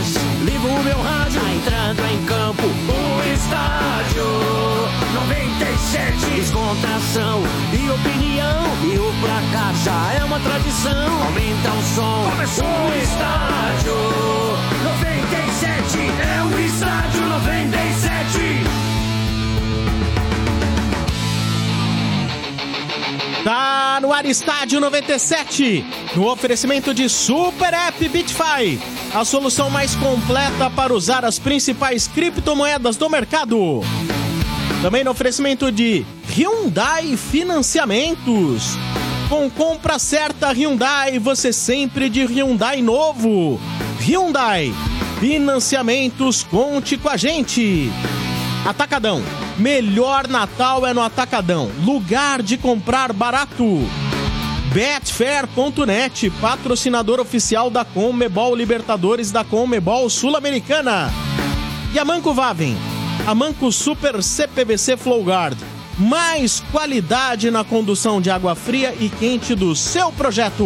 chance. Ligo o meu rádio, tá entrando em campo. O estádio 97. Descontração e opinião. E o placar já é uma tradição. Aumenta o som. Começou o estádio 97. É o estádio 97. Tá ar Estádio 97, no oferecimento de Super App BitFi, a solução mais completa para usar as principais criptomoedas do mercado. Também no oferecimento de Hyundai Financiamentos. Com compra certa Hyundai, você sempre de Hyundai novo. Hyundai Financiamentos, conte com a gente. Atacadão. Melhor Natal é no Atacadão. Lugar de comprar barato. Betfair.net, patrocinador oficial da Conmebol Libertadores da Conmebol Sul-Americana. E a Manco Vaven, a Manco Super CPVC Flowguard. Mais qualidade na condução de água fria e quente do seu projeto.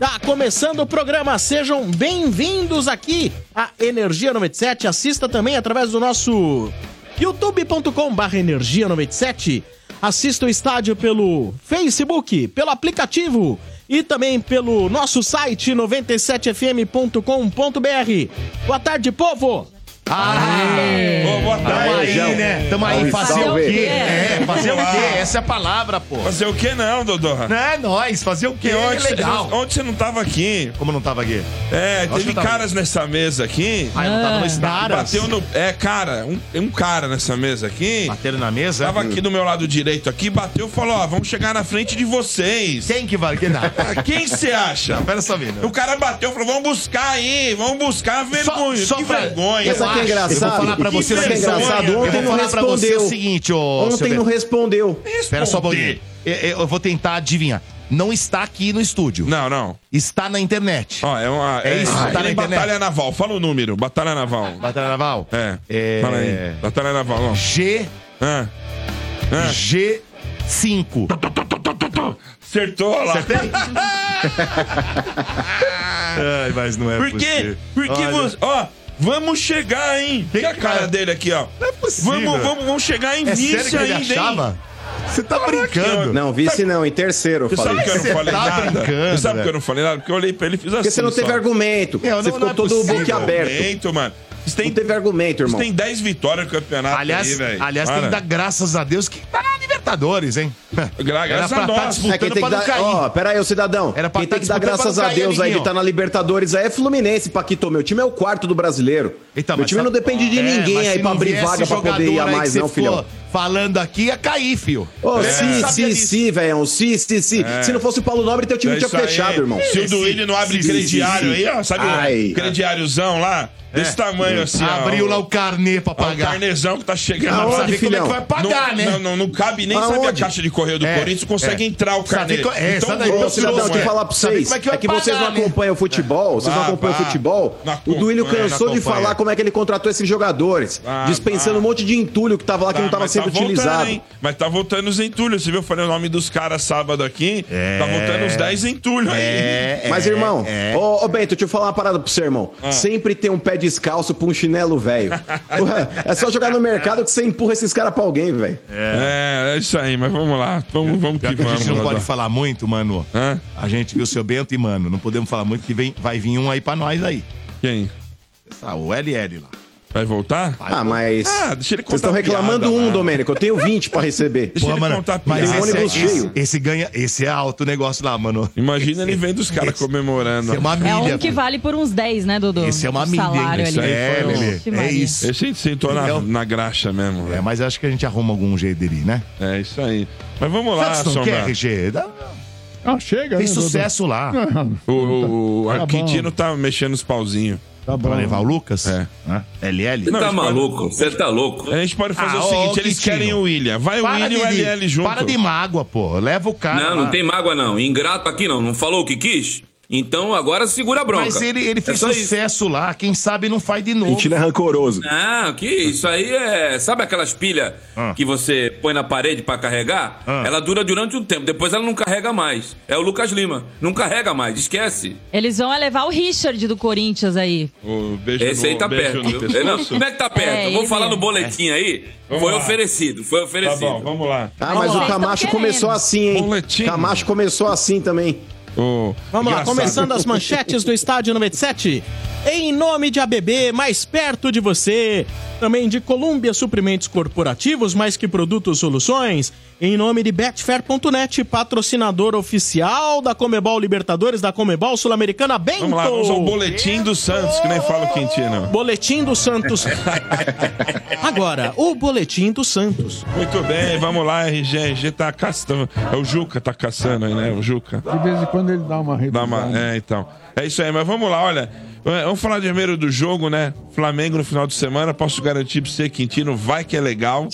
Tá começando o programa, sejam bem-vindos aqui à Energia 97. Assista também através do nosso youtube.com barra energia 97. Assista o estádio pelo Facebook, pelo aplicativo e também pelo nosso site 97fm.com.br. Boa tarde, povo! Ô, boa Tamo tarde. aí, né? Tamo aí, fazer o Salve. quê? É, fazer o quê? Essa é a palavra, pô. Fazer o que não, Dodô? Não é nóis, fazer o quê? Ontem, É legal. ontem você não tava aqui. Como não tava aqui? É, que teve eu tava. caras nessa mesa aqui. Ah, eu não tava no que estado. bateu no. É, cara, um, um cara nessa mesa aqui. Bateram na mesa? Tava aqui do meu lado direito aqui, bateu e falou: ó, vamos chegar na frente de vocês. Quem que vai? Que não. Ah, Quem você acha? Pera só, Vina. O cara bateu e falou: vamos buscar aí, vamos buscar vergonha. só que vergonha. Essa aqui é acho- engraçado. Eu vou falar pra Que você o que é seguinte. engraçado? Eu Ontem vou não falar pra você respondeu. o seguinte, ô. Ontem não respondeu. Espera só um pouquinho. Eu, eu vou tentar adivinhar. Não está aqui no estúdio. Não, não. Está na internet. Ó, é uma. É isso, ah, tá ele na é internet. Batalha Naval. Fala o número. Batalha Naval. Batalha Naval? É. É. Fala aí. Batalha Naval, ó. G. Ah. Ah. G5. Acertou lá. Acertei? Ai, mas não é Por quê? Porque você. Ó, vamos chegar, hein? Tem a cara cara- dele aqui, ó. Não é possível. Vamos, vamos, vamos chegar em É vice sério que ele ainda, hein? achava? Você tá brincando. Não, vice não, em terceiro eu Você sabe que eu não Você falei tá nada? brincando, Você sabe que velho. eu não falei nada? Porque eu olhei pra ele e fiz assim. Porque você não teve só. argumento. Você não- ficou não é todo boquiaberto. Argumento, mano. Você tem, Não teve argumento, irmão. você tem 10 vitórias no campeonato Aliás, aí, velho. aliás tem que dar graças a Deus que na Libertadores, hein? Gra- graças Era a pra tá É, quem tem pra que dar. Ó, pera aí, cidadão. Era pra quem tá tem que dar graças a Deus aí amiguinho. estar na Libertadores aí é Fluminense, Paquito. Meu time é o quarto do brasileiro. Eita, Meu time tá- não depende de É, ninguém aí pra abrir vaga pra poder ir a que mais, não, filhão. Falando aqui ia cair, filho. Ô, É. sim, sim, sim, velhão. Sim, sim, sim. Se não fosse o Paulo Nobre, teu time É tinha isso aí. fechado, irmão. Se o Duílio não abre sim, crediário sim, sim. aí, ó, sabe Ai. o crediáriozão lá? Desse tamanho assim, ó. Abriu lá o carnê pra Ó, O pagar. carnezão que tá chegando. Aonde, Sabe Sabe como é que filhão? vai pagar, não, né? Não, não, não cabe nem saber a Aonde? caixa de correio do É, Corinthians, consegue é. entrar o Sabe carnê. co- é, então, sabe daí, grosso, cidadão, deixa eu é. falar pra Sabe vocês. como é que É que vocês pagar, não né? acompanham o futebol, vocês não Vá, acompanham o futebol. O Duílio cansou de falar como é que ele contratou esses jogadores. Vá, dispensando vá. um monte de entulho que tava lá que Tá, não tava mas sendo tá voltando, utilizado. hein? Mas tá voltando os entulhos. Você viu? Eu falei o nome dos caras sábado aqui. É. Tá voltando os 10 entulhos aí. É, Mas, é, irmão, é. ô, ô, Bento, deixa eu falar uma parada pro seu irmão. Ah. Sempre tem um pé descalço pra um chinelo velho. É só jogar no mercado que você empurra esses caras pra alguém, velho. É, é isso aí, mas vamos lá. Vamos, vamos que que a vamos. gente não pode falar muito, mano. Hã? A gente viu o seu Bento e, mano, não podemos falar muito que vem, vai vir um aí pra nós aí. Quem? Ah, o LL lá. Vai voltar? Ah, mas. Ah, deixa ele contar Vocês estão reclamando piada, um, mano. Domênico. Eu tenho 20 pra receber. Deixa Pô, ele mano, contar mas piada. Esse, ônibus é, esse, cheio. esse ganha, esse é alto negócio lá, mano. Imagina ele vendo os caras Esse- comemorando. Esse é uma É milha. um que vale por uns 10, né, Dudu? Esse é uma O milha, hein? salário Isso ali. é, Lelê. Vixe É Maria. isso. Esse a gente sentou na, na graxa mesmo, É, velho. mas acho que a gente arruma algum jeito dele, né? É isso aí. Mas vamos lá, Sombra. quer, RG? Dá- Ah, chega, Tem né, sucesso lá. O, o, o Tá Arquitino tá mexendo os pauzinhos. Tá bom. Pra levar o Lucas? É. Hã? LL? Não, Tá maluco? Você tá louco? A gente pode fazer Ah, o ô, seguinte: eles querem o William. Vai o William e o LL junto. Para de mágoa, pô. Leva o cara. Não, não lá. tem mágoa não. Ingrato aqui não. Não falou o que quis? Então agora segura a bronca. Mas ele, ele É fez isso. sucesso lá, quem sabe não faz de novo. Quintino é rancoroso. Não, que isso aí é. Sabe aquelas pilhas Ah. que você põe na parede pra carregar? Ah. Ela dura durante um tempo, depois ela não carrega mais. É o Lucas Lima. Não carrega mais, esquece. Eles vão levar o Richard do Corinthians aí. O beijo Esse no- aí tá beijo perto. Não, como é que tá perto? É, Eu vou falar no boletim aí. Vamos foi lá. oferecido, foi Tá oferecido. bom, vamos lá. Ah, mas Vamos o. Camacho começou assim, hein? Boletim. Camacho começou assim também. Ô, Vamos lá, começando as manchetes do Estádio 97. Em nome de ABB, mais perto de você. Também de Colômbia Suprimentos Corporativos, mais que produtos soluções. Em nome de Betfair.net, patrocinador oficial da Comebol Libertadores, da Comebol Sul-Americana. Bento! Vamos lá, vamos ao boletim do Santos, que nem fala o Quintino. Boletim do Santos. Agora, o Boletim do Santos. Muito bem, vamos lá, RG. RG tá caçando. É o Juca tá caçando aí, né? O Juca. De vez em quando ele dá uma Dá uma... É, então. É isso aí, mas vamos lá, olha. É, Vamos falar primeiro do jogo, né? Flamengo no final de semana. Posso garantir pra você, Quintino, vai que é legal.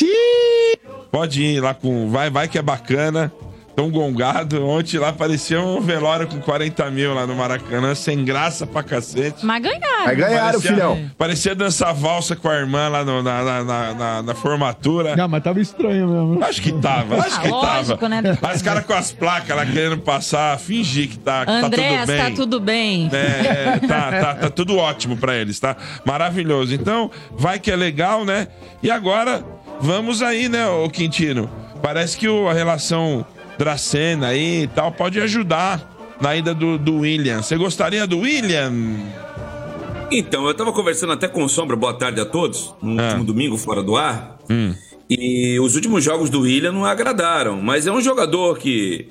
Pode ir lá com. Vai, vai que é bacana. Tão gongado. Ontem lá parecia um velório com 40 mil lá no Maracanã, sem graça pra cacete. Mas ganharam. Vai ganhar, Parecia- filhão. Parecia dançar valsa com a irmã lá no- na, na, na, na- na formatura. Não, mas tava estranho mesmo. Acho que tava, acho Ah, que lógico, tava. né? Mas os caras com as placas lá querendo passar, fingir que tá, que tá Andréas, tudo bem. tá tudo bem. É, tá, tá, tá tudo ótimo pra eles, tá? Maravilhoso. Então, vai que é legal, né? E agora, vamos aí, né, ô Quintino? Parece que o- a relação Dracena aí e tal pode ajudar na ida do, do William. Você gostaria do William? Então, eu tava conversando até com o Sombra, boa tarde a todos, no Ah. último domingo, fora do ar. E os últimos jogos do William não agradaram, mas é um jogador que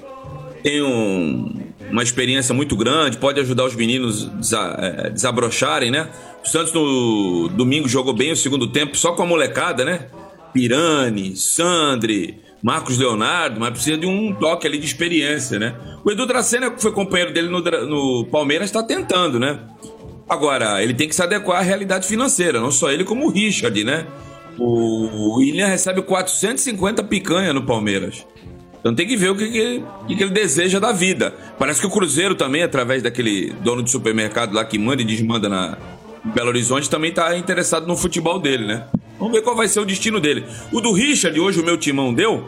tem um- uma experiência muito grande, pode ajudar os meninos desa, eh, desabrocharem, né? O Santos no domingo jogou bem o segundo tempo, só com a molecada, né? Pirani, Sandri, Marcos Leonardo, mas precisa de um toque ali de experiência, né? O Edu Dracena, que foi companheiro dele no, no Palmeiras, está tentando, né? Agora, ele tem que se adequar à realidade financeira, não só ele, como o Richard, né? O William recebe 450 picanha no Palmeiras. Então tem que ver o que, que, que ele deseja da vida. Parece que o Cruzeiro também, através daquele dono de supermercado lá que manda e desmanda na Belo Horizonte, também está interessado no futebol dele, né? Vamos ver qual vai ser o destino dele. O do Richard, hoje o meu timão deu,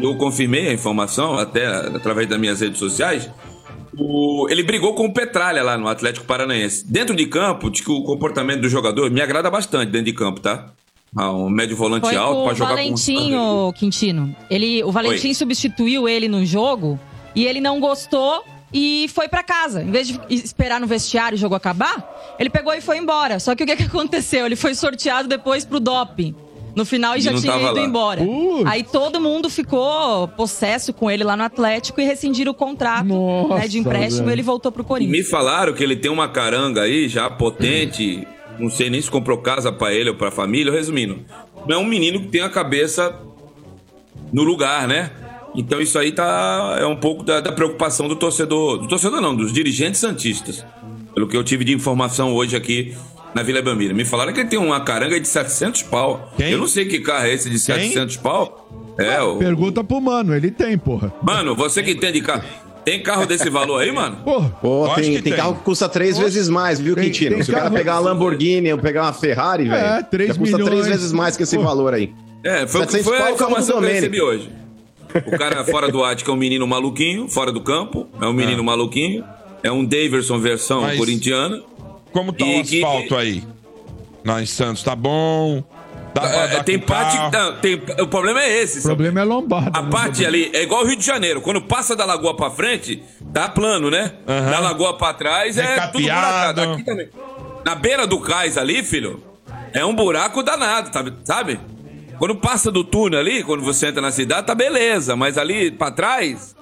eu confirmei a informação, até através das minhas redes sociais. O- ele brigou com o Petralha lá no Atlético Paranaense. Dentro de campo, diz que o comportamento do jogador me agrada bastante dentro de campo, tá? Ah, um médio volante Foi alto o jogar Valentim, com ô, Quintino. Ele, o Valentim Oi. substituiu ele no jogo e ele não gostou e foi pra casa. Em vez de esperar no vestiário o jogo acabar, ele pegou e foi embora. Só que o que, que aconteceu? Ele foi sorteado depois pro doping. No final e já tinha ido lá. embora. Putz. Aí todo mundo ficou possesso com ele lá no Atlético e rescindiram o contrato Nossa, né, de empréstimo velho. e ele voltou pro E Corinthians. me falaram que ele tem uma caranga aí já potente. Não sei nem se comprou casa pra ele ou pra família. Resumindo, não é um menino que tem a cabeça no lugar, né? Então isso aí tá é um pouco da, da preocupação do torcedor, do torcedor não, dos dirigentes santistas. Pelo que eu tive de informação hoje aqui na Vila Belmiro. Me falaram que ele tem uma caranga de 700 pau. Quem? Eu não sei que carro é esse de 700 pau. É, o... Pergunta pro mano, ele tem, porra. Mano, você que entende carro. Tem carro desse valor aí, mano? Porra. Pô, tem, que tem tem. carro que custa três vezes mais, viu, Tem- Quintino? tem Se o cara pegar uma Lamborghini ou pegar uma Ferrari, velho, três já custa milhões. três vezes mais que esse Pô. valor aí. É, foi, 700 foi a informação que eu recebi hoje. O cara fora do Ático é um menino maluquinho, fora do campo, é um menino maluquinho. É um Daverson versão Mas- corintiana. Como tá E o que- asfalto aí? Lá em Santos, tá bom? Dá pra É, dar tem parte. não, tem- o problema é esse. O sabe? problema é lombada. A né? parte ali é igual o Rio de Janeiro. Quando passa da lagoa pra frente, tá plano, né? Aham. Da lagoa pra trás é tudo Recapeado. buracado. Aqui também. Na beira do cais ali, filho, é um buraco danado, sabe? Quando passa do túnel ali, quando você entra na cidade, tá beleza. Mas ali pra trás.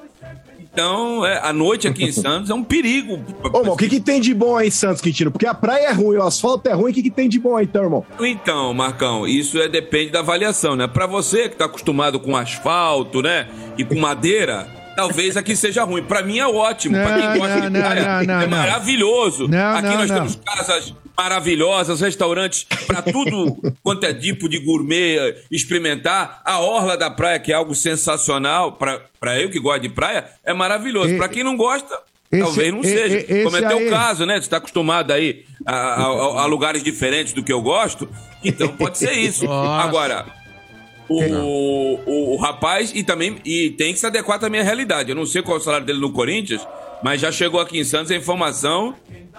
Então, é, a noite aqui em Santos é um perigo. Ô, irmão, o que, que tem de bom aí em Santos, Quintino? Porque a praia é ruim, o asfalto é ruim, o que, que tem de bom aí, então, irmão? Então, Marcão, isso é, depende da avaliação, né? Pra você que tá acostumado com asfalto, né? E com madeira, talvez aqui seja ruim. Pra mim é ótimo. pra Não, quem gosta não, de praia, não, não, é não. maravilhoso. Não, aqui não, nós não. temos casas maravilhosas, restaurantes pra tudo quanto é tipo de gourmet eh, experimentar. A orla da praia, que é algo sensacional, pra, pra eu que gosto de praia, é maravilhoso. Pra quem não gosta, Esse- Talvez não seja. e- esse Como é teu aí- caso, né? Você tá acostumado aí a, a- a lugares diferentes do que eu gosto. Então pode ser isso. Nossa. Agora, o, o, o rapaz e também e tem que se adequar também à realidade. Eu não sei qual é o salário dele no Corinthians, mas já chegou aqui em Santos a informação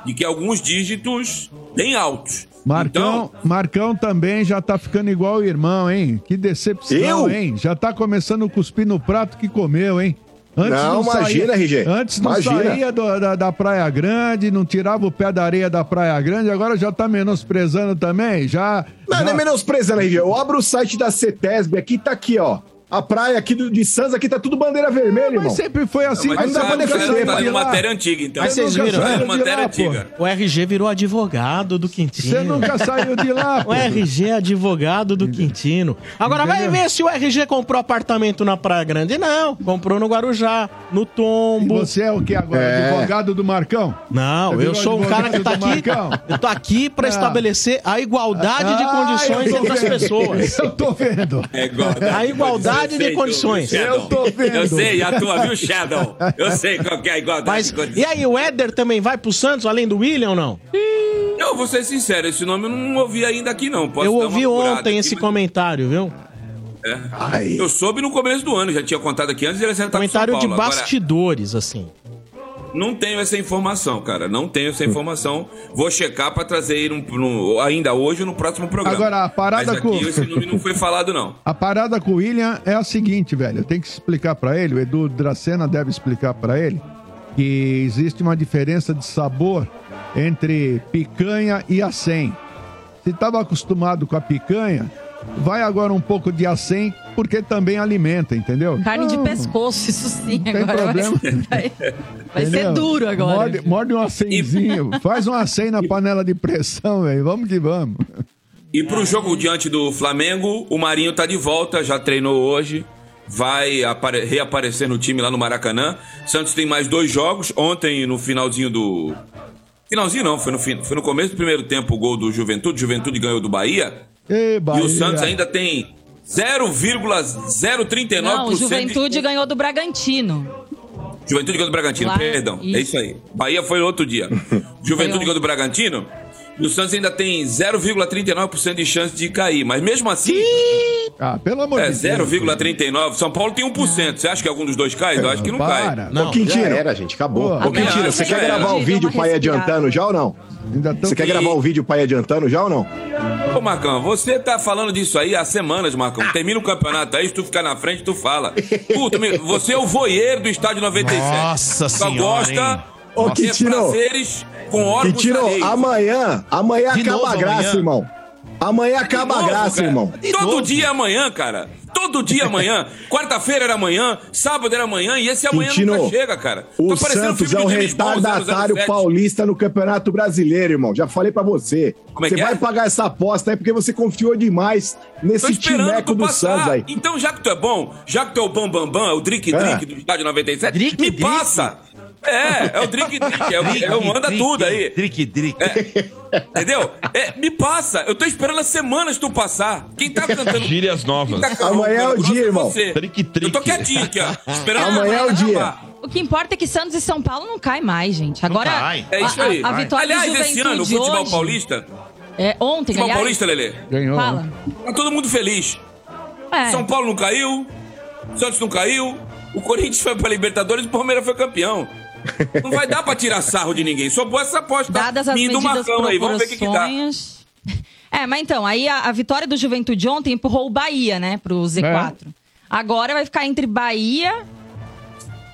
de que alguns dígitos bem altos. Marcão, Marcão também já tá ficando igual o irmão, hein? Que decepção, Eu? hein? Já tá começando a cuspir no prato que comeu, hein? Não, imagina, RG. Antes não Imagina. saía do- da, da Praia Grande, não tirava o pé da areia da Praia Grande, agora já tá menosprezando também, já... Não, já... não é menosprezando, RG. Eu abro o site da CETESB aqui, tá aqui, ó. A praia aqui do- de Santos, aqui tá tudo bandeira vermelha, irmão. Mas sempre foi assim. Mas Mas não dá pra defender, tá, matéria antiga, então. Mas vocês viram? de matéria lá, antiga. O RG virou advogado do Quintino. Você nunca saiu de lá, pô. O RG é advogado do Quintino. Agora vai Entendeu? ver se o RG comprou apartamento na Praia Grande. Não, comprou no Guarujá, no E Tombo. você é o que agora? É. Advogado do Marcão? Não, eu sou um cara que tá aqui. Marcão? Eu tô aqui pra Ah. estabelecer a igualdade de Ah, condições eu tô entre as pessoas. Eu tô vendo. É igualdade, A igualdade de Eu sei, condições. Eu tô vendo. Eu sei, a tua, viu, Shadow? Eu sei qual que é a igualdade Mas, de condições. e aí, o Éder também vai pro Santos, além do William ou não? Eu vou ser sincero, esse nome eu não ouvi ainda aqui, não. Posso eu ouvi ontem aqui, esse mas- comentário, viu? Ai. Eu soube no começo do ano, já tinha contado aqui antes de ele acertar Comentário com de São Paulo. Agora, bastidores, assim. Não tenho essa informação, cara. Não tenho essa informação. Vou checar pra trazer aí no- no- ainda hoje ou no próximo programa. Agora, a parada aqui com- esse nome não foi falado, não. A parada com o William é a seguinte, velho. Eu tenho que explicar pra ele, o Edu Dracena deve explicar pra ele, que existe uma diferença de sabor entre picanha e acém. Se estava acostumado com a picanha, vai agora um pouco de acém, porque também alimenta, entendeu? Carne de pescoço, isso sim. Não tem agora vai- problema. Vai, vai ser entendeu? duro agora. Morde, morde um acenzinho, faz um acém na panela de pressão, velho. Vamos que vamos. E pro jogo diante do Flamengo, o Marinho tá de volta, já treinou hoje. Vai apare- reaparecer no time lá no Maracanã. Santos tem mais dois jogos. Ontem, no finalzinho do. Finalzinho não, foi no, fin... foi no começo do primeiro tempo o gol do Juventude. Juventude ganhou do Bahia. E Bahia. o Santos ainda tem 0,039% Não, o de- Juventude ganhou do Bragantino. Juventude ganhou do Bragantino, Lá, perdão. isso. É isso aí. Bahia foi outro dia. Juventude ganhou do Bragantino. E o Santos ainda tem 0,39% de chance de cair. Mas mesmo assim, Ah, pelo amor é de Deus. 0,39%. São Paulo tem 1%. Você acha que algum dos dois cai? Eu acho que não cai. Para. Não, Ô, Quintino. já era, gente. Acabou. Pô, Ô, Quintino, você que quer gravar o vídeo uma pra ir respirada. adiantando já ou não? Ainda tão Você quer E- gravar o vídeo pra ir adiantando já ou não? Ô, Marcão, você tá falando disso aí há semanas, Marcão. Termina o campeonato aí, se tu ficar na frente, tu fala. Puta, você é o voyeur do estádio 97. Nossa Só senhora, gosta hein? Ô, de Quintino. prazeres com órgãos Quintino, alheios. amanhã, amanhã De acaba novo a graça, amanhã? irmão. Amanhã acaba a De novo, graça, cara. irmão. Todo dia é amanhã, cara. Todo dia é amanhã. Quarta-feira era amanhã, sábado era amanhã e esse amanhã Quintino, nunca chega, cara. O Tá parecendo Santos filme é o retardatário 007. paulista no Campeonato Brasileiro, irmão. Já falei pra você. Como é você que vai é? pagar essa aposta aí porque você confiou demais nesse timeco do passar. Santos aí. Então, já que tu é bom, já que tu é o Bam Bam Bam, é o Drink É. Drink do estádio 97, Drink me Drink? passa. É, é o Drink Drink, é o, é o manda tudo aí. Drique, drique. Entendeu? É, me passa. Eu tô esperando as semanas tu passar. Quem tá cantando. Gírias novas. Quem tá Amanhã é o cantando dia, irmão. você. Trique, trique. Eu tô quietinho aqui, ó. Esperando Amanhã é o dia. acabar. O que importa é que Santos e São Paulo não cai mais, gente. Agora, cai. É isso aí. A, a vitória Aliás, do esse ano, o futebol hoje, paulista. É, ontem, Futebol aliás, paulista, Lelê. Ganhou. Fala. Tá todo mundo feliz. É. São Paulo não caiu, Santos não caiu, o Corinthians foi pra Libertadores e o Palmeiras foi campeão. Não vai dar pra tirar sarro de ninguém. Só boa essa aposta. Dadas as e do medidas Marcão aí, vamos ver o que, que dá. É, mas então, aí a, a vitória do Juventude ontem empurrou o Bahia, né, pro Z4. É. Agora vai ficar entre Bahia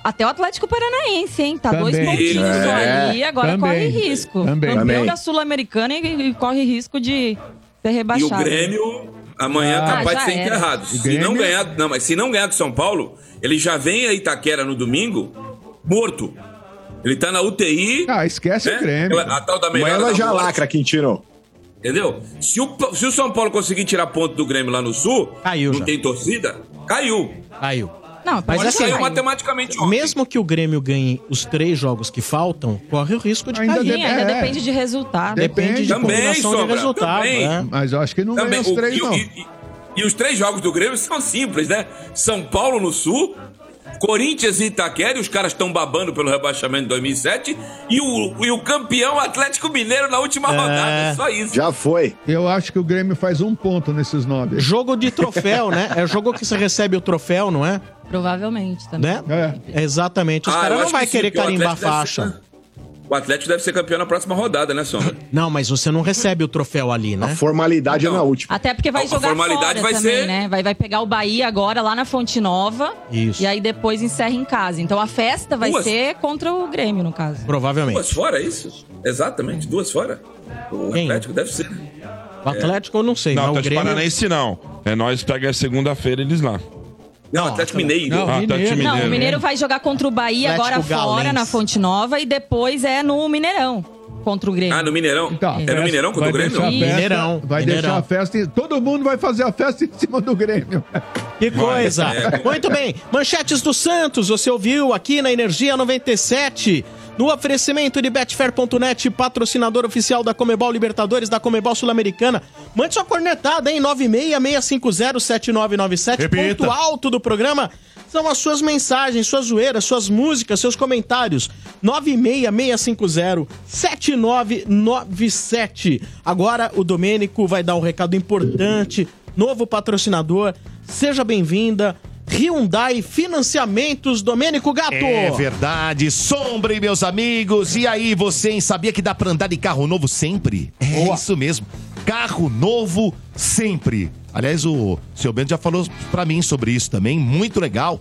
até o Atlético Paranaense, hein? Tá dois Também. pontinhos só É, ali, agora também. corre risco. Também. Campeão Também. da Sul-Americana e, e corre risco de ser E rebaixado. o Grêmio amanhã Ah, capaz de ser era. enterrado. Se não ganhar, não, mas se não ganhar do São Paulo, ele já vem a Itaquera no domingo morto. Ele tá na UTI. Ah, esquece né? o Grêmio. A tal da melhora Amanhã nós da já morte. lacra, Quintino. Entendeu? Se o, se o São Paulo conseguir tirar ponto do Grêmio lá no Sul, Caiu não já. tem torcida, caiu. Caiu. Não, Mas pode assim, caiu matematicamente ontem. Mesmo que o Grêmio ganhe os três jogos que faltam, corre o risco de Ainda cair. Sim, ainda É. depende de resultado. Depende de Também, combinação de Sombra, resultado. também. né? Mas eu acho que não Também, ganha os o- três, e, não. e- e- e os três jogos do Grêmio são simples, né? São Paulo no Sul, Corinthians e Itaquera, os caras estão babando pelo rebaixamento de 2007, e o, e o campeão Atlético Mineiro na última rodada, só isso. Já foi. Eu acho que o Grêmio faz um ponto nesses nove. Jogo de troféu, né? É jogo que você recebe o troféu, não é? Provavelmente também. Né? Exatamente. Os Ah, caras não sim, querer carimbar faixa. O Atlético deve ser campeão na próxima rodada, né, Sombra? Não, mas você não recebe o troféu ali, né? A formalidade é na última. Até porque vai A- a jogar formalidade fora vai também, ser- né? Vai, vai pegar o Bahia agora lá na Fonte Nova. Isso. E aí depois encerra em casa. Então a festa vai Duas- ser contra o Grêmio, no caso. Provavelmente. Duas fora, é isso? Exatamente, duas fora. O Quem? Atlético deve ser. O Atlético eu não sei, Não, mas o Grêmio... Paranaense não. É nós pega segunda-feira eles lá. Não, Atlético Mineiro. Não, Ah, Atlético Mineiro. Não, o Mineiro vai jogar contra o Bahia Atlético agora fora, Galense. na Fonte Nova, e depois é no Mineirão, contra o Grêmio. Ah, no Mineirão? Então, é no Mineirão contra o Grêmio? festa- Mineirão, Vai Mineirão. deixar a festa. e Todo mundo vai fazer a festa em cima do Grêmio. Que coisa! É. Muito bem, manchetes do Santos, você ouviu aqui na Energia 97. No oferecimento de Betfair.net, patrocinador oficial da Comebol Libertadores, da Comebol Sul-Americana. Mande sua cornetada, hein? 966507997. Repita. Ponto alto do programa são as suas mensagens, suas zoeiras, suas músicas, seus comentários. 966507997. Agora o Domênico vai dar um recado importante. Novo patrocinador. Seja bem-vinda. Hyundai Financiamentos, Domênico Gato. É verdade, Sombra e meus amigos. E aí, você hein, sabia que dá pra andar de carro novo sempre? É isso mesmo. Carro novo sempre. Aliás, o seu Bento já falou pra mim sobre isso também, muito legal.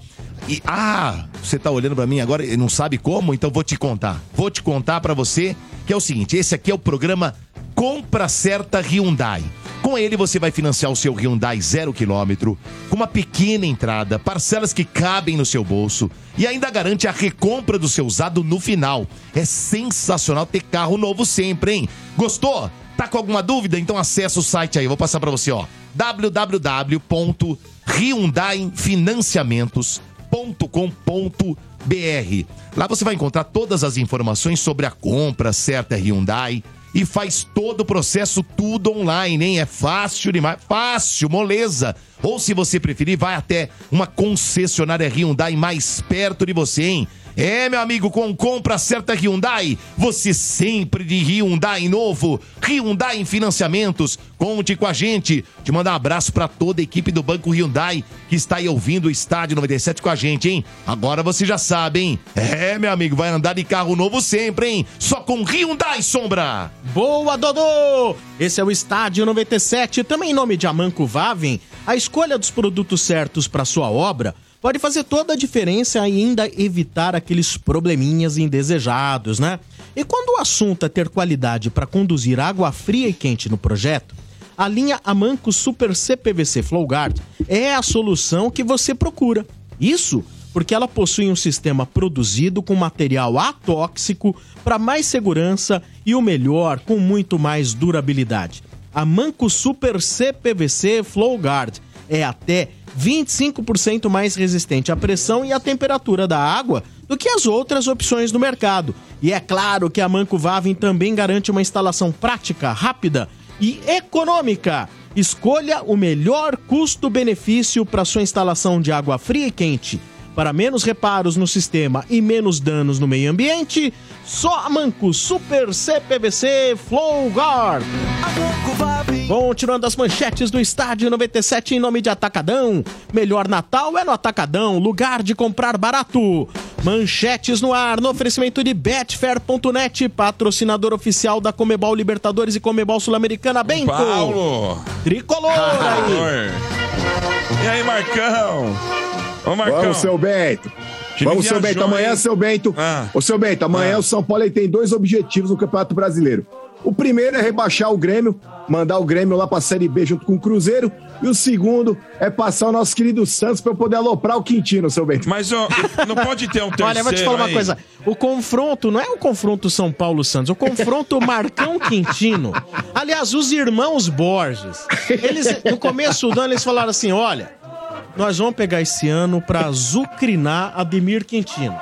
E ah, você tá olhando pra mim agora e não sabe como, então vou te contar. Vou te contar pra você que é o seguinte, esse aqui é o programa Compra Certa Hyundai. Com ele você vai financiar o seu Hyundai zero quilômetro, com uma pequena entrada, parcelas que cabem no seu bolso e ainda garante a recompra do seu usado no final. É sensacional ter carro novo sempre, hein? Gostou? Tá com alguma dúvida? Então acessa o site aí, vou passar pra você, ó. www.hyundaifinanciamentos.com.br. Lá você vai encontrar todas as informações sobre a compra certa Hyundai e faz todo o processo tudo online, hein? É fácil demais, fácil, moleza. Ou se você preferir, vai até uma concessionária Hyundai mais perto de você, hein? É, meu amigo, com compra certa Hyundai, você sempre de Hyundai novo. Hyundai em financiamentos. Conte com a gente. Te mandar um abraço pra toda a equipe do Banco Hyundai que está aí ouvindo o Estádio 97 com a gente, hein? Agora você já sabe, hein? É, meu amigo, vai andar de carro novo sempre, hein? Só com Hyundai Sombra. Boa, Dodô! Esse é o Estádio 97, também em nome de Amanco Vaven. A escolha dos produtos certos para sua obra pode fazer toda a diferença e ainda evitar aqueles probleminhas indesejados, né? E quando o assunto é ter qualidade para conduzir água fria e quente no projeto, a linha Amanco Super CPVC Flowguard é a solução que você procura. Isso porque ela possui um sistema produzido com material atóxico para mais segurança e o melhor, com muito mais durabilidade. A Manco Super CPVC Flowguard é até 25% mais resistente à pressão e à temperatura da água do que as outras opções do mercado. E é claro que a Manco Vaven também garante uma instalação prática, rápida e econômica. Escolha o melhor custo-benefício para sua instalação de água fria e quente. Para menos reparos no sistema e menos danos no meio ambiente, só a Manco Super CPVC Flowguard. Continuando as manchetes do Estádio 97 em nome de Atacadão. Melhor Natal é no Atacadão, lugar de comprar barato. Manchetes no ar, no oferecimento de Betfair.net, patrocinador oficial da Comebol Libertadores e Comebol Sul-Americana. Bento. Paulo! Tricolor aí. Amor. E aí, Marcão? Ô, Marcão. Vamos, seu Bento. Vamos, seu Bento. Amanhã, hein? seu Bento. Ah. Ô, seu Bento, amanhã Ah. o São Paulo tem dois objetivos no Campeonato Brasileiro. O primeiro é rebaixar o Grêmio, mandar o Grêmio lá pra Série B junto com o Cruzeiro. E o segundo é passar o nosso querido Santos pra eu poder aloprar o Quintino, seu Bento. Mas ó, não pode ter um terceiro Olha, eu vou te falar uma aí? coisa. O confronto não é o confronto São Paulo-Santos, o confronto Marcão Quintino. Aliás, os irmãos Borges, eles, no começo do ano, eles falaram assim: olha, nós vamos pegar esse ano pra azucrinar Ademir Quintino.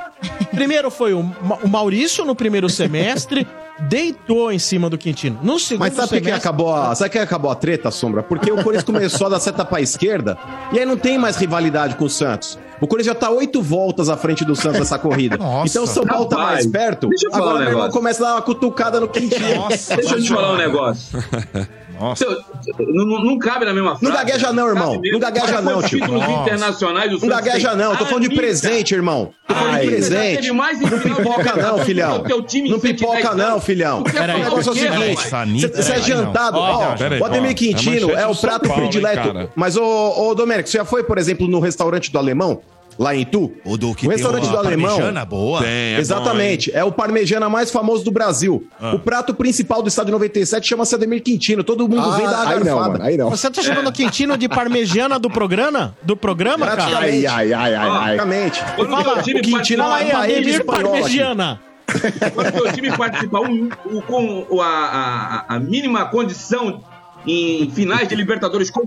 Primeiro foi o Maurício no primeiro semestre, deitou em cima do Quintino. No segundo Mas sabe por que semestre- acabou a, sabe que acabou a treta, Sombra? Porque o Corinthians começou a dar seta pra esquerda e aí não tem mais rivalidade com o Santos. O Corinthians já tá oito voltas à frente do Santos nessa corrida. Nossa. então o São Paulo tá mais perto. deixa eu falar Agora um meu irmão começa a dar uma cutucada no Quintino. Deixa eu te falar um negócio. Nossa. Seu- não, não- não cabe na mesma frase. gagueja não, irmão. Cabe mesmo. Não gagueja não, tio. títulos Nossa. internacionais o Não gagueja não, tô falando de presente, irmão. Tô falando de presente. Não pipoca não, filhão. Não 110 pipoca não, filhão. Quer O falar negócio é o seguinte, você é aí não. jantado. Ó, pera aí, o Ademir é Quintino é o prato predileto. Mas, ô, ô Domênico, você já foi, por exemplo, no restaurante do Alemão? Lá em Itu? O do que o tem restaurante do Alemão. parmegiana boa. Tem, é Exatamente. é o parmegiana mais famoso do Brasil. O prato principal do estádio 97 chama-se Ademir Quintino. Todo mundo vem Ah, uma aí não, garfada. mano, aí não. Você tá chamando o Quintino de parmegiana do programa? Do programa, cara? Ai, ai, ai, ai, ai. O Fala, o Quintino Fala aí, Ademir espanhola aqui. Parmegiana. Quando o time participa um- o- com a, a- a mínima condição em finais de Libertadores com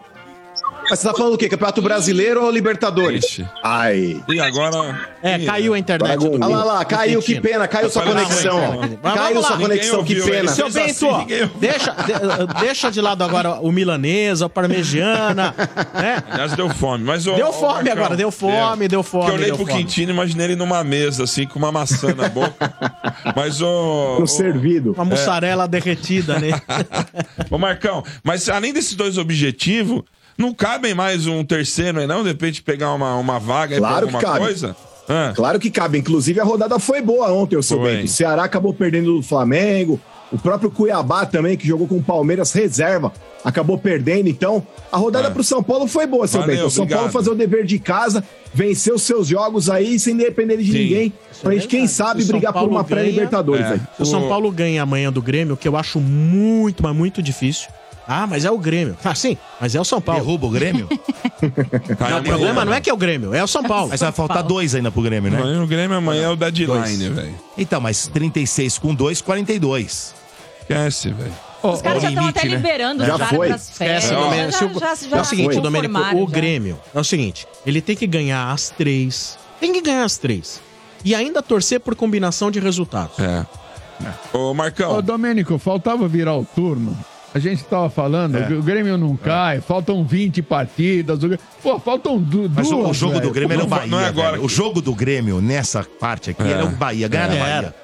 Mas você tá falando o quê? Campeonato Brasileiro ou Libertadores? Ixi. Ai. E agora. É, caiu a internet. Olha lá, lá, caiu, que pena, caiu sua conexão. Caiu sua conexão, que pena. Seu Bento, assim, deixa, de- deixa de lado agora o milanesa, o parmegiana, né? Aliás, deu fome. Mas, ô, Deu fome Marcão, agora, deu fome, deu fome, Que eu olhei pro fome. Quintino e imaginei ele numa mesa, assim, com uma maçã na boca. Mas, ô. No servido. Uma mussarela derretida, né? Ô, Marcão, mas além desses dois objetivos, não cabem mais um terceiro aí, não? De repente pegar uma, uma vaga aí Claro pra que alguma cabe. coisa? Ah, Claro que cabe. Inclusive, a rodada foi boa ontem, o seu. Bento. O Ceará acabou perdendo do Flamengo. O próprio Cuiabá também, que jogou com o Palmeiras reserva, acabou perdendo. Então, a rodada É. pro São Paulo foi boa, seu Valeu, Bento. O São obrigado. Paulo fazer o dever de casa, vencer os seus jogos aí sem depender de Sim. ninguém. Pra gente, quem sabe, o brigar por uma pré-Libertadores É. o São Paulo ganha amanhã do Grêmio, que eu acho muito, mas muito difícil. Ah, mas é o Grêmio. Ah, sim, mas é o São Paulo. Derruba o Grêmio? Não, o problema não é que é o Grêmio, é o São Paulo. Mas vai faltar dois ainda pro Grêmio, né? Amanhã o Grêmio amanhã é o deadline, velho. Então, mas 36 com 2, 42. Esquece, velho. Os caras já estão limite, até né? liberando os Já caras foi. das férias. Esquece, Já, já, já, já é o seguinte, se Domênico, o já. Grêmio é o seguinte, ele tem que ganhar as três. Tem que ganhar as três. E ainda torcer por combinação de resultados. É. Ô, Marcão. Ô, Domênico, faltava virar o turno. A gente tava falando, É. o Grêmio não cai, faltam 20 partidas. o Grêmio- Pô, faltam du Mas o, duas. o jogo velho. do Grêmio era o Bahia. não é agora O jogo do Grêmio, nessa parte aqui, É. era o Bahia. Ganhar na É. Bahia.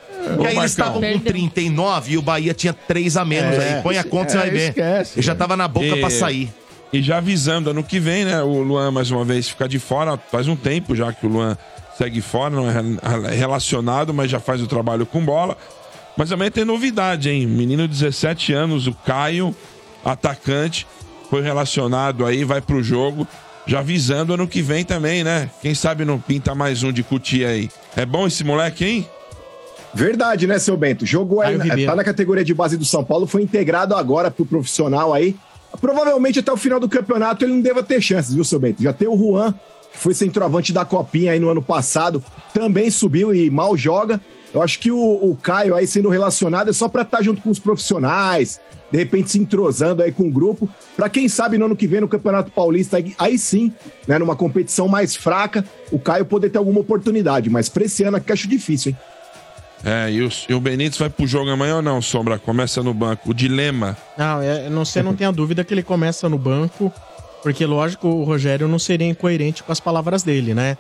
E aí eles estavam com Perdeu. 39 e o Bahia tinha 3 a menos É. aí. Põe a conta, você É, vai ver. esquece, Ele já velho. tava na boca E- pra sair. E já avisando, ano que vem, né? O Luan, mais uma vez, fica de fora. Faz um tempo já que o Luan segue fora, não é re- relacionado, mas já faz o trabalho com bola. Mas também tem novidade, hein? Menino de 17 anos, o Caio, atacante, foi relacionado aí, vai pro jogo. Já avisando ano que vem também, né? Quem sabe não pinta mais um de cutia aí. É bom esse moleque, hein? Verdade, né, seu Bento? Jogou aí, Caio tá na categoria de base do São Paulo, foi integrado agora pro profissional aí. Provavelmente até o final do campeonato ele não deva ter chances, viu, seu Bento? Já tem o Juan, que foi centroavante da Copinha aí no ano passado, também subiu e mal joga. Eu acho que o, o Caio aí sendo relacionado é só pra estar junto com os profissionais, de repente se entrosando aí com o grupo, pra quem sabe no ano que vem no Campeonato Paulista, aí, aí sim, né, numa competição mais fraca, o Caio poder ter alguma oportunidade, mas pra esse ano aqui acho difícil, hein? É, e o, e o Benítez vai pro jogo amanhã ou não, Sombra? Começa no banco. O dilema. Não, é, não, você não tenha dúvida que ele começa no banco, porque, lógico, o Rogério não seria incoerente com as palavras dele, né?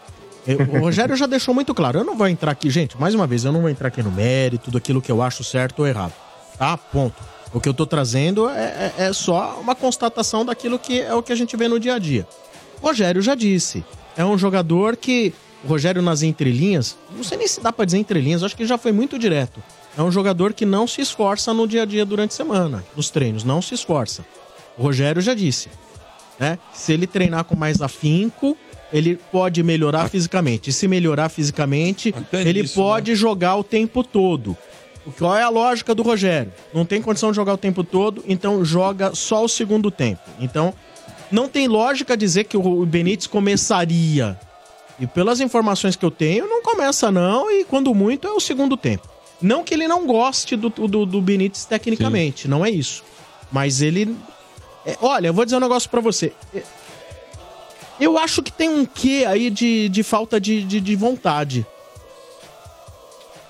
O Rogério já deixou muito claro. Eu não vou entrar aqui, gente, mais uma vez, eu não vou entrar aqui no mérito daquilo que eu acho certo ou errado. Tá? Ponto. O que eu tô trazendo é, é- é só uma constatação daquilo que é o que a gente vê no dia a dia. O Rogério já disse. É um jogador que. O Rogério nas entrelinhas, não sei nem se dá pra dizer entrelinhas, acho que já foi muito direto. É um jogador que não se esforça no dia a dia durante a semana, nos treinos, não se esforça. O Rogério já disse, né? Se ele treinar com mais afinco, ele pode melhorar fisicamente. E se melhorar fisicamente, Até ele nisso, pode jogar o tempo todo. O- Qual é a lógica do Rogério? Não tem condição de jogar o tempo todo, então joga só o segundo tempo. Então, não tem lógica dizer que o Benítez começaria. E pelas informações que eu tenho, não começa não, e quando muito é o segundo tempo. Não que ele não goste do, do, do Benítez tecnicamente, não é isso. Mas ele. é, olha, eu vou dizer um negócio pra você. É, Eu acho que tem um quê aí de, de falta de, de, de vontade.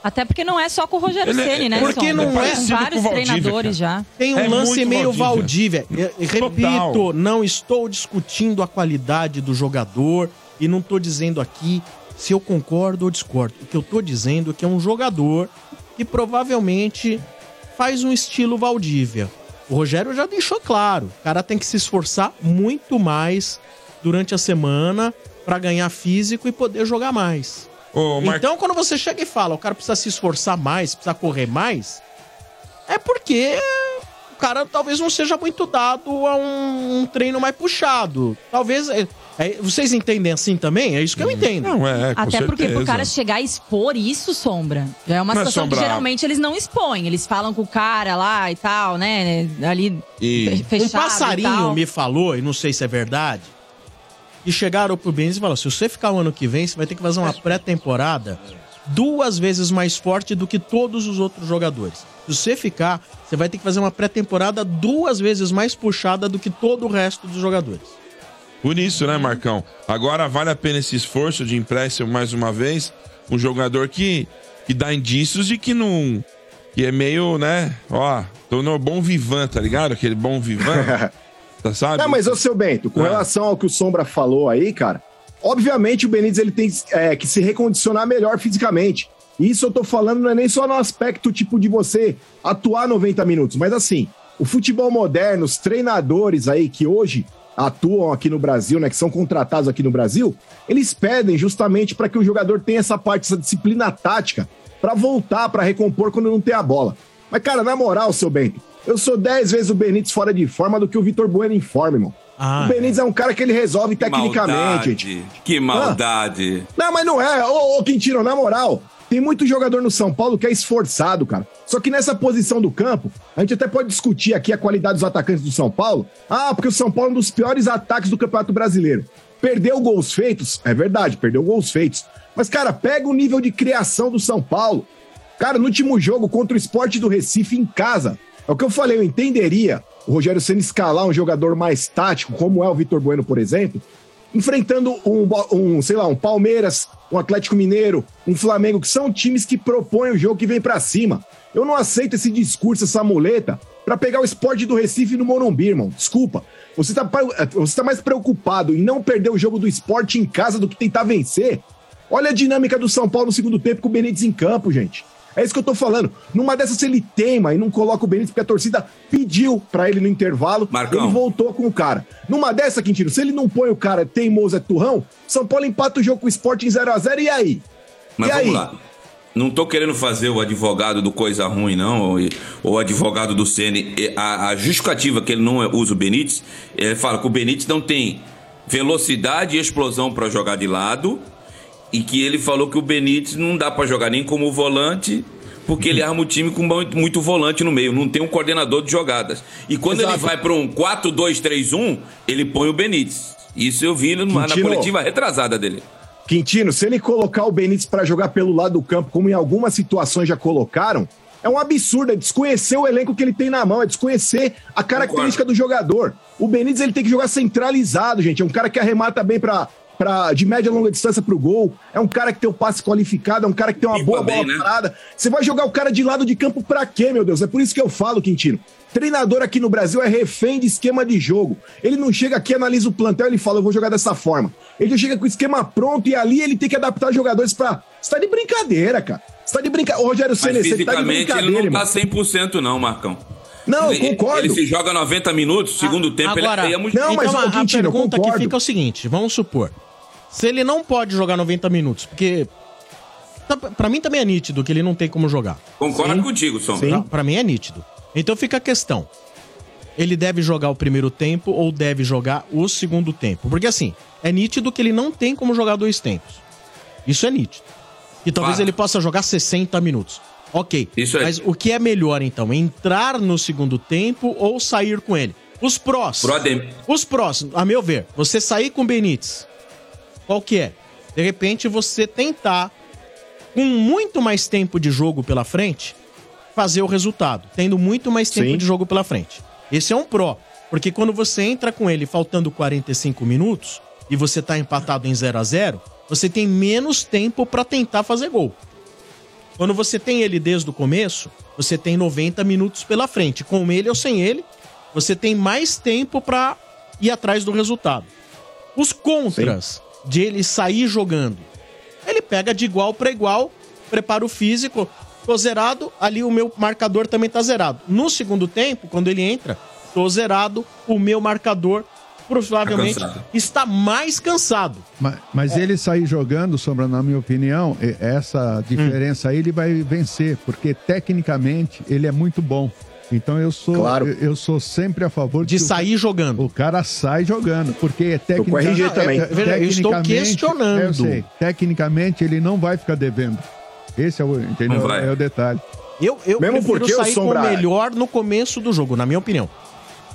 Até porque não é só com o Rogério Ele é- Ceni, né? porque não é São parecido vários Valdívia, treinadores já. Tem um É lance meio Valdívia. Valdívia. Eu- eu Repito, não estou discutindo a qualidade do jogador e não estou dizendo aqui se eu concordo ou discordo. O que eu estou dizendo é que é um jogador que provavelmente faz um estilo Valdívia. O Rogério já deixou claro, o cara tem que se esforçar muito mais durante a semana para ganhar físico e poder jogar mais. Ô, Mar- Então, quando você chega e fala, o cara precisa se esforçar mais, precisa correr mais, é porque o cara talvez não seja muito dado a um, um treino mais puxado. Talvez. é- é- vocês entendem assim também? É isso que eu entendo. Não, é, Até porque pro cara chegar a expor isso, Sombra, já é uma Não é situação que geralmente eles não expõem. Eles falam com o cara lá e tal, né? Ali fe- fechado um e tal. passarinho me falou, e não sei se é verdade, que chegaram pro Benítez e falaram: se você ficar o ano que vem, você vai ter que fazer uma pré-temporada duas vezes mais forte do que todos os outros jogadores. Se você ficar, você vai ter que fazer uma pré-temporada duas vezes mais puxada do que todo o resto dos jogadores. Por isso, né, Marcão? Agora vale a pena esse esforço de empréstimo mais uma vez. Um jogador que, que dá indícios de que não. Que é meio, né? Ó, tô no bom vivan, tá ligado? Aquele bom vivan. sabe? Não, mas ô seu Bento, com Ah. relação ao que o Sombra falou aí, cara, obviamente o Benítez ele tem é, que se recondicionar melhor fisicamente. Isso eu tô falando não é nem só no aspecto tipo de você atuar 90 minutos, mas assim, o futebol moderno, os treinadores aí que hoje atuam aqui no Brasil, né, que são contratados aqui no Brasil, eles pedem justamente para que o jogador tenha essa parte, essa disciplina tática para voltar, para recompor quando não tem a bola. Mas cara, na moral, seu Bento, eu sou 10 vezes o Benítez fora de forma do que o Vitor Bueno em forma, irmão. Ah, o Benítez é um cara que ele resolve tecnicamente, Maldade, gente. Que maldade. Não, mas não é. Ô, ô, Quintino, na moral, tem muito jogador no São Paulo que é esforçado, cara. Só que nessa posição do campo, a gente até pode discutir aqui a qualidade dos atacantes do São Paulo. Ah, porque o São Paulo é um dos piores ataques do Campeonato Brasileiro. Perdeu gols feitos? É verdade, perdeu gols feitos. Mas, cara, pega o nível de criação do São Paulo. Cara, no último jogo contra o Esporte do Recife em casa, é o que eu falei, eu entenderia o Rogério Senna escalar um jogador mais tático, como é o Vitor Bueno, por exemplo, enfrentando um, um, sei lá, um Palmeiras, um Atlético Mineiro, um Flamengo, que são times que propõem o jogo que vem pra cima. Eu não aceito esse discurso, essa muleta, pra pegar o esporte do Recife no Morumbi, irmão. Desculpa. Você tá, pa- você tá mais preocupado em não perder o jogo do esporte em casa do que tentar vencer? Olha a dinâmica do São Paulo no segundo tempo com o Benítez em campo, gente. É isso que eu tô falando. Numa dessas, se ele teima e não coloca o Benítez, porque a torcida pediu pra ele no intervalo, Marcão. ele voltou com o cara. Numa dessa, Quintino, se ele não põe o cara teimoso é turrão, São Paulo empata o jogo com o Sport em 0x0 e aí? Mas e vamos aí? lá. Não tô querendo fazer o advogado do coisa ruim, não, ou, o advogado do Ceni. E A, a justificativa que ele não usa o Benítez, ele fala que o Benítez não tem velocidade e explosão para jogar de lado, e que ele falou que o Benítez não dá para jogar nem como volante, porque ele arma o time com muito, volante no meio, não tem um coordenador de jogadas. E quando ele Exato. vai para um 4-2-3-1, ele põe o Benítez. Isso eu vi na, na coletiva retrasada dele. Quintino, se ele colocar o Benítez pra jogar pelo lado do campo, como em algumas situações já colocaram, é um absurdo, é desconhecer o elenco que ele tem na mão, é desconhecer a característica do jogador. O Benítez ele tem que jogar centralizado, gente. É um cara que arremata bem pra, pra, de média e longa distância pro gol. É um cara que tem o passe qualificado, é um cara que tem uma boa bem, bola né? parada. Você vai jogar o cara de lado de campo pra quê, meu Deus? É por isso que eu falo, Quintino. Treinador aqui no Brasil é refém de esquema de jogo. Ele não chega aqui, analisa o plantel e fala, eu vou jogar dessa forma. Ele já chega com o esquema pronto e ali ele tem que adaptar os jogadores pra. Você tá de brincadeira, cara. Você tá de brincadeira. Ô, Rogério Senna, você tá de fisicamente ele brincadeira, não irmão. tá 100% não, Marcão. Não, eu ele, concordo. Ele se joga 90 minutos, segundo tempo Agora, ele é muito... Não, mas, então, a, a Quintino, pergunta que fica é o seguinte: vamos supor. Se ele não pode jogar 90 minutos, porque. tá- Pra mim também é nítido que ele não tem como jogar. Concordo contigo, Som. Pra, pra mim é nítido. Então fica a questão. Ele deve jogar o primeiro tempo ou deve jogar o segundo tempo? Porque assim, é nítido que ele não tem como jogar dois tempos. Isso é nítido. E talvez Fato. ele possa jogar 60 minutos. Ok. Isso aí. Mas o que é melhor então? Entrar no segundo tempo ou sair com ele? Os prós. Os prós, a meu ver, você sair com o Benítez. Qual que é? De repente você tentar, com muito mais tempo de jogo pela frente, fazer o resultado. Tendo muito mais tempo Sim. de jogo pela frente. Esse é um pró. Porque quando você entra com ele faltando 45 minutos e você tá empatado em 0 a 0 você tem menos tempo pra tentar fazer gol. Quando você tem ele desde o começo, você tem 90 minutos pela frente. Com ele ou sem ele, você tem mais tempo pra ir atrás do resultado. Os contras de ele sair jogando, ele pega de igual para igual, preparo físico, tô zerado, ali o meu marcador também tá zerado. No segundo tempo, quando ele entra, tô zerado, o meu marcador provavelmente Tá está mais cansado. Mas, mas ele sair jogando, Sombra, na minha opinião, e- essa diferença aí ele vai vencer, porque tecnicamente ele é muito bom. Então eu sou Claro. eu, eu sou sempre a favor De sair jogando. O cara sai jogando, porque com RG também. é, Eu estou tecnicamente- questionando. Eu sei, tecnicamente ele não vai ficar devendo. Esse é o, entendeu? É o detalhe. Eu, eu Mesmo prefiro porque o sair Sombra- com o melhor no começo do jogo, na minha opinião.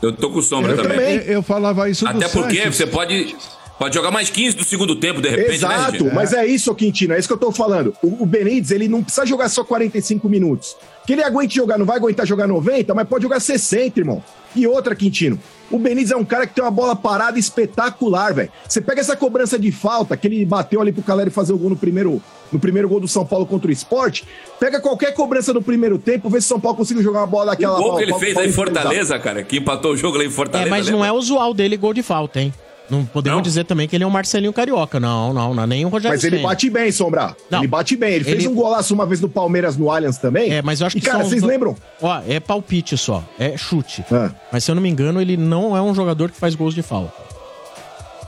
Eu tô com sombra também. Eu, eu falava isso Até porque Sanches. você pode, pode jogar mais 15 do segundo tempo, de repente, né, Exato, RG? mas é isso, Quintino, é isso que eu tô falando. O, o Benítez, ele não precisa jogar só 45 minutos. Que ele aguente jogar, não vai aguentar jogar 90, mas pode jogar 60, irmão. E outra, Quintino, o Benítez é um cara que tem uma bola parada espetacular, velho. Você pega essa cobrança de falta que ele bateu ali pro Caleri fazer o gol no primeiro, no primeiro gol do São Paulo contra o Sport, pega qualquer cobrança do primeiro tempo, vê se o São Paulo conseguiu jogar uma bola daquela... O gol que ele fez lá em Fortaleza, cara, que empatou o jogo lá em É, Fortaleza. mas não lembra? é usual dele gol de falta, hein? Não podemos dizer também que ele é um Marcelinho Carioca. Não, não, não é nem o Rogério Mas ele bate bem, Sombra. Não. Ele bate bem. Ele, fez Ele- um golaço uma vez no Palmeiras no Allianz também. É, mas eu acho E, que cara, são- vocês lembram? Ó, é palpite só, é chute. Mas se eu não me engano, ele não é um jogador que faz gols de falta.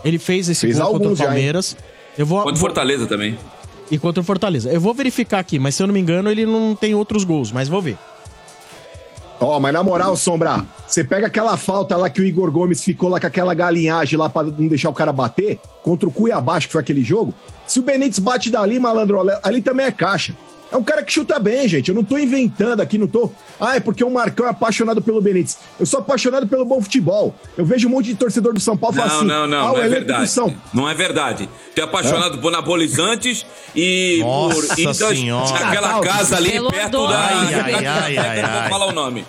Ele fez esse Fez gol contra o alguns já? Palmeiras. Eu vou, Contra o Fortaleza também. e contra o Fortaleza. Eu vou verificar aqui, mas se eu não me engano, ele não tem outros gols, mas vou ver. Ó, mas na moral, Sombra, você pega aquela falta lá que o Igor Gomes ficou lá com aquela galinhagem lá pra não deixar o cara bater, contra o Cuiabá, que foi aquele jogo. Se o Benítez bate dali, malandro, ali também é caixa. É um cara que chuta bem, gente. Eu não tô inventando aqui, não tô. Ah, é porque o Marcão é apaixonado pelo Benítez. Eu sou apaixonado pelo bom futebol. Eu vejo um monte de torcedor do São Paulo Não, assim. não, não, ah, o não é verdade. São Não é verdade. Tu é apaixonado por anabolizantes e Nossa por e das- Senhora. naquela casa ali Pelo perto da. Deus. Ai, ai, ai, Não vou ai. falar o nome.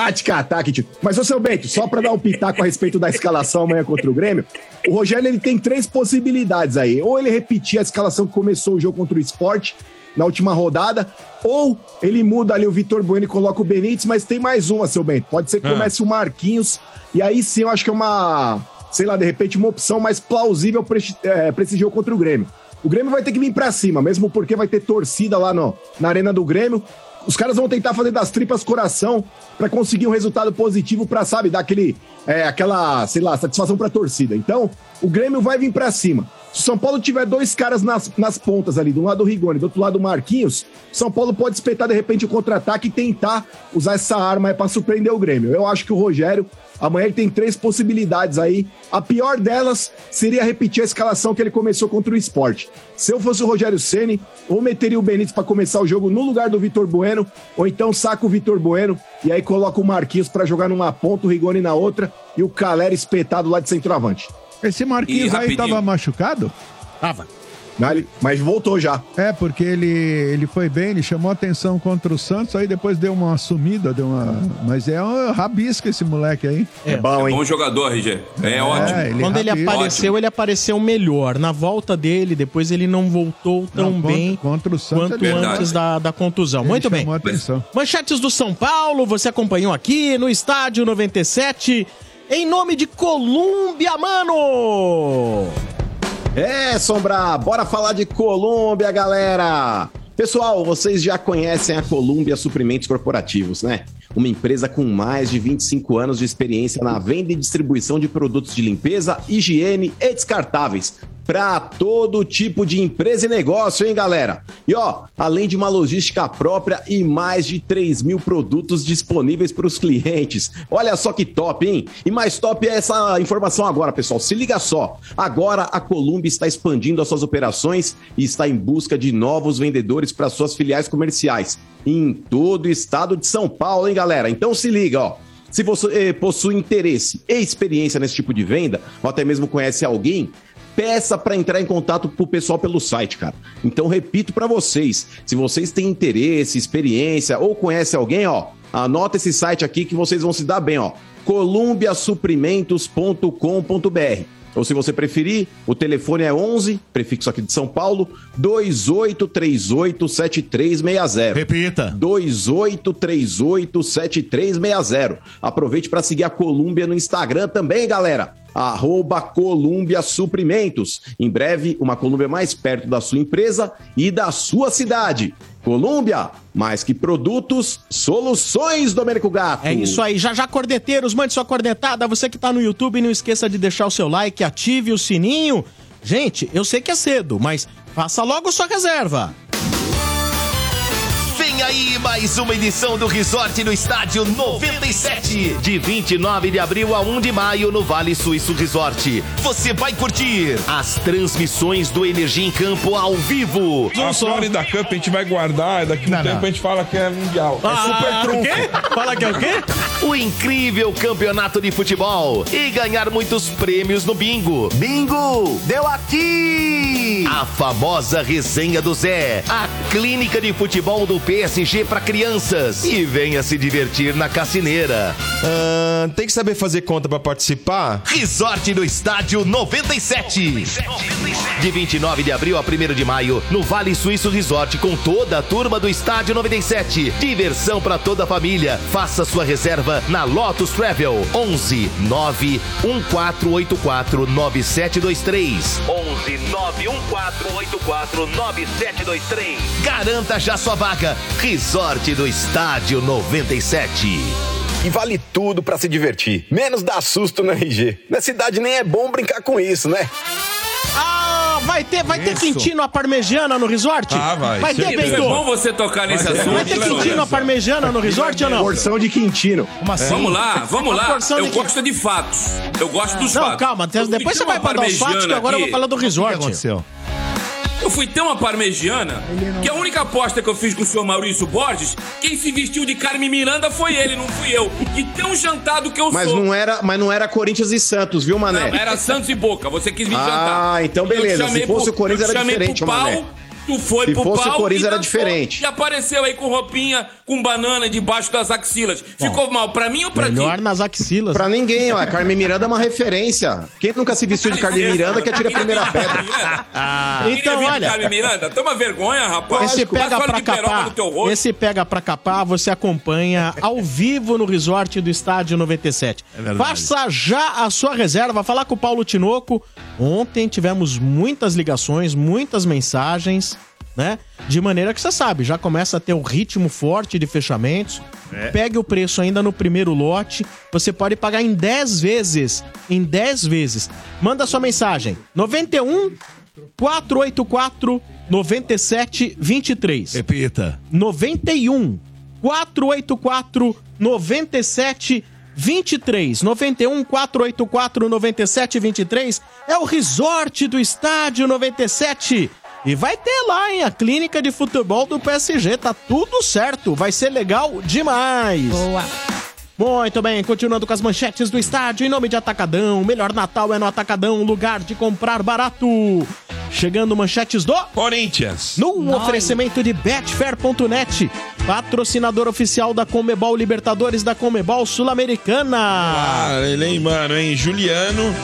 Ah, te catar. Mas, ô seu Bento, só pra dar um pitaco a respeito da escalação amanhã contra o Grêmio, o Rogério ele tem três possibilidades aí. Ou ele repetir a escalação que começou o jogo contra o Sport na última rodada, ou ele muda ali o Vitor Bueno e coloca o Benítez, mas tem mais uma, seu Bento. Pode ser que Ah. comece o Marquinhos, e aí sim eu acho que é uma, sei lá, de repente uma opção mais plausível pra esse, é, esse jogo contra o Grêmio. O Grêmio vai ter que vir pra cima, mesmo porque vai ter torcida lá no, na Arena do Grêmio. Os caras vão tentar fazer das tripas coração pra conseguir um resultado positivo pra, sabe, dar aquele, é, aquela, sei lá, satisfação pra torcida. Então, o Grêmio vai vir pra cima. Se o São Paulo tiver dois caras nas, nas pontas ali, um lado o Rigoni, do outro lado o Marquinhos, São Paulo pode espetar de repente o contra-ataque e tentar usar essa arma pra surpreender o Grêmio. Eu acho que o Rogério, amanhã ele tem três possibilidades aí. A pior delas seria repetir a escalação que ele começou contra o esporte. Se eu fosse o Rogério Ceni, ou meteria o Benítez pra começar o jogo no lugar do Vitor Bueno, ou então saca o Vitor Bueno e aí coloca o Marquinhos pra jogar numa ponta, o Rigoni na outra e o Calera espetado lá de centroavante. Esse Marquinhos aí tava machucado? Tava. Mas voltou já. É, porque ele, ele foi bem, ele chamou atenção contra o Santos, aí depois deu uma sumida, deu uma. Mas é um rabisco esse moleque aí. É bom, É bom jogador, RG. É, ótimo. Quando ele apareceu, ele apareceu melhor. Na volta dele, depois ele não voltou tão Não, contra- bem contra o Santos quanto é antes da, da contusão. Ele Muito bem. atenção. Manchetes do São Paulo, você acompanhou aqui no Estádio 97, em nome de Colômbia, mano! É, Sombra, bora falar de Colômbia, galera! Pessoal, vocês já conhecem a Colômbia Suprimentos Corporativos, né? Uma empresa com mais de 25 anos de experiência na venda e distribuição de produtos de limpeza, higiene e descartáveis para todo tipo de empresa e negócio, hein, galera? E ó, além de uma logística própria e mais de 3 mil produtos disponíveis para os clientes. Olha só que top, hein? E mais top é essa informação agora, pessoal. Se liga só. Agora a Columbi está expandindo as suas operações e está em busca de novos vendedores para suas filiais comerciais em todo o estado de São Paulo, hein, galera? Então se liga, ó. Se você eh, possui interesse e experiência nesse tipo de venda, ou até mesmo conhece alguém, peça para entrar em contato com o pessoal pelo site, cara. Então, repito para vocês, se vocês têm interesse, experiência ou conhece alguém, ó, anota esse site aqui que vocês vão se dar bem, ó. columbiasuprimentos.com.br. Ou se você preferir, o telefone é 11, prefixo aqui de São Paulo, 28387360. Repita. 28387360. Aproveite para seguir a Colômbia no Instagram também, galera. Arroba Colômbia Suprimentos. Em breve, uma Colômbia mais perto da sua empresa e da sua cidade. Colômbia, mais que produtos, soluções, Domênico Gato. É isso aí, já já cordeteiros, mande sua cornetada. Você que tá no YouTube, não esqueça de deixar o seu like, ative o sininho. Gente, eu sei que é cedo, mas faça logo sua reserva. Vem aí mais uma edição do Resort no Estádio 97. De 29 de abril a 1 de maio no Vale Suíço Resort. Você vai curtir as transmissões do Energia em Campo ao vivo. A Florida Cup a gente vai guardar, daqui a um tempo a gente fala que é mundial. Ah, é super trunfo. o quê? Fala que é o quê? O incrível campeonato de futebol e ganhar muitos prêmios no bingo. Bingo! Deu aqui! A famosa resenha do Zé. A clínica de futebol do PSG para crianças. E venha se divertir na cassineira. Ah, tem que saber fazer conta pra participar? Resort no Estádio 97. De 29 de abril a 1 de maio, no Vale Suíço Resort, com toda a turma do Estádio 97. Diversão para toda a família. Faça sua reserva na Lotus Travel. 11 9 1484 9723. 11 91484 9723. Garanta já sua vaga. Resort do Estádio 97. E vale tudo pra se divertir, menos dar susto no RG. Na cidade nem é bom brincar com isso, né? Ah, vai ter, vai ter quintino à parmegiana no resort? Ah, vai. Vai ter. Bento? É bom você tocar nesse assunto. Vai ter quintino à parmegiana no resort ou não? Porção de quintino. Como assim? Vamos lá, vamos lá. Eu de- gosto de fatos. Eu gosto dos Não, fatos. calma, Eu fui depois você vai uma pra dar os fatos, que agora eu vou falar do O que resort. aconteceu? Eu fui ter uma parmegiana, que a única aposta que eu fiz com o senhor Maurício Borges, quem se vestiu de Carmen Miranda foi ele, não fui eu. E tão jantado que eu Mas sou. não era, mas não era Corinthians e Santos, viu, Mané? Não, era Santos e Boca, você quis me Ah, jantar. então Eu beleza. Se fosse o Corinthians era diferente, pro pau, Mané. Tu foi Se pro fosse o pau Corinthians e era dançou, diferente. E apareceu aí com roupinha, com banana debaixo das axilas. Ficou mal pra mim ou pra ti? Melhor nas axilas. Pra ninguém, ó. Carmen Miranda é uma referência. Quem nunca se vestiu de Carmen Miranda que atira a primeira pedra. Então, olha. Carmen Miranda, toma vergonha, rapaz. Esse pega pra capar, esse pega pra capar, você acompanha ao vivo no resort do Estádio 97. verdade. Faça já a sua reserva, falar com o Paulo Tinoco. Ontem tivemos muitas ligações, muitas mensagens, né? De maneira que você sabe, já começa a ter o ritmo forte de fechamentos. Pegue o preço ainda no primeiro lote. Você pode pagar em 10 vezes. Em 10 vezes. Manda sua mensagem. 91 484 9723. Repita. 91 484 9723. 91 484 9723 é o resort do estádio 97. E vai ter lá, hein, a clínica de futebol do PSG. Tá tudo certo. Vai ser legal demais. Boa. Muito bem, continuando com as manchetes do estádio, em nome de Atacadão, o melhor Natal é no Atacadão, lugar de comprar barato. Chegando manchetes do Corinthians. no oferecimento de Betfair.net, patrocinador oficial da Comebol Libertadores da Comebol Sul-Americana. Ah, ele, hein, mano, hein? Juliano,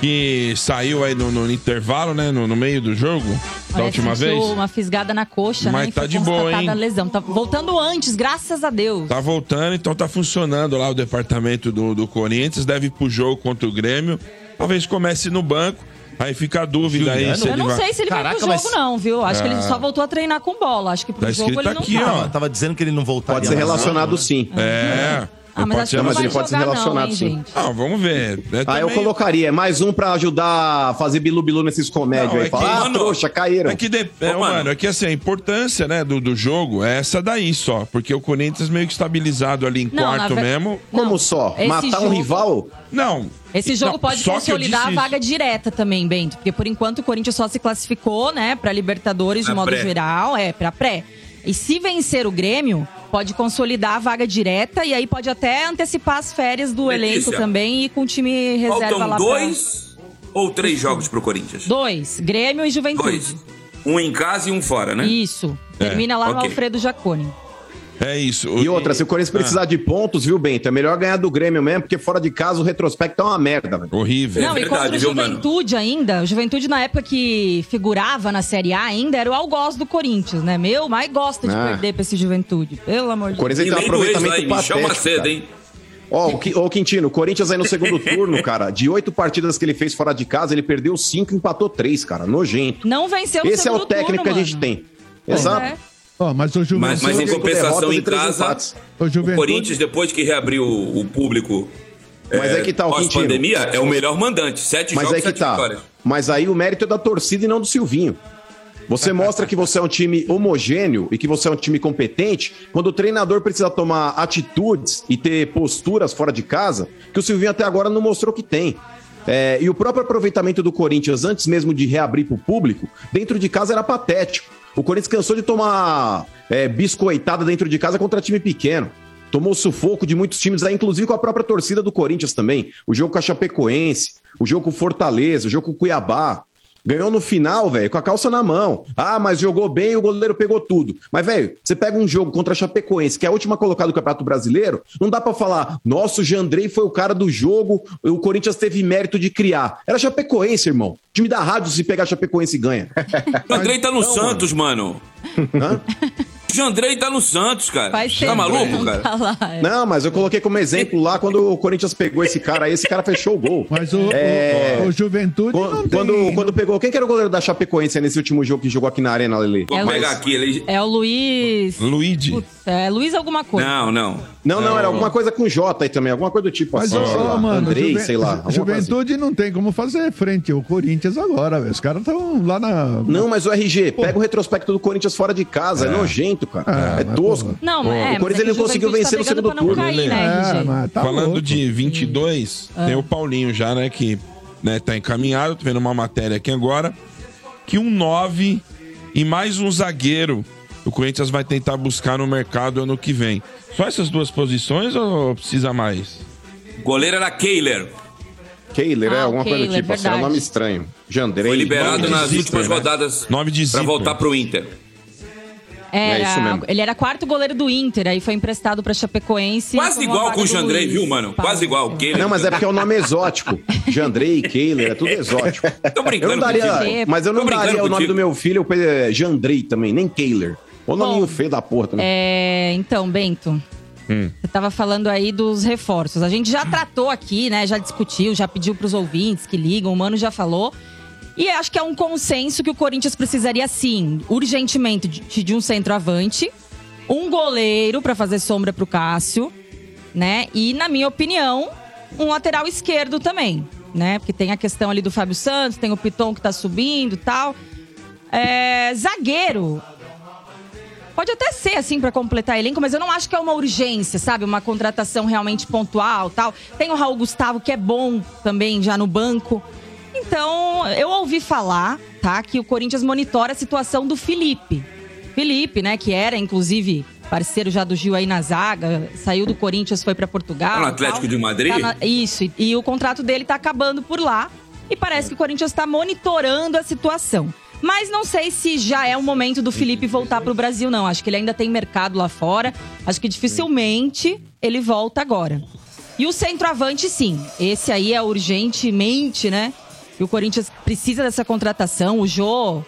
que saiu aí no, no intervalo, né? No, no meio do jogo, da Olha, última vez. uma fisgada na coxa, Mas né? tá de boa, hein? a lesão. Tá voltando antes, graças a Deus. Tá voltando, então tá funcionando lá o departamento do, do Corinthians. Deve ir pro jogo contra o Grêmio. Talvez comece no banco. Aí fica a dúvida aí se Eu ele não vai. sei se ele vai Caraca, pro jogo, mas- não, viu? Acho que ele Ah. só voltou a treinar com bola. Acho que pro Tá jogo ele não aqui, tá. ó. Tava, tava dizendo que ele não voltaria. Pode ser relacionado sim. É. Ah, mas Pode acho ser, que não mas vai ele pode ser jogar não, relacionado, hein, sim. gente? Ah, vamos ver. É Ah, eu também- colocaria. É mais um pra ajudar a fazer bilu-bilu nesses comédios Não, aí. é Falar, que- ah, Mano, trouxa, caíram. É que, de... é, Ô, mano. mano, é que assim, a importância né, do, do jogo é essa daí só. Porque o Corinthians meio que estabilizado ali em Não, na quarto ver- mesmo. Como só? esse Matar um jogo- rival? Não. Esse jogo Não, pode só que eu consolidar a disse vaga direta também, Bento. Porque por enquanto o Corinthians só se classificou, né, pra Libertadores de modo pré. geral, é, pra pré. E se vencer o Grêmio, pode consolidar a vaga direta e aí pode até antecipar as férias do Letícia, elenco também e com o time reserva Faltam lá pra- dois ou três jogos pro Corinthians? Dois, Grêmio e Juventude. Dois. Um em casa e um fora, né? Isso. Termina lá no ok. Alfredo Jaconi. É isso. E outra, se o Corinthians precisar de pontos, viu, Bento? É melhor ganhar do Grêmio mesmo, porque fora de casa o retrospecto é uma merda, velho. Horrível. Não, e contra o Juventude ainda, o Juventude na época que figurava na Série A ainda, era o algoz do Corinthians, né? Meu, mas gosta de Ah. perder pra esse Juventude, pelo amor de O Corinthians tem um aproveitamento hein? Michel patético. Macedo, hein? Ó, o Qui- ô, Quintino, o Corinthians aí no segundo turno, cara, de oito partidas que ele fez fora de casa, ele perdeu cinco e empatou três, cara. Nojento. Não venceu no Esse é o técnico turno, que a gente mano. tem. Exato. é. Ó, mas. Mas, mas em compensação, em casa. O o. Corinthians, depois que reabriu o, o público Mas é que tá, o Quintino. pós-pandemia, é o melhor mandante. Sete Mas jogos, aí que sete tá. vitórias. Mas aí o mérito é da torcida e não do Silvinho. Você mostra que você é um time homogêneo e que você é um time competente quando o treinador precisa tomar atitudes e ter posturas fora de casa que o Silvinho até agora não mostrou que tem. É, e o próprio aproveitamento do Corinthians, antes mesmo de reabrir para o público, dentro de casa era patético. O Corinthians cansou de tomar é, biscoitada dentro de casa contra time pequeno. Tomou sufoco de muitos times, aí, inclusive com a própria torcida do Corinthians também. O jogo com a Chapecoense, o jogo com o Fortaleza, o jogo com o Cuiabá. Ganhou no final, velho, com a calça na mão. Ah, mas jogou bem o goleiro pegou tudo. Mas, velho, você pega um jogo contra a Chapecoense, que é a última colocada do Campeonato Brasileiro, não dá pra falar, nossa, o Jandrei foi o cara do jogo, o Corinthians teve mérito de criar. Era Chapecoense, irmão. Time da rádio, se pegar Chapecoense, ganha. O Andrei tá no Santos, mano. Hã? O Jandrei tá no Santos, cara. Faz tá maluco, cara? tá lá. Não, mas eu coloquei como exemplo lá quando o Corinthians pegou esse cara aí, esse cara fechou o gol. Mas o, É. o, o Juventude não Quando, tem... quando, quando pegou, quem que era o goleiro da Chapecoense nesse último jogo que jogou aqui na Arena, Lele? É o- pegar aqui. Ele... É o Luiz. Luigi. Putz, é Luiz alguma coisa. Não, não. Não, não, era alguma coisa com J aí também, alguma coisa do tipo Mas, assim, lá, ô, mano, Andrei, Juven- sei lá. assim. Juventude não tem como fazer frente ao Corinthians agora, velho. Os caras estão lá na... Não, mas o RG, pega o retrospecto do Corinthians fora de casa, é, nojento, cara. É, É, mas, tosco. Não, mas é, o mas Corinthians é ele não conseguiu Juventude vencer no tá brigando segundo turno. cair, né, É, mas tá Falando louco. de 22, tem o Paulinho já, né? Que né, tá encaminhado. Tô vendo uma matéria aqui agora. Que um 9 e mais um zagueiro o Corinthians vai tentar buscar no mercado ano que vem. Só essas duas posições ou precisa mais? Goleiro era Kehler. Kehler, é Ah, alguma o coisa do tipo assim, é um nome estranho. Jandrei. Foi liberado nas zíper, últimas né? rodadas Nome de pra voltar pro Inter. É isso Era, mesmo. ele era quarto goleiro do Inter, aí foi emprestado pra Chapecoense. Quase igual com o Jandrei, Luiz viu, mano? Paulo. Quase igual. Kehler. Não, mas é porque é um nome exótico. Jandrei, Kehler, é tudo exótico. Tô Eu brincando não daria, contigo. mas eu não daria o nome contigo. do meu filho é, Jandrei também, nem Kehler. O nominho feio da porra também. É, então, Bento. Hum. Você tava falando aí dos reforços. A gente já tratou aqui, né? Já discutiu, já pediu pros ouvintes que ligam, o Mano já falou. E acho que é um consenso que o Corinthians precisaria, sim, urgentemente, de, de um centroavante, um goleiro pra fazer sombra pro Cássio, né? E, na minha opinião, um lateral esquerdo também, né? Porque tem a questão ali do Fábio Santos, tem o Piton que tá subindo e tal. É, zagueiro, Pode até ser, assim, pra completar elenco, mas eu não acho que é uma urgência, sabe? Uma contratação realmente pontual tal. Tem o Raul Gustavo, que é bom também já no banco. Então, eu ouvi falar, tá? Que o Corinthians monitora a situação do Felipe. Felipe, né? Que era, inclusive, parceiro já do Gil aí na zaga. Saiu do Corinthians, foi pra Portugal. Tá no tal. Atlético de Madrid? Tá na- Isso, e, e o contrato dele tá acabando por lá. E parece que o Corinthians tá monitorando a situação. Mas não sei se já é o momento do Felipe voltar pro Brasil, não. Acho que ele ainda tem mercado lá fora. Acho que dificilmente ele volta agora. E o centroavante, sim. Esse aí é urgentemente, né? E o Corinthians precisa dessa contratação. O Jô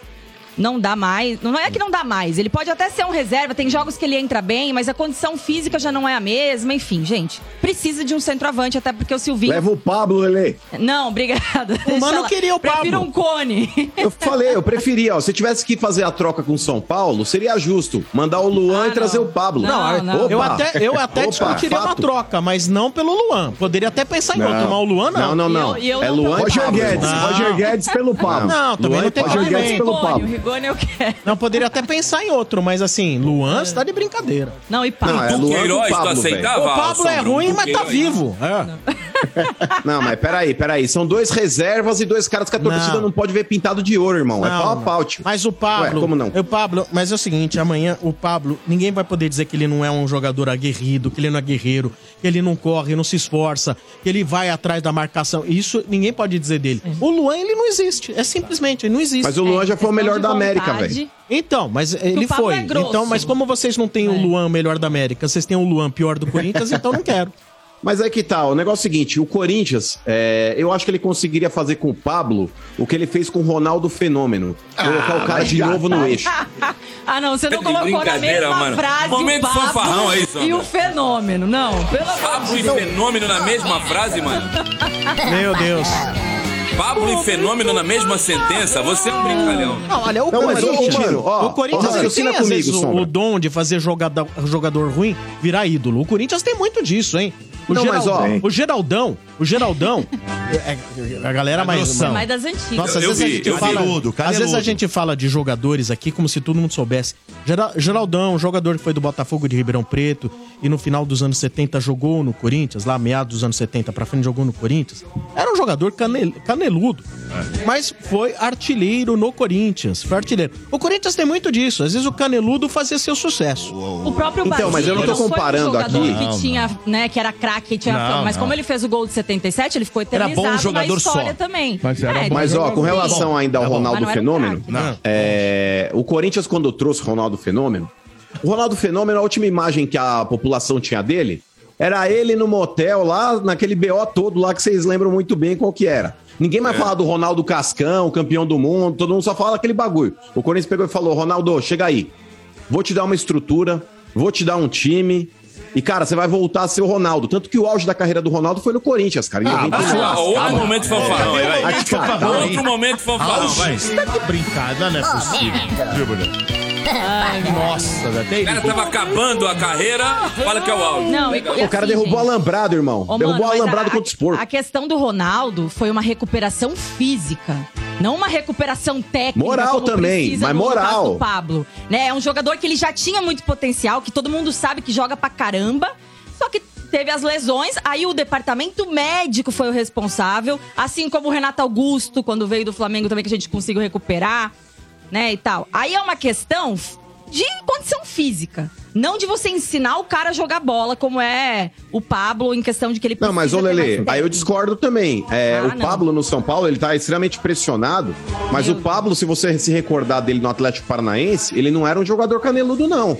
não dá mais. Não é que não dá mais. Ele pode até ser um reserva. Tem jogos que ele entra bem, mas a condição física já não é a mesma. Enfim, gente. Precisa de um centroavante, até porque o Silvinho. Leva o Pablo, Lele. Não, obrigado. O Mano queria o Prefiro Pablo. um cone. Eu falei, eu preferia, ó. Se tivesse que fazer a troca com São Paulo, seria justo mandar o Luan Ah, e trazer não. o Pablo. Não, não. Eu até, eu até Opa, discutiria uma fato. troca, mas não pelo Luan. Poderia até pensar em outro, mas o Luan não. Não, não, não. E eu- e eu é não Luan Roger. Guedes, Não. Roger Guedes pelo Pablo. Não, também Luan não tem Roger. Guedes pelo Pablo. Eu quero. Não, poderia até pensar em outro, mas assim, Luan, você tá de brincadeira. Não, e Pablo. Não, é Tu Luan Queiroz, tu Pablo, aceitava? O Pablo é ruim, Tu mas tá vivo. É. Não, mas peraí, peraí. São dois reservas e dois caras que a torcida não, Não. pode ver pintado de ouro, irmão. é Não, pau a pau, tio. Mas o Pablo. Ué, como não? O Pablo, mas é o seguinte, amanhã o Pablo, ninguém vai poder dizer que ele não é um jogador aguerrido, que ele não é guerreiro, que ele não corre, não se esforça, que ele vai atrás da marcação. Isso ninguém pode dizer dele. O Luan, ele não existe. É simplesmente, ele não existe. Mas o Luan já foi o melhor da América, velho. Então, mas ele foi. é então, mas como vocês não têm o Luan melhor da América, vocês têm o Luan pior do Corinthians, então não quero. Mas é que tá, o negócio é o seguinte, o Corinthians, é, eu acho que ele conseguiria fazer com o Pablo o que ele fez com o Ronaldo Fenômeno. Colocar o cara de já novo tá. no eixo. Ah, não, você não colocou na mesma mano. frase Momento o Pablo fanfarrão aí, Sandra. e o fenômeno. Não, pelo amor Pablo e fenômeno na mesma frase, mano. Meu Deus. Pablo e fenômeno na mesma sentença? Você é um brincalhão. Não, olha, o Não, mas, ô, Corinthians, mano, ó, o Corinthians ó, ele raciocina tem, às comigo, vezes, o, Sombra. o dom de fazer jogador, jogador ruim virar ídolo. O Corinthians tem muito disso, hein? O, Não, mas, ó, o Geraldão, o Geraldão, é- é- a galera mais... grossão. Mais das antigas. Nossa, às Eu vezes, a vi, gente eu vi. fala, Caneludo, às vezes a caneludo. gente fala de jogadores aqui como se todo mundo soubesse. Gera- Geraldão, jogador que foi do Botafogo de Ribeirão Preto e no final dos anos 70 jogou no Corinthians, lá meados dos anos 70 pra frente jogou no Corinthians. Era um jogador canel- caneludo, mas foi artilheiro no Corinthians, foi artilheiro. O Corinthians tem muito disso, às vezes o caneludo fazia seu sucesso. O próprio Então, mas eu não tô comparando foi um jogador aqui. que tinha, né, que era craque, que tinha Não, fama, mas não. como ele fez o gol de 77, ele ficou Era bom eternizado jogador na história só. também. Mas era bom Mas, ó, com Bom, relação ainda ao. Ronaldo um Fenômeno, é, o Corinthians, quando trouxe o Ronaldo Fenômeno, o Ronaldo Fenômeno, a última imagem que a população tinha dele, era ele no motel lá, naquele BO todo lá que vocês lembram muito bem qual que era. Ninguém É. vai falar do Ronaldo Cascão, campeão do mundo, todo mundo só fala aquele bagulho. O Corinthians pegou e falou: Ronaldo, chega aí. Vou te dar uma estrutura, vou te dar um time. E, cara, você vai voltar a ser o Ronaldo. Tanto que o auge da carreira do Ronaldo foi no Corinthians, cara. Ah, 99. Ó, outro momento fanfarrão aí, vai. Outro momento fanfarrão, vai. Você tá de brincadeira, não é possível. Bruno? Nossa, até O cara tava acabando a carreira, fala que é o áudio. Não, e, e O cara assim, derrubou gente, alambrado, irmão. Ô, derrubou mano, mas alambrado a- contra os porcos. A questão do Ronaldo foi uma recuperação física. Não uma recuperação técnica. Moral como também, precisa mas no caso moral. do Pablo. Né? É um jogador que ele já tinha muito potencial, que todo mundo sabe que joga pra caramba. Só que teve as lesões, aí o departamento médico foi o responsável. Assim como o Renato Augusto, quando veio do Flamengo também, que a gente conseguiu recuperar, né? E tal. Aí é uma questão de condição física. Não de você ensinar o cara a jogar bola, como é o Pablo, em questão de que ele Não, mas ô Lele, aí eu discordo também. É, Ah, o não. Pablo no São Paulo, ele tá extremamente pressionado. Mas Meu o Pablo, se você se recordar dele no Atlético Paranaense, ele não era um jogador caneludo, não.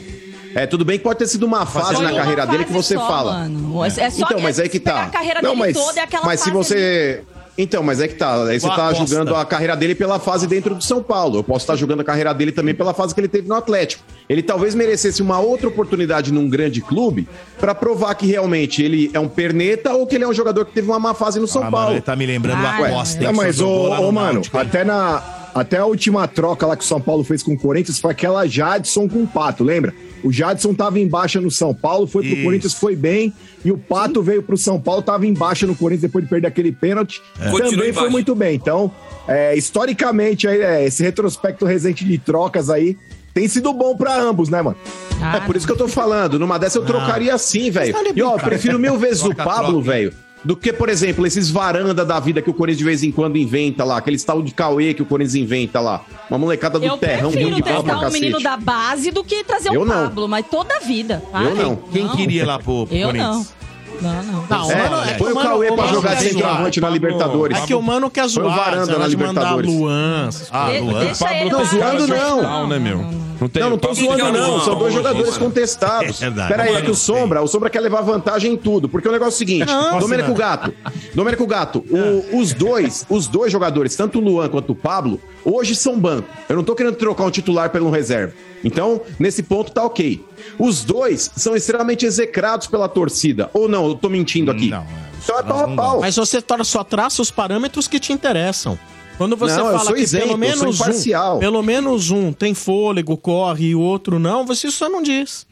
É, tudo bem que pode ter sido uma fase Foi na uma carreira dele que você só, fala. mano. É só então, mas aí que tá. a carreira não, dele mas, toda é aquela mas se fase você. Então, mas é que tá. Aí você tá aposta. julgando a carreira dele pela fase dentro do São Paulo. Eu posso estar julgando a carreira dele também pela fase que ele teve no Atlético. Ele talvez merecesse uma outra oportunidade num grande clube pra provar que realmente ele é um perneta ou que ele é um jogador que teve uma má fase no São Ah, mano, Paulo. ele tá me lembrando Ah, a hein, que mas, ô, ô, mano, até, na, até a última troca lá que o São Paulo fez com o Corinthians foi aquela Jadson com o Pato, lembra? O Jadson tava em baixa no São Paulo, foi pro Isso. Corinthians, foi bem, e o Pato veio pro São Paulo, tava em baixa no Corinthians depois de perder aquele pênalti. Continua Também foi muito bem. Então, é, historicamente, aí, é, esse retrospecto recente de trocas aí tem sido bom pra ambos, né, mano? Ah, É por isso que eu tô falando. Numa dessa eu trocaria sim, velho. E ó, prefiro mil vezes o Troca, Pablo, troca. velho, do que, por exemplo, esses varanda da vida que o Corinthians de vez em quando inventa lá, aquele tal de Cauê que o Corinthians inventa lá. Uma molecada do Eu terrão, prefiro rio de bola pra testar um menino da base do que trazer Eu um não. Pablo, mas toda a vida. Eu Ai, não. Quem queria lá pro, pro Eu Corinthians? não. Não, não. Não, É, mano, é que põe o mano- Cauê pra jogar centroavante zoar. na Libertadores. É que o mano quer Foi o zoar, Varanda na Libertadores. Luan. Ah, Luan. tá lá. zoando, não. Final, né, meu? Não, tem, Não, não tô zoando, não. São dois jogadores contestados. É verdade. Pera aí, é que o Sombra, o Sombra quer levar vantagem em tudo. Porque o negócio é o seguinte: Domênico Gato, Domênico Gato, o- os dois, os dois jogadores, tanto o Luan quanto o Pablo, hoje são banco. Eu não tô querendo trocar um titular pelo um reserva. Então, nesse ponto tá ok. Os dois são extremamente execrados pela torcida. Ou não, eu tô mentindo aqui. Não, Então é pau a pau. Mas você só traça os parâmetros que te interessam. Quando você Não, eu fala sou que isento, pelo eu menos um, pelo menos um tem fôlego, corre e o outro não, você só não diz.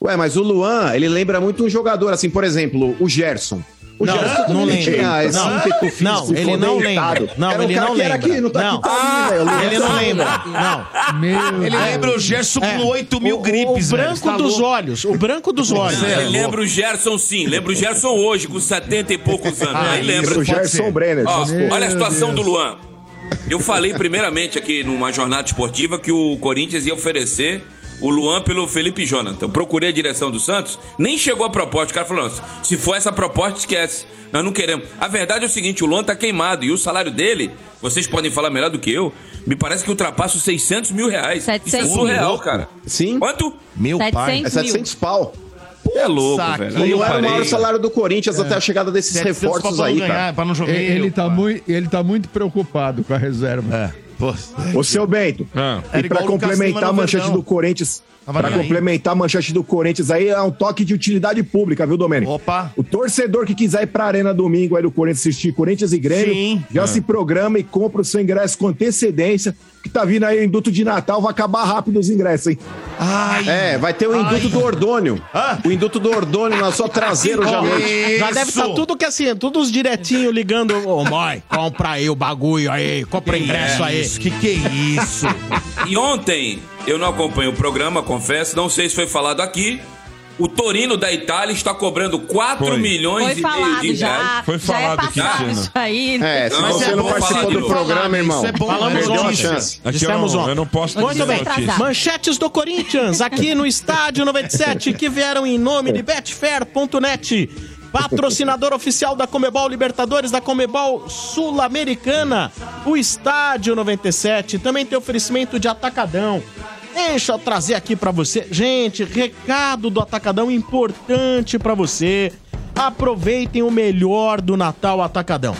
Ué, mas o Luan, ele lembra muito um jogador, assim, por exemplo, o Gerson. O Não, Gerson não lembra. tinha esse Não, físico não, ele não lembra. Não, Era ele não lembra. aqui, não tá Não. aqui velho. Ele não lembra. Não. Meu Ele lembra o Gerson com 8 mil O- gripes, O velho. branco Você tá dos louco? olhos. O branco dos olhos. Ele lembra o Gerson sim, lembra o Gerson hoje, com 70 e poucos anos. Ah, Aí lembra. O Gerson Brenner. Ó, olha a situação do Luan. Eu falei primeiramente aqui numa jornada esportiva que o Corinthians ia oferecer o Luan pelo Felipe Jonathan. Procurei a direção do Santos, nem chegou a proposta. O cara falou: "Nossa, se for essa proposta, esquece. Nós não queremos. A verdade é o seguinte: o Luan tá queimado e o salário dele, vocês podem falar melhor do que eu, me parece que ultrapassa os 600 mil reais. 700 Isso é surreal, mil. cara. Sim. Quanto? Meu pai. É 700 pau. É louco, velho. Não era o maior salário do Corinthians até a chegada desses 700 reforços aí, ganhar, cara. Pra não jogar. Ele, ele Meu tá muito, ele tá muito preocupado com a reserva. É. Pô, Ô, seu Bento, Ah. e pra complementar a manchete do Corinthians, Aí. complementar a manchete do Corinthians aí, é um toque de utilidade pública, viu, Domênico? Opa. O torcedor que quiser ir pra Arena domingo aí do Corinthians assistir Corinthians e Grêmio, Sim. já se programa e compra o seu ingresso com antecedência, que tá vindo aí o induto de Natal, vai acabar rápido os ingressos, hein? Ai. É, vai ter o induto do Ordônio. Ah. O induto do Ordônio na sua traseira hoje à noite. Já deve estar Isso. tudo que assim, todos direitinho ligando. Ô, mãe, compra aí o bagulho aí, compra ingresso aí. Isso, que que é isso? E ontem, eu não acompanho o programa, confesso, não sei se foi falado aqui. O Torino da Itália está cobrando 4 Foi. milhões Foi e meio de já. reais. Foi já falado, é passado Cristina. isso aí. É, se Não, você é não bom participou falar do programa, irmão, Isso é bom, Falamos perdeu a ontem. chance. Aqui Dissemos eu não, ontem. eu não posso Muito dizer bem. notícia. Manchetes do Corinthians, aqui no Estádio 97, que vieram em nome de Betfair.net. Patrocinador oficial da Comebol Libertadores, da Comebol Sul-Americana. O Estádio 97 também tem oferecimento de Atacadão. Deixa eu trazer aqui pra você. Gente, recado do Atacadão importante pra você. Aproveitem o melhor do Natal Atacadão.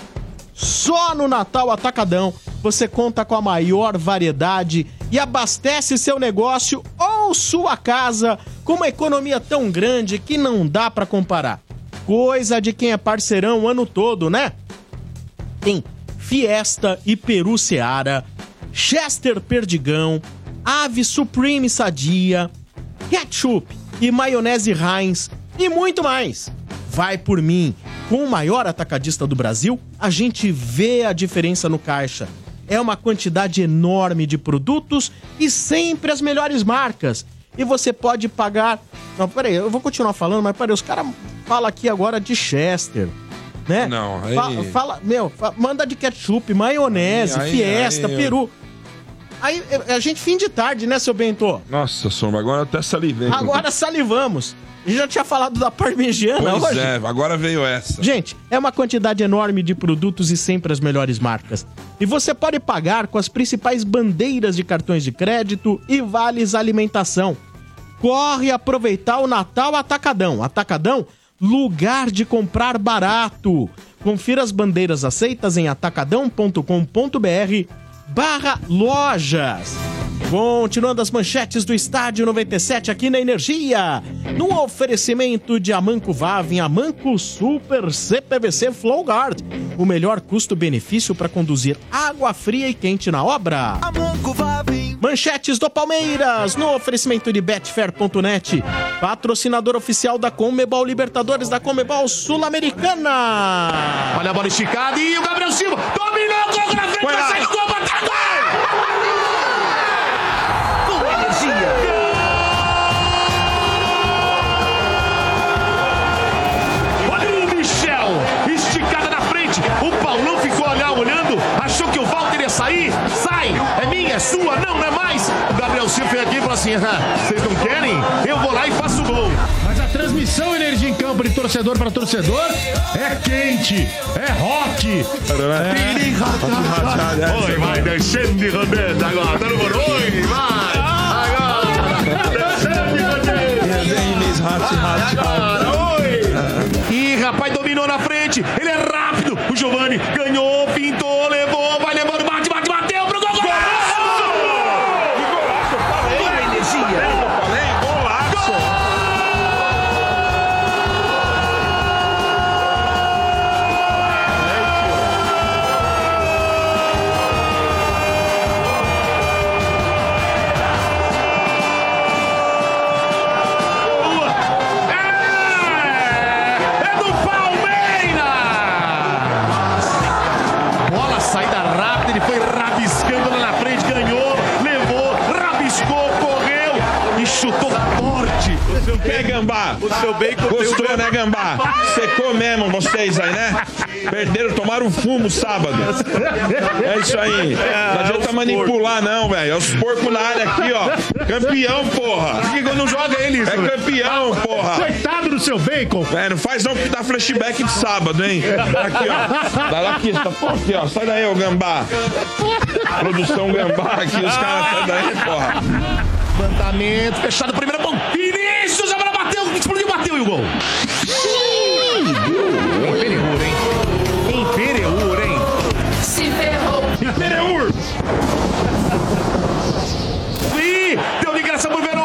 Só no Natal Atacadão você conta com a maior variedade e abastece seu negócio ou sua casa com uma economia tão grande que não dá pra comparar. Coisa de quem é parceirão o ano todo, né? Tem Fiesta e Peru Seara, Chester Perdigão, Ave Supreme Sadia, ketchup e maionese Heinz e muito mais. Vai por mim. Com o maior atacadista do Brasil, a gente vê a diferença no caixa. É uma quantidade enorme de produtos e sempre as melhores marcas. E você pode pagar. Não, peraí, eu vou continuar falando, mas peraí, os caras falam aqui agora de Chester. Né? Não, aí- Fa- fala, meu, fa- manda de ketchup, maionese, Aí- aí- fiesta, aí peru. Aí é, a gente fim de tarde, né, seu Bento? Nossa, Sombra, agora eu até salivei. Agora salivamos. A gente já tinha falado da parmegiana Pois hoje. é, agora veio essa. Gente, é uma quantidade enorme de produtos e sempre as melhores marcas. E você pode pagar com as principais bandeiras de cartões de crédito e vales alimentação. Corre aproveitar o Natal Atacadão. Atacadão, lugar de comprar barato. Confira as bandeiras aceitas em atacadão.com.br barra lojas. Continuando as manchetes do Estádio 97 aqui na Energia. No oferecimento de Amanco Vavin, Amanco Super CPVC Flowguard. O melhor custo-benefício para conduzir água fria e quente na obra. Manchetes do Palmeiras, no oferecimento de Betfair.net, patrocinador oficial da Comebol Libertadores da Comebol Sul-Americana. Olha a bola esticada e o Gabriel Silva dominou com o grafite, vai sair do gol, bateu gol! Com energia. Olha o Michel, esticada na frente. O Paulão achou que o Walter ia sair. Sai, é minha, é sua, não, não é mais. O Gabriel Silva veio aqui e falou assim: "Ah, vocês não querem? Eu vou lá e faço o gol. Mas a transmissão Energia em Campo de torcedor para torcedor é quente, é rock. Oi, vai descendo de rodando agora, tá no oi, vai. Agora, descendo de rodando. Ih, rapaz, dominou na frente, ele é rápido. O Giovani ganhou, pintou, gambá? O seu bacon tem Gostou, né, gambá? Secou mesmo vocês aí, né? Perderam, tomaram fumo sábado. É isso aí. Não adianta manipular, não, velho. É os porcos na área aqui, ó. Campeão, porra. Por que que não joga ele isso? É campeão, porra. Coitado do seu bacon. É, não faz não que dá flashback de sábado, hein? Aqui, ó. Dá lá aqui, tá, pô, aqui, ó. Sai daí, ô gambá. Produção gambá aqui, os caras saem daí, porra. Levantamento, fechado, primeira mão. Vinícius, a bola bateu, explodiu, bateu e o gol. Impereur, hein? Impereur, hein? Se ferrou. Impereur! Ih, deu ligação pro. Verão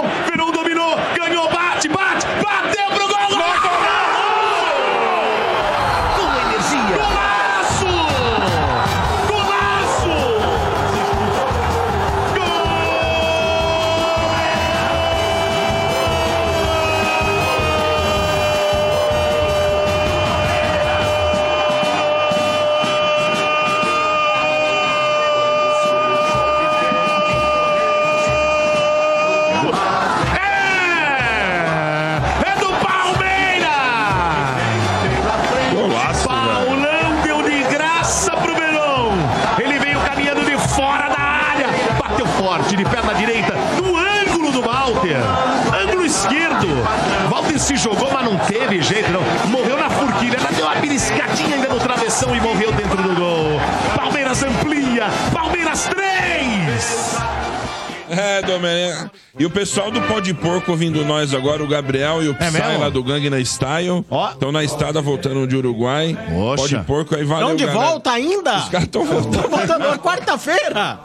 É, Domenech. E o pessoal do Pó de Porco ouvindo nós agora, o Gabriel e o Psy mesmo? lá do Gangue na Style. Estão na estrada voltando de Uruguai. Poxa. Pó de Porco aí valeu, Estão de galera. volta ainda? Os caras estão voltando. Estão voltando na quarta-feira.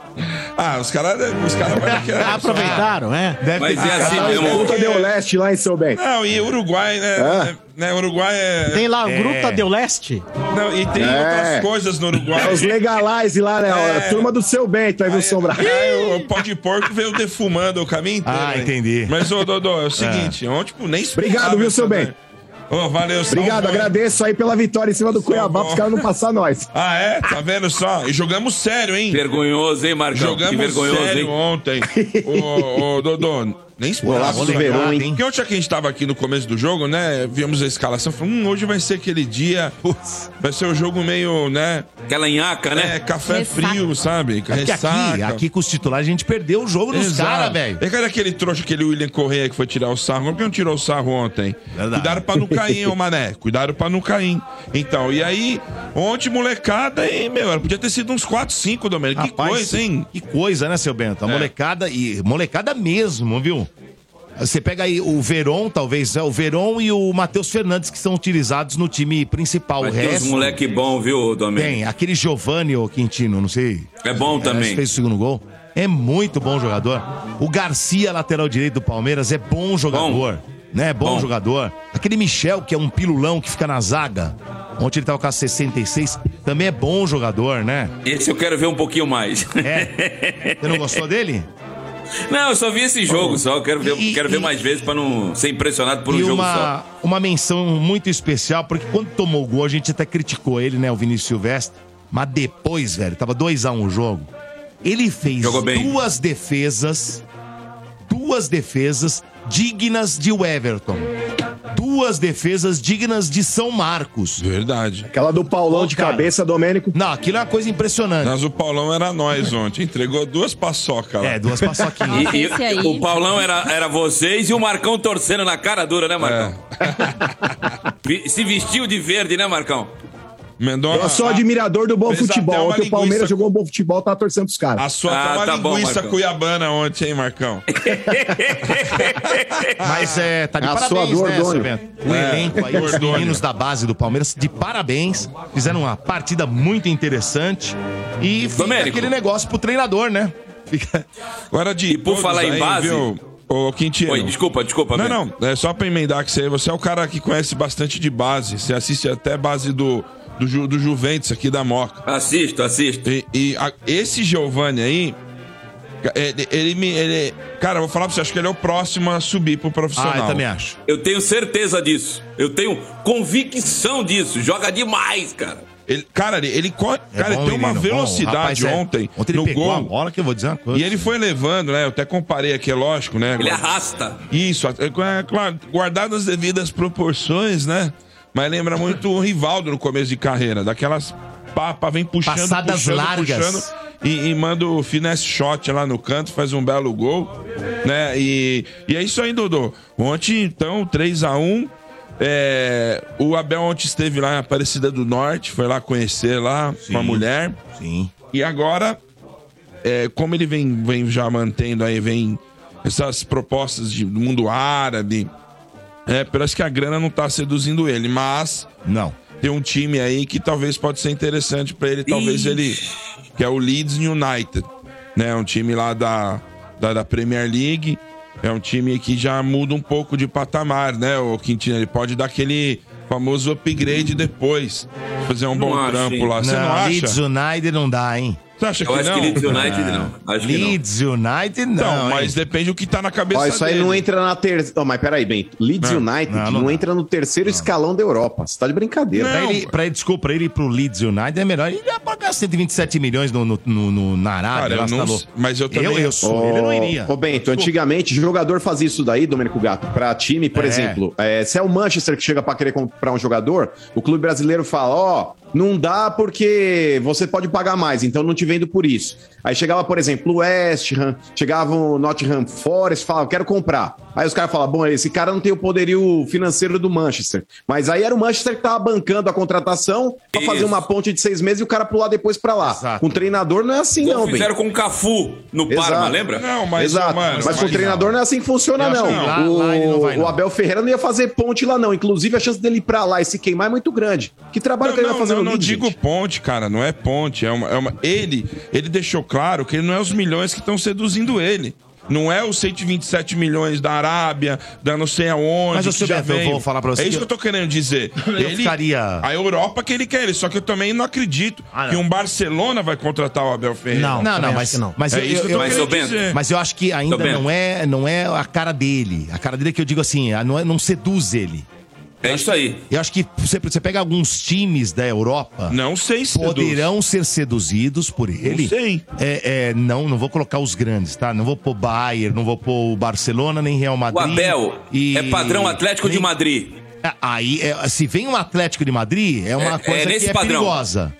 Ah, os caras os cara vai é- Aproveitaram, é? Mas é assim mesmo. Puta deu leste lá em São Bento. Não, e Uruguai, né? É. né Uruguai é. Tem lá o é. Gruta del Leste. Não, e tem É. outras coisas no Uruguai. É os legalize lá, né? É. A turma do seu Bento, aí viu, Sombra? Aí o pó de porco veio defumando o caminho inteiro. Ah, entendi. Mas, ô, Dodô, é o seguinte, ontem, tipo, nem Obrigado, viu, seu bem? Ô, valeu, Obrigado, agradeço aí pela vitória em cima do Cuiabá, Salvou. pros caras não passar nós. Ah, é? Tá vendo só? E jogamos sério, hein? Vergonhoso, hein, Marcão? que Jogamos vergonhoso, sério hein? ontem. ô, ô, Dodô, nem esperava. Golaço do hein? Porque ontem que a gente tava aqui no começo do jogo, né? Vimos a escalação, falamos, hum, hoje vai ser aquele dia, vai ser o jogo meio, né? Aquela nhaca, né? É, café Ressaca. frio, sabe? É aqui, aqui com os titulares a gente perdeu o jogo dos caras, velho. E cadê aquele trouxa, aquele William Correia que foi tirar o sarro? Por que não tirou o sarro ontem? Verdade. Cuidado pra não cair, ô mané. Cuidado pra não cair. Então, e aí, ontem, molecada, e, meu, podia ter sido uns 4, 5, Domênico. Que coisa, hein? Que coisa, né, seu Bento? A É. molecada, e molecada mesmo, viu? Você pega aí o Veron, talvez, é o Veron e o Matheus Fernandes, que são utilizados no time principal. Mas o tem uns resto. moleque bom, viu, Domênico? Tem, aquele Giovanni ou Quintino, não sei. É bom Acho também. fez o segundo gol. É muito bom jogador. O Garcia, lateral direito do Palmeiras, é bom jogador. Né? Bom, Bom. jogador. Aquele Michel, que é um pilulão que fica na zaga. Ontem ele tava com a 66. Também é bom jogador, né? Esse eu quero ver um pouquinho mais. É. Você não gostou dele? Não, eu só vi esse jogo só. Quero ver, E- quero e- ver mais vezes pra não ser impressionado por um e jogo uma, só. uma menção muito especial, porque quando tomou o gol, a gente até criticou ele, né? O Vinícius Silvestre. Mas depois, velho, tava 2x1 o jogo. Ele fez duas defesas. Duas defesas dignas de Everton. Duas defesas dignas de São Marcos. Verdade. Aquela do Paulão de cara. cabeça, Domênico. Não, aquilo é uma coisa impressionante. Mas o Paulão era nós ontem. Entregou duas paçocas lá. É, duas paçoquinhas. E, e o Paulão era, era vocês e o Marcão torcendo na cara dura, né, Marcão? É. Se vestiu de verde, né, Marcão? Mendonça. Eu sou admirador do bom futebol. uma Ontem o Palmeiras jogou um bom futebol, tá torcendo pros caras. A sua Ah, tava tá bom, linguiça Marcão. cuiabana ontem, hein, Marcão? Mas é, tá de É a parabéns, sua dor, né? O É, elenco aí, os meninos da base do Palmeiras, de parabéns. Fizeram uma partida muito interessante. E fica Domênico. aquele negócio pro treinador, né? Fica... Agora de. E por falar em aí, base- Viu? Ô, Quintino. Oi, desculpa, desculpa. Não, Bento. não, é só pra emendar que você, você é o cara que conhece bastante de base. Você assiste até base do, do, Ju- do Juventus aqui da Moca. Assisto, assisto. E, e a- esse Giovanni aí, ele, ele me. Ele, cara, eu vou falar pra você, acho que ele é o próximo a subir pro profissional. Ah, eu também acho. Eu tenho certeza disso. Eu tenho convicção disso. Joga demais, cara. Ele, cara, ele, ele corre. É cara, bom, ele tem uma menino, velocidade Rapaz, é. ontem, Ontem ele no pegou gol. a bola que eu vou dizer uma coisa. E ele foi levando, né? Eu até comparei aqui, é lógico, né? Ele arrasta. Isso, é, é claro, guardado as devidas proporções, né? Mas lembra muito o Rivaldo no começo de carreira, daquelas papa, vem puxando, Passadas puxando, largas. puxando e, e manda o finesse shot lá no canto, faz um belo gol, né? E, e é isso aí, Dodô. Ontem, então, 3 a 1 é, o Abel ontem esteve lá em Aparecida do Norte, foi lá conhecer lá com a mulher. Sim. E agora, é, como ele vem, vem já mantendo aí, vem essas propostas de, do mundo árabe, é, parece que a grana não tá seduzindo ele, mas. Não. Tem um time aí que talvez pode ser interessante pra ele, talvez ele. Que é o Leeds United, né? Um time lá da, da, da Premier League. É um time que já muda um pouco de patamar, né, o Quintino? Ele pode dar aquele famoso upgrade depois. Fazer um Não bom acho, trampo hein? lá. Você não, acha? Leeds United não dá, hein? Você acha Eu que acho não? que Leeds United não. Acho que não. Leeds United não. Não, hein? mas depende do que tá na cabeça Ó, isso aí dele. não entra na terceira. mas peraí, Bento. Leeds Não. United Não, não, não dá. entra no terceiro escalão da Europa. Você tá de brincadeira. Pra ele, pra ele, desculpa, pra ele ir pro Leeds United é melhor ele ia pagar 127 milhões no, no, no- no- na Arábia. Cara, lá, eu você não tá louco. s- mas eu também- Eu, eu sou, ele não iria. Ô, Bento, antigamente, jogador fazia isso daí, Domênico Gato, pra time, por É. exemplo, é, se é o Manchester que chega pra querer comprar um jogador, o clube brasileiro fala, ó, não dá porque você pode pagar mais, então não te vendo por isso. Aí chegava, por exemplo, o West Ham, chegava o Nottingham Forest, falava, quero comprar. Aí os caras falavam, bom, esse cara não tem o poderio financeiro do Manchester. Mas aí era o Manchester que tava bancando a contratação pra fazer uma ponte de seis meses e o cara pular depois pra lá. Exato. Com o treinador não é assim, Igual não, fizeram com o Cafu no Parma, Exato. lembra? Não, mas, Exato. mano, mas com o treinador não é assim que funciona, não. que não. Lá- O, lá não vai, o não. Abel Ferreira não ia fazer ponte lá, não. Inclusive, a chance dele ir pra lá e se queimar é muito grande. Que trabalho Não, que ele não, vai fazer não, no não Leeds, digo gente? ponte, cara, não é ponte. É uma, é uma- Ele, ele deixou claro que ele não é os milhões que estão seduzindo ele. Não é os 127 milhões da Arábia, da não sei aonde. Mas, seu já Beto, eu veio. vou falar pra você É isso que eu tô querendo dizer. ele, ficaria- A Europa que ele quer, ele, só que eu também não acredito Ah, não. que um Barcelona vai contratar o Abel Ferreira. Não. Não, não, mas, não. mas É eu, isso que eu eu- tô Mas, querendo dizer. mas eu acho que ainda não é, não é a cara dele. A cara dele é que eu digo assim, a- não, é- não seduz ele. É isso aí. Eu acho que você, você pega alguns times da Europa, Não sei se poderão ser seduzidos por ele. Não sei. É, é, não, não vou colocar os grandes, tá? Não vou pôr Bayern, não vou pôr o Barcelona, nem Real O Madrid. Abel e- é padrão Atlético de nem- Madrid. É, Aí, é, se vem um Atlético de Madrid, é uma É- coisa é nesse que é padrão. perigosa.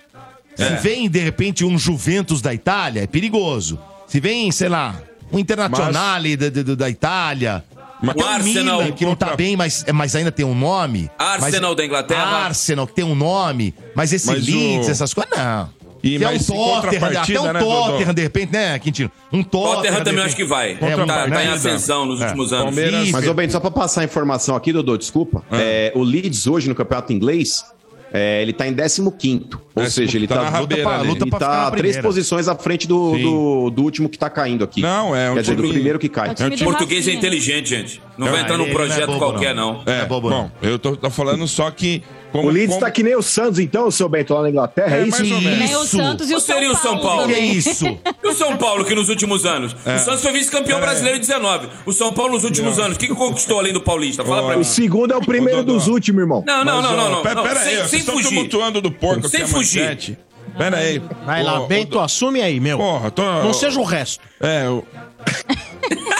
Se vem, de repente, um Juventus da Itália, é perigoso. Se vem, sei lá, um Internazionale da, da, da Itália. Mas- O um Arsenal- Milan, que não tá bem, mas, mas ainda tem um nome. Arsenal Mas- da Inglaterra. Arsenal, que tem um nome. Mas esse Mas o- Leeds, essas coisas, não. E Que é um Tottenham, até um né, Tottenham, de repente, né, Quintino? Um Tottenham. Tottenham de também repente. acho que vai. É, tá, um tá em ascensão nos É. últimos anos. Palmeiras- Mas, ô Bento, só pra passar a informação aqui, Dodô, desculpa. Ah. É, o Leeds hoje no campeonato inglês, é, ele tá em 15º. Ou Décimo- seja, ele tá tá, na rabeira luta pra, Ele tá três posições à frente do, do, do último que tá caindo aqui. Não, é um Quer dizer, do primeiro que cai. É o time É português é Rafinha. inteligente, gente. Não vai Ah, entrar num não é projeto bobo, qualquer, não. não. É, É bobo, bom, eu tô, tô falando só que. Como, O Leeds como- tá que nem o Santos, então, seu Bento, lá na Inglaterra, é, É, isso? mais ou menos. Nem o Isso. Santos e o Ou seria São o São Paulo. Paulo? Que também. isso? E o São Paulo, que nos últimos anos? É. O Santos foi vice-campeão brasileiro em 19. O São Paulo nos últimos anos. O que, que conquistou além do Paulista? Fala pra O mim. segundo é o primeiro dos últimos, irmão. Não, não, Mas, não, não, não. Pera, não, pera sem, aí, sem vocês fugir. tumultuando do porco Sem fugir. manchete. Pera aí. Vai lá, Bento, assume aí, meu. Porra, tô... Não seja o resto. É, eu...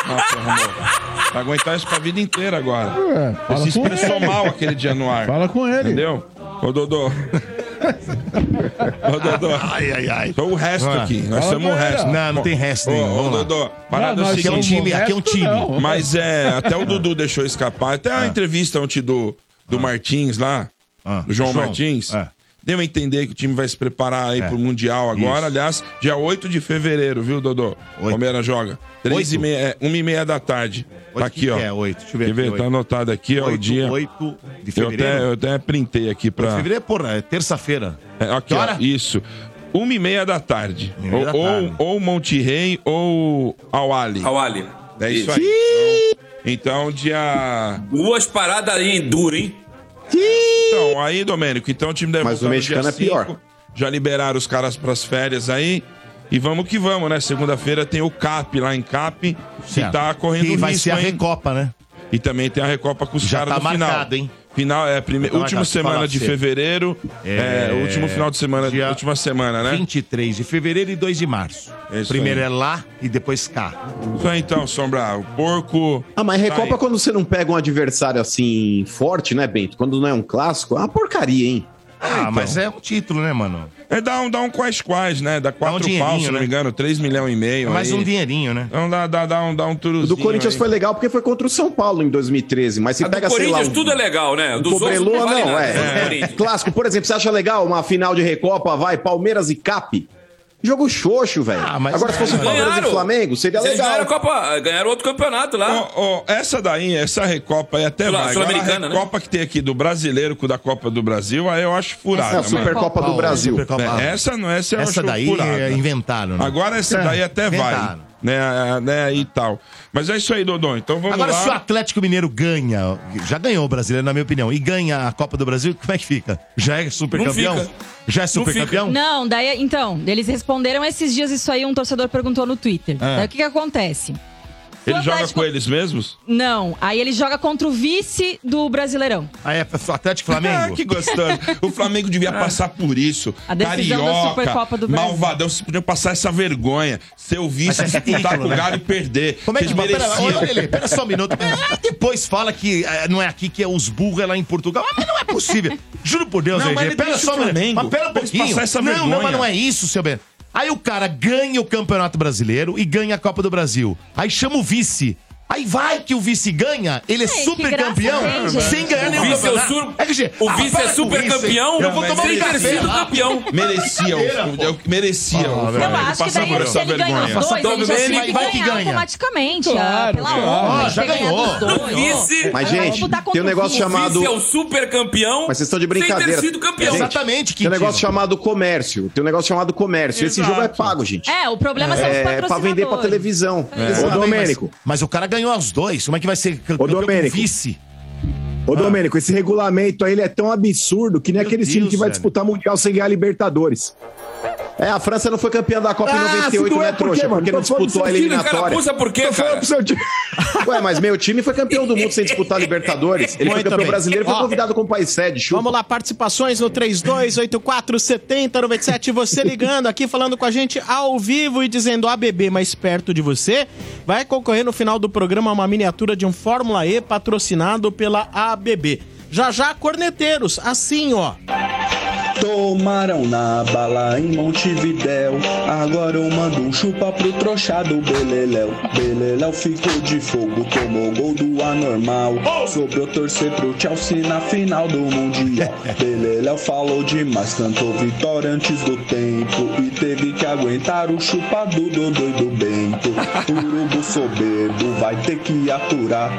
Nossa, amor. Vai aguentar isso pra vida inteira agora. É, fala Você se com expressou ele. mal aquele dia no ar. Fala com ele. Entendeu? Ô, Dodô. Ô, Dodô. Ai, ai, ai. Sou o resto Ah. aqui. Nós Fala somos o com ele, resto. ó. Não, não tem resto Ô, nenhum. ô, Vamos lá. Dodô, parada Não, é o Aqui é um seguinte. time, aqui é um resto time. não. Mas é, até o Dudu deixou escapar. Até a entrevista ontem do, do Martins lá, Ah, do João, João, Martins, é. Deu a entender que o time vai se preparar aí É. pro Mundial agora. Isso. Aliás, dia 8 de fevereiro, viu, Dodô? Oito. Palmeiras joga. 3 Oito? e meia, é, 1 e meia da tarde. Oito, tá aqui, ó. é oito? Deixa eu ver Quer aqui, ver? Tá anotado aqui, ó, o 8, dia. 8 de Eu até, fevereiro. eu até printei aqui pra. Fevereiro é, porra, é terça-feira. É, aqui, ó, isso. Uma e meia da tarde. Meia da ou, tarde. ou, ou Monte Rei ou Awali. Awali. É isso aí. Então, então, dia. Duas paradas aí duro, hein? Então, aí, Domênico, então o time deve Mas o no mexicano é pior. cinco. Já liberaram os caras pras férias aí. E vamos que vamos, né? Segunda-feira tem o CAP lá em CAP, que Certo. tá correndo Que vai risco, ser a hein? Recopa, né? E também tem a Recopa com os Já caras tá no final. marcado, hein? Final, é, prime... Então, última semana de você. fevereiro. É, É, último final de semana, dia última semana, né? 23 de fevereiro e 2 de março. Isso Primeiro aí. é lá e depois cá. Isso aí então, Sombra. O porco. Ah, mas Tá Recopa aí. quando você não pega um adversário assim forte, né, Bento? Quando não é um clássico, é uma porcaria, hein? Ah, mas é um título, né, mano? É dar um, dá um quais quais, né? Dá quatro dinheirinho, pau, se não né? me engano, 3 milhões e meio. É mais aí. um dinheirinho, né? Então dá, dá, dá um, dá um O turuzinho do Corinthians aí. foi legal porque foi contra o São Paulo em 2013, mas se A do pega, sei lá, Corinthians um- tudo é legal, né? um outros Cobreloa, não vale não, é. do é. Corinthians. Clássico, por exemplo, você acha legal uma final de Recopa, vai, Palmeiras e Cap? Jogo xoxo, velho. Ah, mas Agora, se fosse Palmeiras Ganharam. e Flamengo, seria Eles legal. ganharam, a Copa, ganharam outro campeonato lá. Ó, ó, essa daí, essa Recopa aí até Sul- vai. Agora a né? Recopa que tem aqui do brasileiro com da Copa do Brasil, aí eu acho furada. É a. Supercopa do Brasil. É, essa não, essa eu Essa acho daí furada. é, inventaram, né? Agora essa daí até vai. Né, né, e tal. Mas é isso aí, Dodô. Então vamos Agora, lá. se o Atlético Mineiro ganha, já ganhou o brasileiro, na minha opinião, e ganha a Copa do Brasil, como é que fica? Já é super Não campeão? Já é Não super fica. campeão? Não, daí, então, eles responderam esses dias isso aí, um torcedor perguntou no Twitter. Ah. Daí o que que acontece? Ele O joga Atlético- com eles mesmos? Não, aí ele joga contra o vice do Brasileirão. Ah, é Atlético e Ah, Flamengo? que gostoso. O Flamengo devia passar por isso. A decisão da Carioca, Supercopa do Brasil. malvadão, vocês podiam passar essa vergonha. Ser o vice, é disputar com o né? Galo e perder. Como é que Vocês pera, mereciam. olha, Lelê, pera só um minuto. Ah, depois fala que eh, não é aqui, que é os burros é lá em Portugal. Ah, mas não é possível. Juro por Deus, Não, RG. Pera só o um minuto. Flamengo Mas pera um pouquinho. passar essa não, não, mas não é isso, seu Bento. Aí o cara ganha o Campeonato Brasileiro e ganha a Copa do Brasil. Aí chama o vice. Aí vai que o vice ganha, ele é que super campeão, tem, sem ganhar O nenhum vice é o sur- RG, o ah, vice é com super campeão, Eu vou tomar um sem lá. campeão. Merecia, o- eu merecia Ah, o. Eu acho que passar daí, se ele ganha os dois, ele já Domênico, vai, que ganhar ganha. automaticamente. Claro, ah, pela honra Ah, já ganhou. O vice- Mas, gente, tem um o negócio chamado- Vice é o super campeão. Mas vocês estão de Sem brincadeira. ter sido campeão. Exatamente, Tem um negócio chamado comércio. Tem um negócio chamado comércio. Esse jogo é pago, gente. É, o problema são os É patrocinadores. pra vender pra televisão. Exatamente, Ô, Domênico. Mas, mas o cara ganhou os dois. Como é que vai ser campeão com Domênico. vice? Ô, Domênico, esse regulamento aí ele é tão absurdo que nem Meu aquele time Deus, que vai velho. disputar Mundial sem ganhar Libertadores. É, a França não foi campeã da Copa em Ah, 98, não né, é por trouxa? Porque não disputou a time, Cara, eliminatória. puxa por quê, cara? pro seu time. Ué, mas meu time foi campeão do mundo sem disputar a Libertadores. Ele foi campeão bem. brasileiro e foi Ó. convidado como país sede. Chupa. Vamos lá, participações no 32847097. Você ligando aqui, falando com a gente ao vivo e dizendo ABB mais perto de você. Vai concorrer no final do programa uma miniatura de um Fórmula E patrocinado pela ABB. Já já, corneteiros, assim ó. Tomaram na bala em Montevidéu. Agora eu mando um chupa pro trouxa do Beleléu. Beleléu ficou de fogo, tomou gol do anormal. Sobrou torcer pro Chelsea na final do Mundial. Beleléu falou demais, cantou vitória antes do tempo. E teve que aguentar o chupa do Dodô e do Bento. Urubu soberbo vai ter que aturar.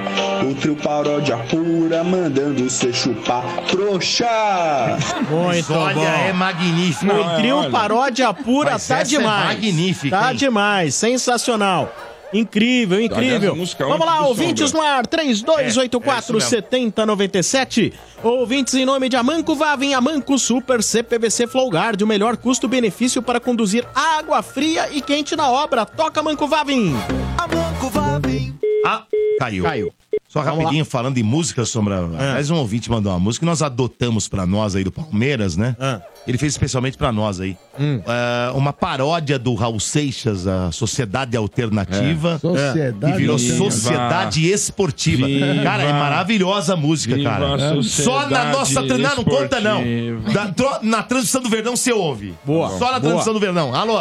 O trio paródia pura mandando cê chupar. Trouxa! Muito Olha, bom. é magnífico. O trio olha. paródia pura Mas tá essa é demais. magnífica, Tá hein? demais, sensacional. Incrível, incrível. Aliás, música Vamos lá, ouvintes Sombra. no ar, 32847097. Ouvintes em nome de Amanco Vavem, Amanco Super CPVC Flowguard, o melhor custo-benefício para conduzir água fria e quente na obra. Toca Amanco Vavem. Ah, caiu. Caiu. Só Vamos rapidinho, falando em música, Sombra. Aliás, um ouvinte mandou uma música que nós adotamos pra nós aí do Palmeiras, né? Ah. Ele fez especialmente pra nós aí. Hum. É, uma paródia do Raul Seixas, a Sociedade Alternativa. Sociedade Que virou Alternativa. Sociedade Esportiva. Viva. Cara, é maravilhosa a música, Viva cara. a Só na nossa. Não, não conta, não. Da- tro- na transmissão do Verdão você ouve. Boa, Só na boa. transmissão do Verdão. Alô?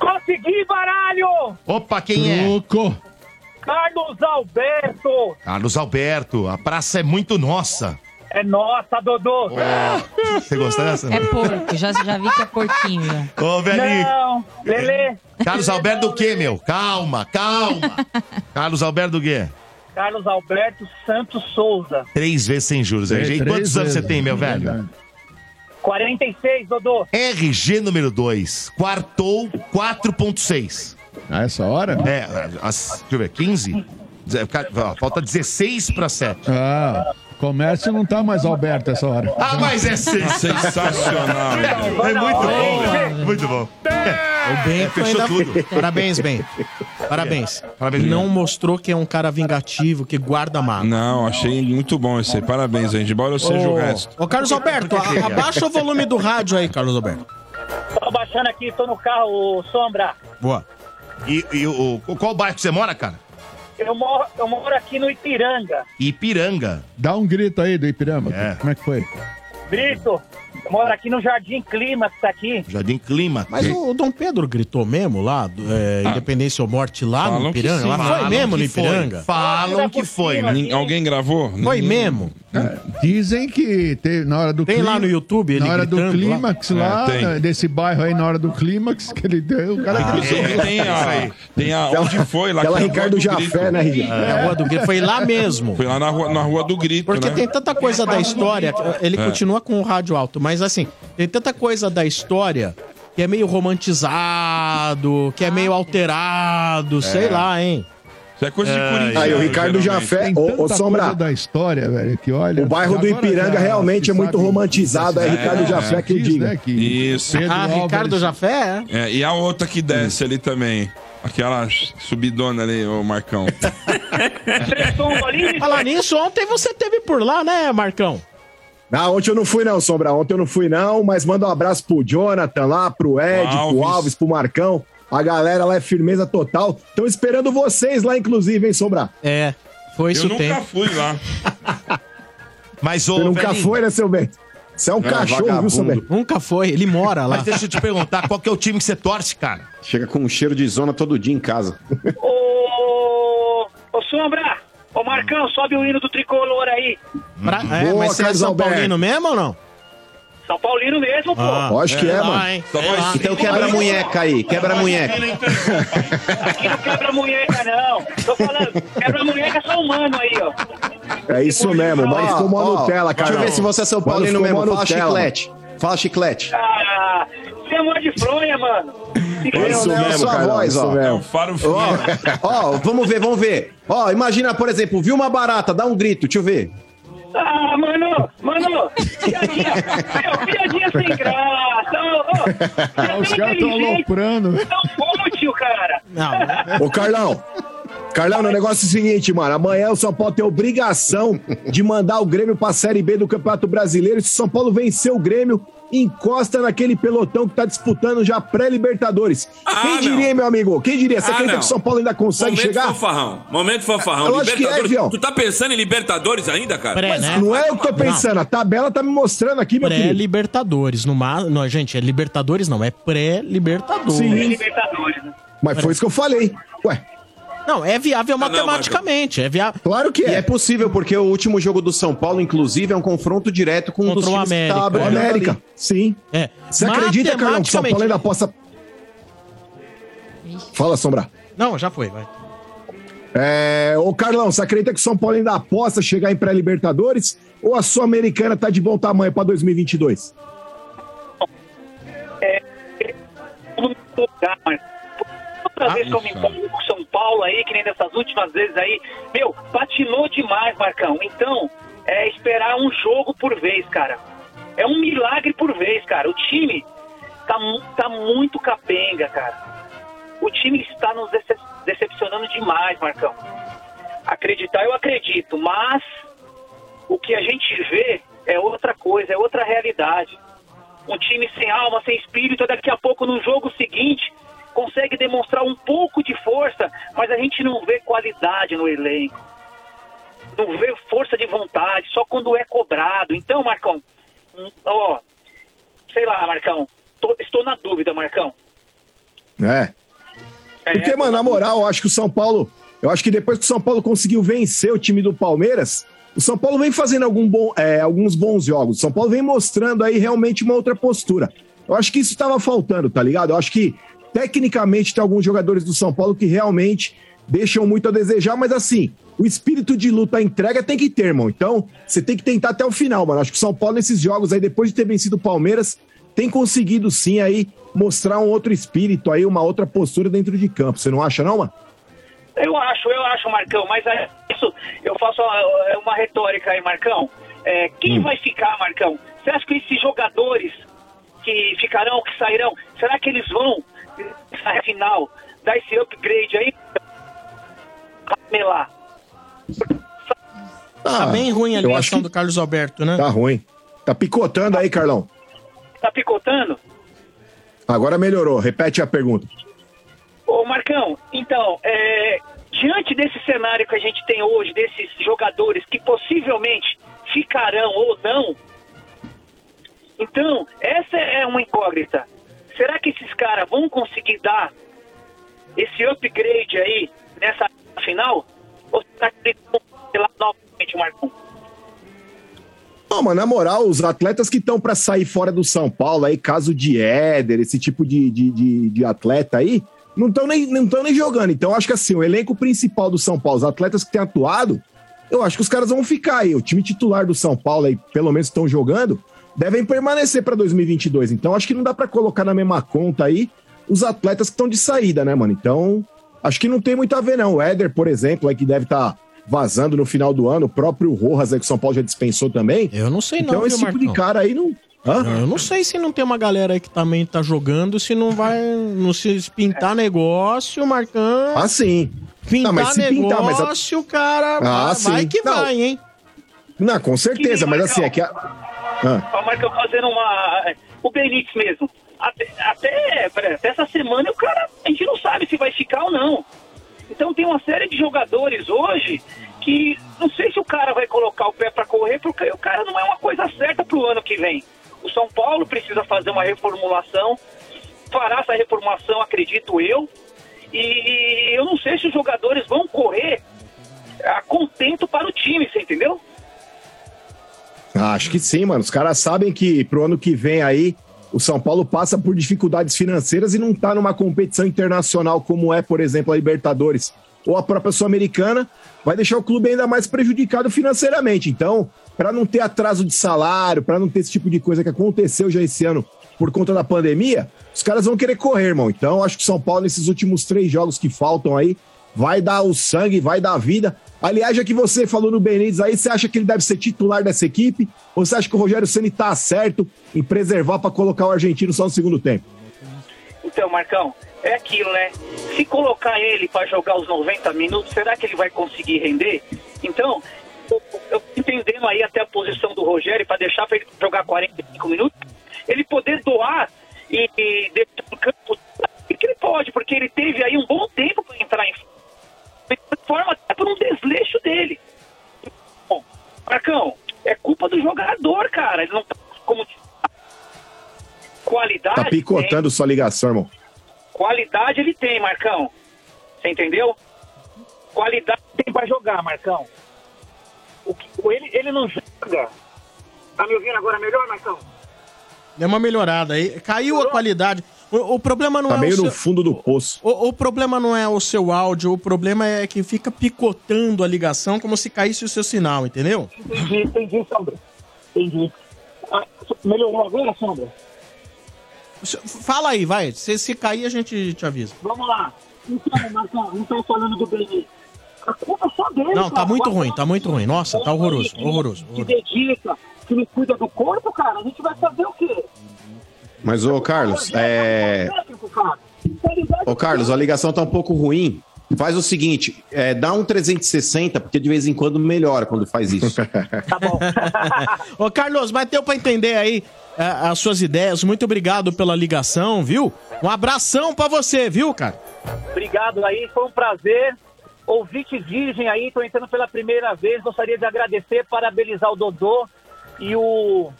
Consegui, baralho! Opa, quem é? Carlos Alberto! Carlos Alberto. A praça é muito nossa. É nossa, Dodô! Você gostou dessa? É porco, já, já vi que é porquinho. Já. Ô, velhinho. Não, Lelê! Carlos Alberto do quê, meu? Calma, calma. Carlos Alberto do quê? Carlos Alberto Santos Souza. Três vezes sem juros, RG. E quantos anos você tem, meu velho? Verdade. 46, Dodô. RG número 2, quartou 4.6. A essa hora? É, as, deixa eu ver, 15? Deze- ó, Falta 16 para 7. Ah, comércio não tá mais Alberto essa hora. Ah, mas é sensacional. É muito bom, velho. Muito bom. O Bento fechou ainda... tudo. Parabéns, Bento. Parabéns. Parabéns, Não mostrou que é um cara vingativo, que guarda mágoa. Não, achei muito bom esse aí. Parabéns, gente. Embora eu seja o resto. Ô, Carlos Alberto, a- abaixa o volume do rádio aí, Carlos Alberto. Tô baixando aqui, tô no carro, Sombra. Boa. E, e o, qual bairro que você mora, cara? Eu moro, eu moro aqui no Ipiranga. Ipiranga. Dá um grito aí do Ipiranga. É. Como é que foi? Brito, eu moro aqui no Jardim Clima, que tá aqui. Jardim Clima. Mas o, o Dom Pedro gritou mesmo lá, do, é, Independência ou Morte lá Falam no que Ipiranga? sim. Lá foi Falam mesmo que no foi. Ipiranga? Falam que foi. né? Nin- Alguém gravou? Foi Ninguém- mesmo. Dizem que teve, na hora do Tem lá no YouTube ele Na hora do gritando lá? clímax lá, É, tem. desse bairro aí, na hora do clímax que ele deu, o cara Inclusive gritou. tem a, tem a. Onde foi lá? Aquela é Ricardo do Jafé, Grito. né, Ricardo? É, a Rua do Grito. Foi lá mesmo. Foi lá na rua, na rua do Grito, Porque né? tem tanta coisa da história, ele É. continua com o rádio alto, mas assim, tem tanta coisa da história que é meio romantizado, que é meio alterado, sei lá, hein? Isso é coisa de Corinthians. Aí, o Ricardo. Jafé, Tem ô, ô Sombra, coisa da história, velho, que olha... o bairro do Ipiranga já realmente é muito romantizado. É, É, Ricardo Jafé que diz, diga. né, que Isso. Pedro Ah, Ricardo Álvares- Jafé? é? É, e a outra que desce ali também. Aquela subidona ali, o Marcão. Falar nisso, ontem você teve por lá, né, Marcão? Não, ontem eu não fui não, Sombra. Ontem eu não fui não, mas manda um abraço pro Jonathan lá, pro Ed, pro Alves. Alves, pro Marcão. A galera lá é firmeza total. Estão esperando vocês lá, inclusive, hein, Sombra? É, foi isso Eu nunca tempo. fui lá. Mas, ô, Você nunca velhinho, foi, né, seu Bento? Você é um cachorro, vagabundo. viu, seu Bento? Nunca foi, ele mora lá. Mas deixa eu te perguntar, qual que é o time que você torce, cara? Chega com um cheiro de zona todo dia em casa. Ô, ô Sombra, ô Marcão, sobe o hino do tricolor aí. Pra- é, Boa, mas você é Carlos São Alberto. Paulino mesmo ou não? São Paulino mesmo, pô. Ah, Lógico que é, lá, mano. hein? Só lá. Então quebra a munheca aí, quebra a munheca. Aqui não quebra munheca, não. Tô falando, quebra munheca é só humano aí, ó. É isso mesmo, mas ficou mó Ó, Nutella, cara. Deixa eu ver se você é São Paulino ficou mesmo. mó Fala Nutella, chiclete. Fala chiclete. Ah, você é mó de fronha, mano. É isso Eu, né, mesmo, sua cara. voz, isso ó. É um mesmo. faro fino. Ó, ó, vamos ver, vamos ver. Ó, imagina, por exemplo, viu uma barata, dá um grito, deixa eu ver. Ah, mano, mano, piadinha, meu, piadinha sem graça. Ô, Ah, Os é caras estão aloprando. Não útil, cara. Não, Ô, Carlão. Carlão, o negócio é o seguinte, mano. Amanhã o São Paulo tem obrigação de mandar o Grêmio pra Série B do Campeonato Brasileiro. E se o São Paulo vencer o Grêmio, encosta naquele pelotão que tá disputando já pré-Libertadores. Ah, Quem não. diria, meu amigo? Quem diria? Você Ah, acredita não. que o São Paulo ainda consegue Momento chegar? fanfarrão. Momento fanfarrão. Eu acho que é, Libertadores. Tu tá pensando em Libertadores ainda, cara? Pré, né? Não é eu que tô pensando, a tabela tá me mostrando aqui, meu querido. Pré-Libertadores. No ma... não, gente, é Libertadores não, é pré-Libertadores. Sim. Libertadores, né? Mas foi isso que eu falei. Ué, Não, é viável não, matematicamente. É viável. claro que E é é. possível, porque o último jogo do São Paulo, inclusive, é um confronto direto com um Contra dos o times que América. tá O brigando América, ali. sim. É. Você acredita, Carlão, que o São Paulo ainda possa... Fala, Sombra. Não, já foi, vai. É, ô Carlão, você acredita que o São Paulo ainda aposta chegar em pré-Libertadores ou a Sul-Americana tá de bom tamanho pra 2022? Vamos empolgar, mas Outra Ah, vez que eu me empolgo com São Paulo aí, que nem dessas últimas vezes aí, meu, patinou demais, Marcão. Então, é esperar um jogo por vez, cara. É um milagre por vez, cara. O time tá, tá muito capenga, cara. O time está nos dece- decepcionando demais, Marcão. Acreditar, eu acredito, mas o que a gente vê é outra coisa, é outra realidade. Um time sem alma, sem espírito, daqui a pouco no jogo seguinte consegue demonstrar um pouco de força, mas a gente não vê qualidade no elenco. Não vê força de vontade, só quando é cobrado. Então, Marcão, hum, ó, sei lá, Marcão, tô- estou na dúvida, Marcão. É. É, Porque, mano, na moral, eu acho que o São Paulo. Eu acho que depois que o São Paulo conseguiu vencer o time do Palmeiras, o São Paulo vem fazendo algum bom, é, alguns bons jogos. O São Paulo vem mostrando aí realmente uma outra postura. Eu acho que isso estava faltando, tá ligado? Eu acho que, tecnicamente, tem alguns jogadores do São Paulo que realmente deixam muito a desejar, mas assim, o espírito de luta, a entrega tem que ter, irmão. Então, você tem que tentar até o final, mano. Acho que o São Paulo, nesses jogos aí, depois de ter vencido o Palmeiras, tem conseguido sim aí mostrar um outro espírito aí, uma outra postura dentro de campo. Você não acha, não, mano? Eu acho, eu acho, Marcão, mas é isso, eu faço uma, uma retórica aí, Marcão. É, quem vai ficar, Marcão? Você acha que esses jogadores que ficarão, que sairão, será que eles vão nessa final, dar esse upgrade aí, ramelar. Tá bem ruim a eu acho ligação que do Carlos Alberto, né? Tá ruim. Tá picotando aí, Carlão. Tá picotando? Agora melhorou. Repete a pergunta. Ô Marcão, então, é, diante desse cenário que a gente tem hoje, desses jogadores que possivelmente ficarão ou não, então, essa é uma incógnita. Será que esses caras vão conseguir dar esse upgrade aí nessa final? Ou será que eles vão lá novamente, Marcão? Não, mas na moral, os atletas que estão pra sair fora do São Paulo, aí, caso de Éder, esse tipo de, de, de, de atleta aí, não estão nem, nem jogando. Então, acho que assim, o elenco principal do São Paulo, os atletas que têm atuado, eu acho que os caras vão ficar aí. O time titular do São Paulo aí, pelo menos estão jogando, devem permanecer pra 2022. Então, acho que não dá pra colocar na mesma conta aí os atletas que estão de saída, né, mano? Então, acho que não tem muito a ver, não. O Éder, por exemplo, aí que deve estar vazando no final do ano, o próprio Rojas aí que o São Paulo já dispensou também. Eu não sei não, Então, viu, esse tipo de Marcão? cara aí não. Hã? Eu não sei se não tem uma galera aí que também tá jogando, se não vai. Não se pintar negócio, Marcão. Ah, sim. Pintar Não, negócio, pintar, mas a- o cara Ah, vai, sim. vai que Não. vai, hein? Não, com certeza, mas assim, é que. A... Ah. Ó, Marcão fazendo uma. O Benítez mesmo. Até, até, até essa semana o cara. A gente não sabe se vai ficar ou não. Então tem uma série de jogadores hoje que não sei se o cara vai colocar o pé pra correr, porque o cara não é uma coisa certa pro ano que vem. O São Paulo precisa fazer uma reformulação, fará essa reformulação, acredito eu. E eu não sei se os jogadores vão correr a contento para o time, você entendeu? Ah, Acho que sim, mano. Os caras sabem que pro ano que vem aí o São Paulo passa por dificuldades financeiras e não tá numa competição internacional como é, por exemplo, a Libertadores ou a própria Sul-Americana, vai deixar o clube ainda mais prejudicado financeiramente. Então, para não ter atraso de salário, para não ter esse tipo de coisa que aconteceu já esse ano por conta da pandemia, os caras vão querer correr, irmão. Então, acho que o São Paulo, nesses últimos três jogos que faltam aí, vai dar o sangue, vai dar a vida. Aliás, já que você falou no Benítez aí, você acha que ele deve ser titular dessa equipe? Ou você acha que o Rogério Ceni tá certo em preservar para colocar o argentino só no segundo tempo? Então, Marcão, é aquilo, né? Se colocar ele para jogar os 90 minutos, será que ele vai conseguir render? Então, eu, eu entendendo aí até a posição do Rogério para deixar para ele jogar 45 minutos, ele poder doar e, e deixar no campo que ele pode, porque ele teve aí um bom tempo para entrar em forma até por um desleixo dele. Bom, Marcão, é culpa do jogador, cara. Ele não tá como qualidade. Tá picotando sua ligação, irmão. Qualidade ele tem, Marcão. Você entendeu? Qualidade tem pra jogar, Marcão. O que, ele, ele não joga. Tá me ouvindo agora melhor, Marcão? Deu uma melhorada aí. Caiu a qualidade. O, o problema não Tá é meio o no seu... fundo do poço. O, o problema não é o seu áudio, o problema é que fica picotando a ligação como se caísse o seu sinal, entendeu? Entendi, entendi, Sombra. Entendi. Ah, melhorou agora, Sombra? Fala aí, vai. Se, se cair, a gente te avisa. Vamos lá. Então, Marcão, não tô falando do Benítez. A culpa é só dele, Não, tá cara. muito O ruim, tá muito ruim. Nossa, tá horroroso, horroroso. que dedica, que não cuida do corpo, cara, a gente vai fazer o quê? Mas, ô Carlos, é. Cara. Ô Carlos, a ligação tá um pouco ruim. Faz o seguinte, é, dá um 360, porque de vez em quando melhora quando faz isso. Ô, Carlos, mas deu pra entender aí é, as suas ideias. Muito obrigado pela ligação, viu? Um abração pra você, viu, cara? Obrigado aí, foi um prazer. Ouvinte virgem aí, tô entrando pela primeira vez. Gostaria de agradecer, parabenizar o Dodô e o.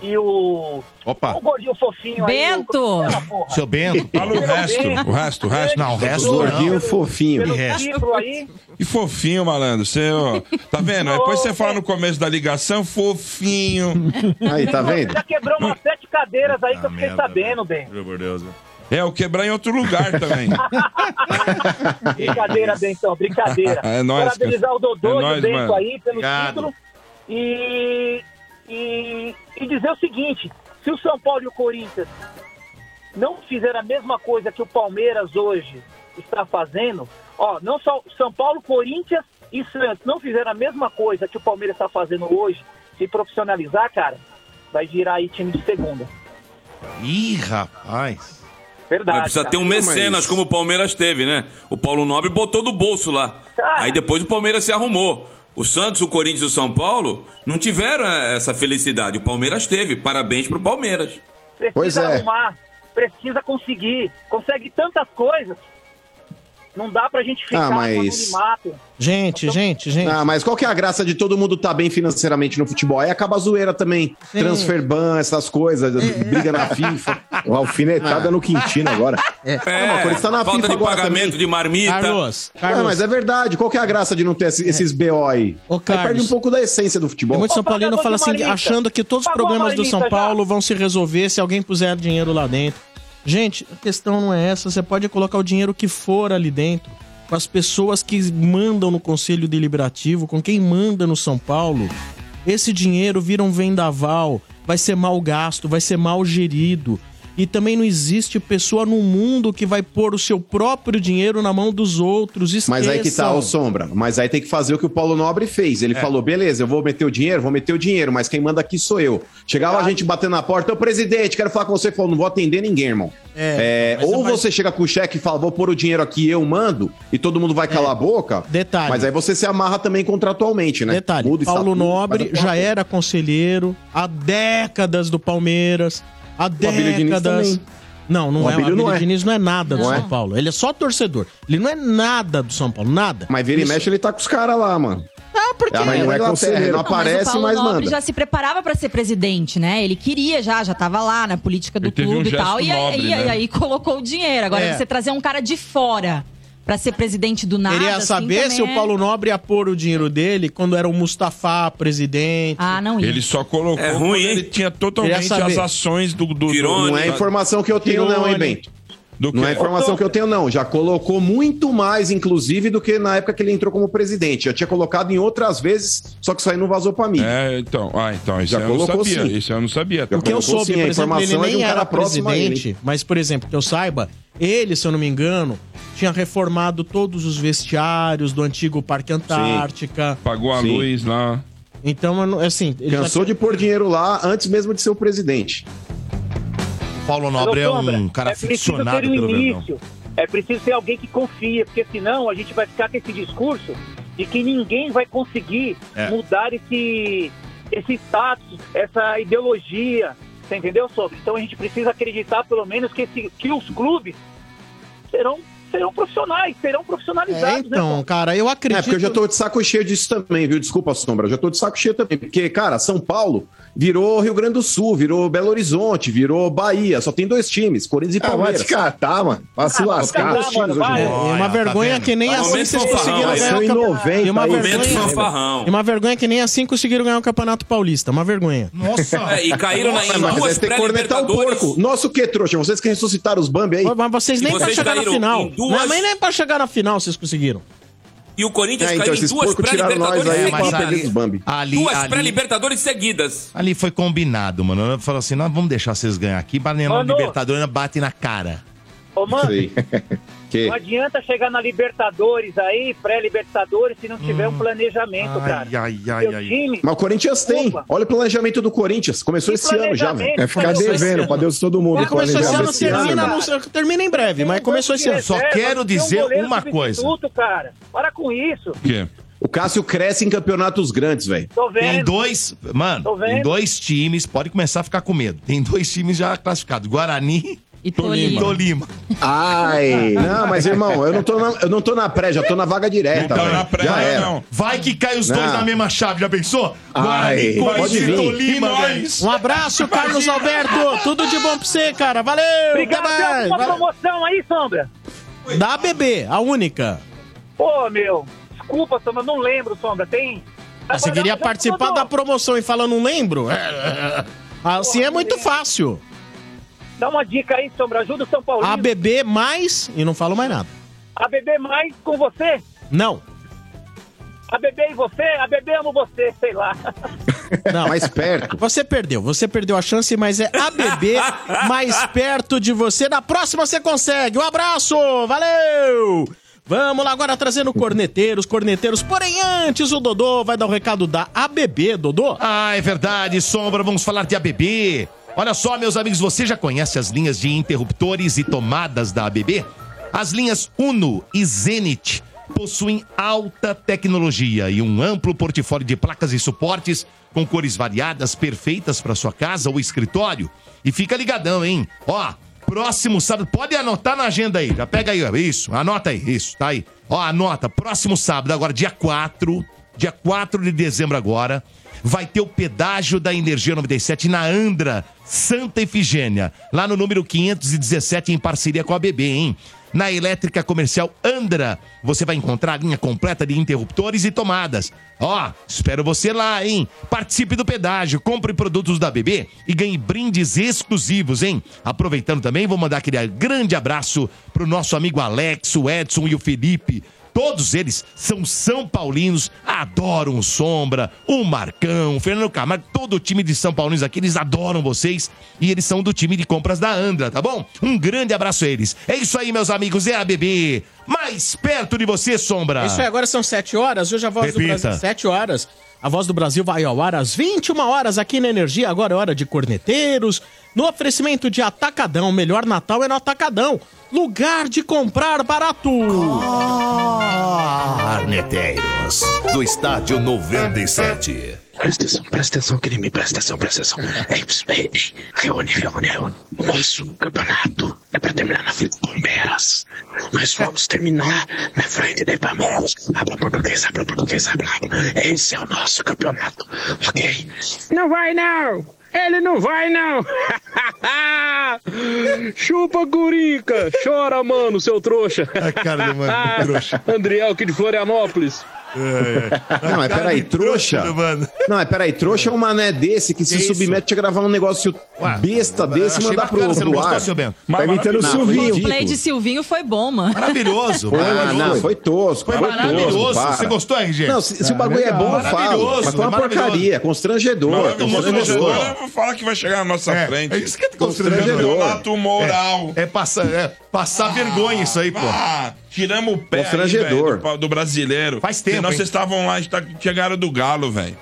E o. Opa. O gordinho fofinho Bento! aí. o- Seu Bento. Fala o resto, o resto, o resto. Não, o resto Gordinho não. fofinho. Pelo E resto? aí. E fofinho, malandro. Você, ó, tá vendo? Depois você fala no começo da ligação, fofinho. Aí, tá vendo? Já quebrou umas sete cadeiras aí que eu fiquei merda, sabendo, amor de Deus. É, o quebrar em outro lugar também. Brincadeira, Bentão, brincadeira. É nóis, Parabenizar o Dodô é e o nóis, Bento mano. aí pelo Obrigado. título. E, e, e dizer o seguinte: se o São Paulo e o Corinthians não fizeram a mesma coisa que o Palmeiras hoje está fazendo, ó, não só São Paulo, Corinthians e Santos não fizeram a mesma coisa que o Palmeiras está fazendo hoje, se profissionalizar, cara, vai virar aí time de segunda. Ih, rapaz. Verdade. Mas precisa ter um cara. mecenas como o Palmeiras teve, né? O Paulo Nobre botou do bolso lá. Aí depois o Palmeiras se arrumou. O Santos, o Corinthians e o São Paulo não tiveram eh, essa felicidade. O Palmeiras teve. Parabéns pro Palmeiras. Precisa Pois é. arrumar, precisa conseguir. Consegue tantas coisas. Não dá pra gente ficar Ah, mas- no anonimato. Gente, gente, gente. Ah, mas qual que é a graça de todo mundo estar bem financeiramente no futebol? Aí acaba a zoeira também. Sim. Transfer ban, essas coisas, briga na FIFA. Uma alfinetada no Quintino agora. É, Ah, mas o Corinthians tá na falta FIFA de agora pagamento também. de marmita. Carlos, Ah, Carlos. mas é verdade. Qual que é a graça de não ter esse- esses BO aí? Ô, Aí perde um pouco da essência do futebol. Tem muito São Paulino fala assim, achando que todos os problemas do São. Paulo vão se resolver se alguém puser dinheiro lá dentro. Gente, a questão não é essa. Você pode colocar o dinheiro que for ali dentro, com as pessoas que mandam no Conselho Deliberativo, com quem manda no São Paulo. Esse dinheiro vira um vendaval, vai ser mal gasto, vai ser mal gerido. E também não existe pessoa no mundo que vai pôr o seu próprio dinheiro na mão dos outros. Mas aí que tá, Esqueçam. ô Sombra. Mas aí tem que fazer o que o Paulo Nobre fez. Ele falou: beleza, eu vou meter o dinheiro, vou meter o dinheiro, mas quem manda aqui sou eu. Chegava a gente batendo na porta, ô presidente, quero falar com você. Ele Falou: não vou atender ninguém, irmão. É, É, ou é mais- você chega com o cheque e fala: vou pôr o dinheiro aqui, eu mando, e todo mundo vai calar a boca. Detalhe. Mas aí você se amarra também contratualmente, né? Detalhe, Muda Paulo Nobre já era conselheiro há décadas do Palmeiras, há décadas. também. Não, não O é. O Abílio não é. Diniz não é nada do Não São é? Paulo. Ele é só torcedor. Ele não é nada do São Paulo, nada. Mas vira Isso- e mexe, ele tá com os caras lá, mano. Ah, porque Ah, mas não é conselheiro, não Não, mas o aparece, Paulo mas Nobre manda. já se preparava pra ser presidente, né? Ele queria já, já tava lá na política do Ele teve um clube e tal. E aí, nobre, e aí- né? aí colocou o dinheiro. Agora É. você trazer um cara de fora pra ser presidente do nada. Queria assim, saber também se o é- Paulo Nobre ia pôr o dinheiro dele quando era o Mustafa presidente. Ah, não ia. Ele só colocou É ruim, ele tinha totalmente as ações do... do, Tirone. do Não é informação que eu tenho, não, hein. Bento? do Não é informação que eu tenho, não. Já colocou muito mais, inclusive, do que na época que ele entrou como presidente. Já tinha colocado em outras vezes, só que isso aí não vazou pra mim. É, então, ah, então, isso Já eu não colocou, sabia. sim. Isso eu não sabia. O que eu soube, sim, a por exemplo, ele informação é nem um cara era presidente, mas, por exemplo, que eu saiba, ele, se eu não me engano, tinha reformado todos os vestiários do antigo Parque Antártica. Pagou a Sim. luz lá. Então, não- assim, ele já Cansou de pôr dinheiro lá antes mesmo de ser o presidente. O Paulo Nobre é Sombra, um cara é preciso aficionado ter um pelo início. É preciso ter alguém que confia, porque senão a gente vai ficar com esse discurso de que ninguém vai conseguir É. mudar esse, esse status, essa ideologia. Você entendeu, Sobre? Então a gente precisa acreditar, pelo menos, que, esse, que os clubes serão, serão profissionais, serão É, profissionalizados. né, então, Sombra? cara, eu É, acredito... porque eu já tô de saco cheio disso também, viu? Desculpa, Sombra, eu já tô de saco cheio também. Porque, cara, São Paulo virou Rio Grande do Sul, virou Belo Horizonte, virou Bahia. Só tem dois times, Corinthians e Ah, vai Palmeiras. te catar, mano. Vai se Ah, vai lascar. times mano, hoje vai. É, e uma tá vergonha vendo? que nem Mas assim vocês conseguiram ganhar o em campe- 90 E uma vergonha... E uma vergonha que nem assim conseguiram ganhar o Campeonato Paulista. Uma vergonha. Nossa! É, e caíram na, Mas em duas aí tem que cornetar o pré-libertadores. porco. Nosso que, trouxa? Vocês que ressuscitaram os Bambi aí? Mas vocês nem E pra chegar na final. Duas- Não, mas nem pra chegar na final vocês conseguiram. E o Corinthians É, então caiu em duas pré-libertadores É, pra seguidas. ali, Duas pré-libertadores seguidas. ali foi combinado, mano. Eu falo assim, nós vamos deixar vocês ganhar aqui, para nenhuma Mano. Libertadores bate na cara. Ô, mano. que? não adianta chegar na Libertadores aí, pré-Libertadores, se não tiver um planejamento, cara. Ai, ai, ai, ai. time, Mas o Corinthians tem. Opa. Olha o planejamento do Corinthians. Começou Que esse ano já, velho. É ficar devendo ano. pra Deus de todo mundo. Mas começou esse ano, esse ano, termina, irmão. não, termina em breve, mas começou esse ano. Só quero um dizer goleiro uma coisa. cara. Para com isso. O quê? O Cássio cresce em campeonatos grandes, velho. Tô vendo. Tem dois, mano, tem dois times, pode começar a ficar com medo. Tem dois times já classificados, Guarani E Tolima. Tolima. Ai. Não, mas irmão, eu não tô na, eu não tô na pré, já tô na vaga direta, Não tá na pré, Já era. não. Vai que cai os dois Não. na mesma chave, já pensou? Ai, Guarani, pode vir. Tolima, E nós? Um abraço, Carlos Alberto. Tudo de bom pra você, cara. Valeu. Obrigado, tem alguma promoção aí, Sombra? Da ABB, a única. Pô, meu, desculpa, Sombra, não lembro, Sombra. Tem. Ah, você queria participar da promoção e fala, não lembro? É. Assim é muito fácil. Dá uma dica aí, Sombra, ajuda o São Paulo. ABB mais e não falo mais nada. A bebê mais com você? Não, A bebê e você? A bebê amo você, sei lá. não. Mais perto. Você perdeu, você perdeu a chance, mas é ABB mais perto de você. Na próxima você consegue. Um abraço, valeu! Vamos lá agora trazendo corneteiros, corneteiros. Porém, antes o Dodô vai dar o recado da ABB, Dodô. Ah, é verdade, Sombra, vamos falar de ABB. Olha só, meus amigos, você já conhece as linhas de interruptores e tomadas da ABB? As linhas Uno e Zenit possuem alta tecnologia e um amplo portfólio de placas e suportes com cores variadas, perfeitas para sua casa ou escritório. E fica ligadão, hein? Ó, próximo sábado, pode anotar na agenda aí, já pega aí, isso, anota aí, isso, tá aí. Ó, anota, próximo sábado, agora dia 4, dia 4 de dezembro agora, vai ter o pedágio da Energia 97 na Andra, Santa Efigênia, lá no número 517 em parceria com a BB, hein? Na elétrica comercial Andra, você vai encontrar a linha completa de interruptores e tomadas. Ó, espero você lá, hein? Participe do pedágio, compre produtos da BB e ganhe brindes exclusivos, hein? Aproveitando também, vou mandar aquele grande abraço pro nosso amigo Alex, o Edson e o Felipe. Todos eles são São Paulinos, adoram o Sombra, o Marcão, o Fernando Camargo, todo o time de São Paulinos aqui, eles adoram vocês e eles são do time de compras da Andra, tá bom? Um grande abraço a eles. É isso aí, meus amigos, é a BB. Mais perto de você, Sombra. Isso aí, agora são 7 horas. Hoje a Voz do Repita. Brasil, 7 horas. A Voz do Brasil vai ao ar às 21 horas aqui na Energia. Agora é hora de corneteiros. No oferecimento de Atacadão. Melhor Natal é no Atacadão. Lugar de comprar barato. Arneteiros, do Estádio 97. Presta atenção, presta atenção, crime, presta atenção, presta atenção. Ei, ei, ei, reúne, reúne, reúne. O nosso campeonato é pra terminar na frente do Palmeiras. Nós vamos terminar na frente de Palmeiras. Habla português, habla português, habla. Esse é o nosso campeonato, ok? Não vai não! Ele não vai não! Chupa Curica! Chora, mano, seu trouxa! A cara do mano, trouxa. Andriel aqui de Florianópolis. Não, mas peraí, trouxa. Não, mas peraí, trouxa é um mané desse que se isso? submete a gravar um negócio besta desse e mandar pro, gostou, ar. seu Bento? Tá imitando o O Silvinho. play de Silvinho foi bom, mano. Maravilhoso, Ah, não, foi tosco. Foi tosco, maravilhoso. para. Você gostou, RG? Não, se, se o bagulho é bom, eu falo. Maravilhoso, Mas foi uma maravilhoso. porcaria, é constrangedor. Constrangedor. falar que vai chegar na nossa frente. É isso que é constrangedor. Moral. É, é passar, é passar vergonha isso aí, pô. Tiramos o pé aí, velho, do, do brasileiro. Faz tempo, Senão hein? vocês estavam lá, tá- chegaram do Galo, velho.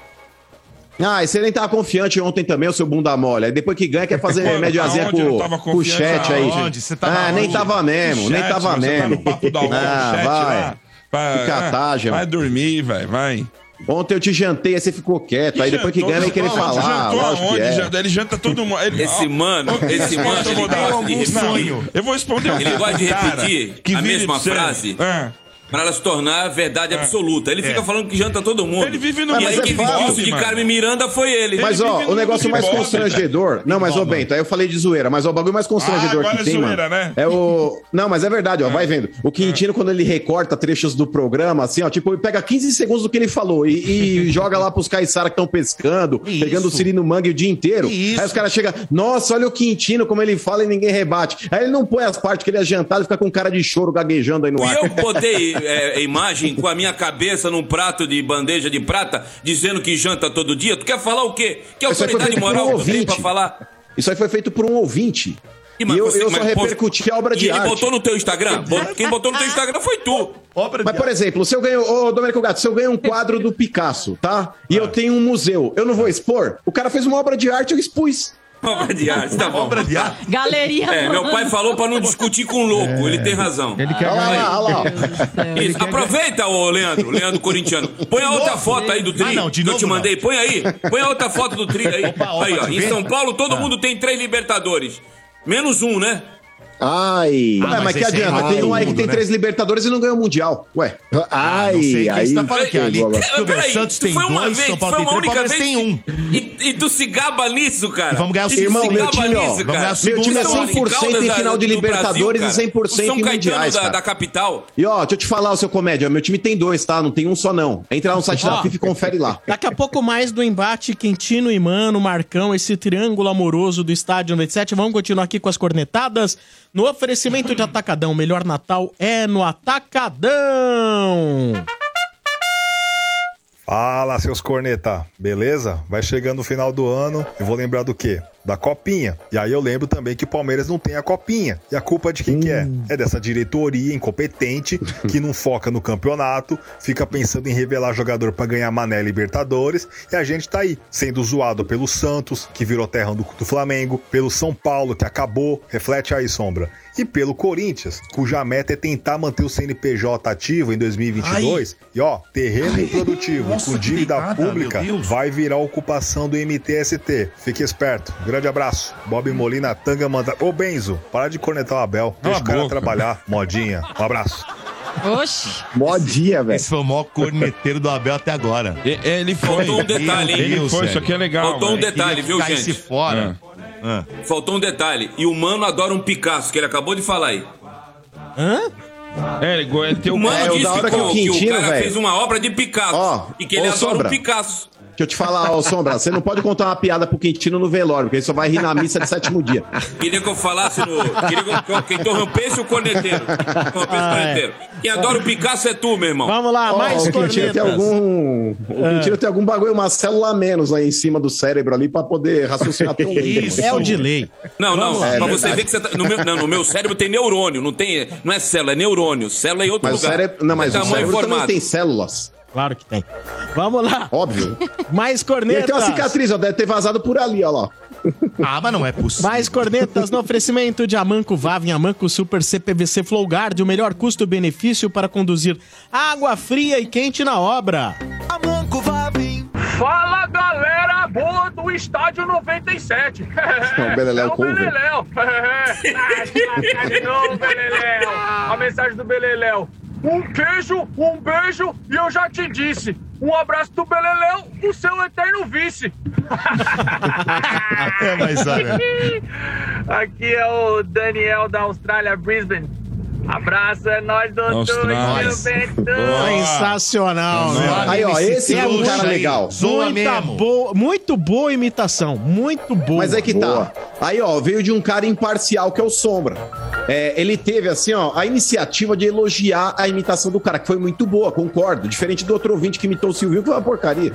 Ah, e você nem tava confiante ontem também, o seu bunda mole. Aí depois que ganha, quer fazer eu com, com o chat aí. Tava ah, nem tava mesmo, nem tava tá mesmo. no papo da UOL, ah, chat vai. lá. Vai, Que catagem, vai mano. dormir, velho, vai. Ontem eu te jantei, aí você ficou quieto. Aí depois que ganha, vem querer falar. Jantou aonde? é. Janta- Ele janta todo mundo. Ele- Esse mano, ó, esse mano, eu vou ele gosta de repetir. Eu vou responder Ele gosta de repetir a mesma frase É. pra ela se tornar verdade absoluta. Ele fica falando que janta todo mundo. Ele vive no E mas aí é quem fato, viu isso de mano. Carmen Miranda foi ele. Mas ó, o negócio mais constrangedor. Não, mas ô Bento, aí eu falei de zoeira, mas ó, o bagulho mais constrangedor Ah, agora que é tem, zoeira, mano. né? É o. Não, mas é verdade, ó, vai vendo. O Quintino, quando ele recorta trechos do programa, assim, ó, tipo, ele pega 15 segundos do que ele falou e, e joga lá pros caiçara que estão pescando, pegando o siri no mangue o dia inteiro. Aí os caras chegam, nossa, olha o Quintino, como ele fala e ninguém rebate. Aí ele não põe as partes que ele é jantado e fica com cara de choro gaguejando aí no E ar. eu botei é, a imagem com a minha cabeça num prato de bandeja de prata, dizendo que janta todo dia. Tu quer falar o quê? Que autoridade moral um tu tem ouvinte. pra falar? Isso aí foi feito por um ouvinte. E, E mas eu, você- eu só repercuti a obra E de ele arte. botou no teu Instagram? Quem botou no teu Instagram foi tu. Mas, por exemplo, se eu ganho, ô Domênico Gato, se eu ganho um quadro do Picasso, tá? E eu tenho um museu, eu não vou expor? O cara fez uma obra de arte, eu expus. Obra de arte, tá bom. Obra de arte. Galeria. É, meu pai falou pra não discutir com louco, ele tem razão. Ele quer Olha lá, ganhar. lá. Isso, aproveita, ô Leandro, Leandro Corintiano. Põe a outra foto aí do tri Ah, não, de que eu te mandei. não. Põe aí. Põe a outra foto do tri aí. Opa, opa, aí, ó. eu Em. São Paulo, todo Ah. mundo tem três Libertadores. Menos um, né? Ai. Ah, mas, mas que aí adianta? é Tem um aí que mundo, tem né? três Libertadores e não ganhou o Mundial. Ué. Ai, não sei quem aí. tá falando que é ali. Peraí, Santos tu tem foi uma dois, vez, São Paulo foi tem uma três, única Palmeiras vez. tem um. E, e tu se gaba nisso, cara. E vamos ganhar o E tu Irmão, se meu time, ó, nisso, cara. o segundo. Meu time é São 100% Caldas em final de do Brasil, Libertadores cara. e 100% O São em mundiais, da, cara. da capital. E ó, deixa eu te falar, o seu comédia. Meu time tem dois, tá? Não tem um só, não. Entra lá no site da. FIFA e confere lá. Daqui a pouco mais do embate Quintino e Mano, Marcão, esse triângulo amoroso do estádio 97. Vamos continuar aqui com as cornetadas. No oferecimento de Atacadão, melhor Natal é no Atacadão. Fala, seus corneta, beleza? Vai chegando o final do ano e vou lembrar do quê? Da copinha. E aí eu lembro também que o Palmeiras não tem a copinha. E a culpa de quem que é? É dessa diretoria incompetente que não foca no campeonato, fica pensando em revelar jogador pra ganhar Mané Libertadores. E a gente tá aí, sendo zoado pelo Santos, que virou terra do, do Flamengo, pelo São Paulo, que acabou. Reflete aí, Sombra. E pelo Corinthians, cuja meta é tentar manter o CNPJ ativo em 2022. E ó, terreno improdutivo Nossa, com dívida pegada, pública vai virar ocupação do MTST. Fique esperto. Grande abraço. Bob Molina Tanga manda. Ô Benzo, para de cornetar o Abel. Deixa o cara boca. trabalhar. Modinha. Um abraço. Oxi. Modinha, velho. Esse foi o maior corneteiro do Abel até agora. E- Ele foi. Faltou um detalhe, hein? Ele foi, isso aqui é legal. Faltou um detalhe, viu, gente? fora. Faltou um detalhe. E o Mano adora um Picasso, que ele acabou de falar aí. Hã? É, ele, ele tem O o Mano É, disse da hora que, que o o- que o Quintino, cara velho. fez uma obra de Picasso. Ó, e que ele adora Sombra. um Picasso. Deixa eu te falar, ô Sombra, você não pode contar uma piada pro Quintino no velório, porque ele só vai rir na missa de sétimo dia. Queria que eu falasse no. Queria que eu, que eu interrompesse o corneteiro. Interrompesse o Ah, é. corneteiro. Quem adora o Picasso é tu, meu irmão. Vamos lá, Ó, mais o Quintino tem algum. O Quintino tem algum bagulho, uma célula a menos aí em cima do cérebro ali pra poder raciocinar tão. Isso. É o delay. Não, não, Vamos lá. pra É você verdade. ver que você tá. No meu, não, no meu cérebro tem neurônio, não tem. Não é célula, é neurônio. Célula é em outro Mas o lugar. cérebro. Não, mas é o tamanho cérebro também formado. tem células. Claro que tem. Vamos lá. Óbvio. Mais E ele cornetas. tem uma cicatriz, ó. Deve ter vazado por ali, ó lá. Ah, mas não é possível. Mais cornetas no oferecimento de Amanco Vavem, Amanco Super CPVC Flowguard, o melhor custo-benefício para conduzir água fria e quente na obra. Fala galera boa do estádio 97. É o Beleléu É o. Beleléu. Ah, de novo, Beleléu. A mensagem do Beleléu. Um queijo, um beijo e eu já te disse. Um abraço do Beleléu, o seu eterno vice. É, mas olha. Aqui é o Daniel da Austrália, Brisbane. Abraço, é nóis, doutor. Austrália. Sensacional, né? Aí, ó, esse é um cara muito- legal. Zoa Muita boa, muito boa imitação, muito boa. Mas é que Boa. tá. Aí, ó, veio de um cara imparcial que é o Sombra. É, ele teve, assim, ó, a iniciativa de elogiar a imitação do cara, que foi muito boa, concordo. Diferente do outro ouvinte que imitou o Silvio, que foi uma porcaria.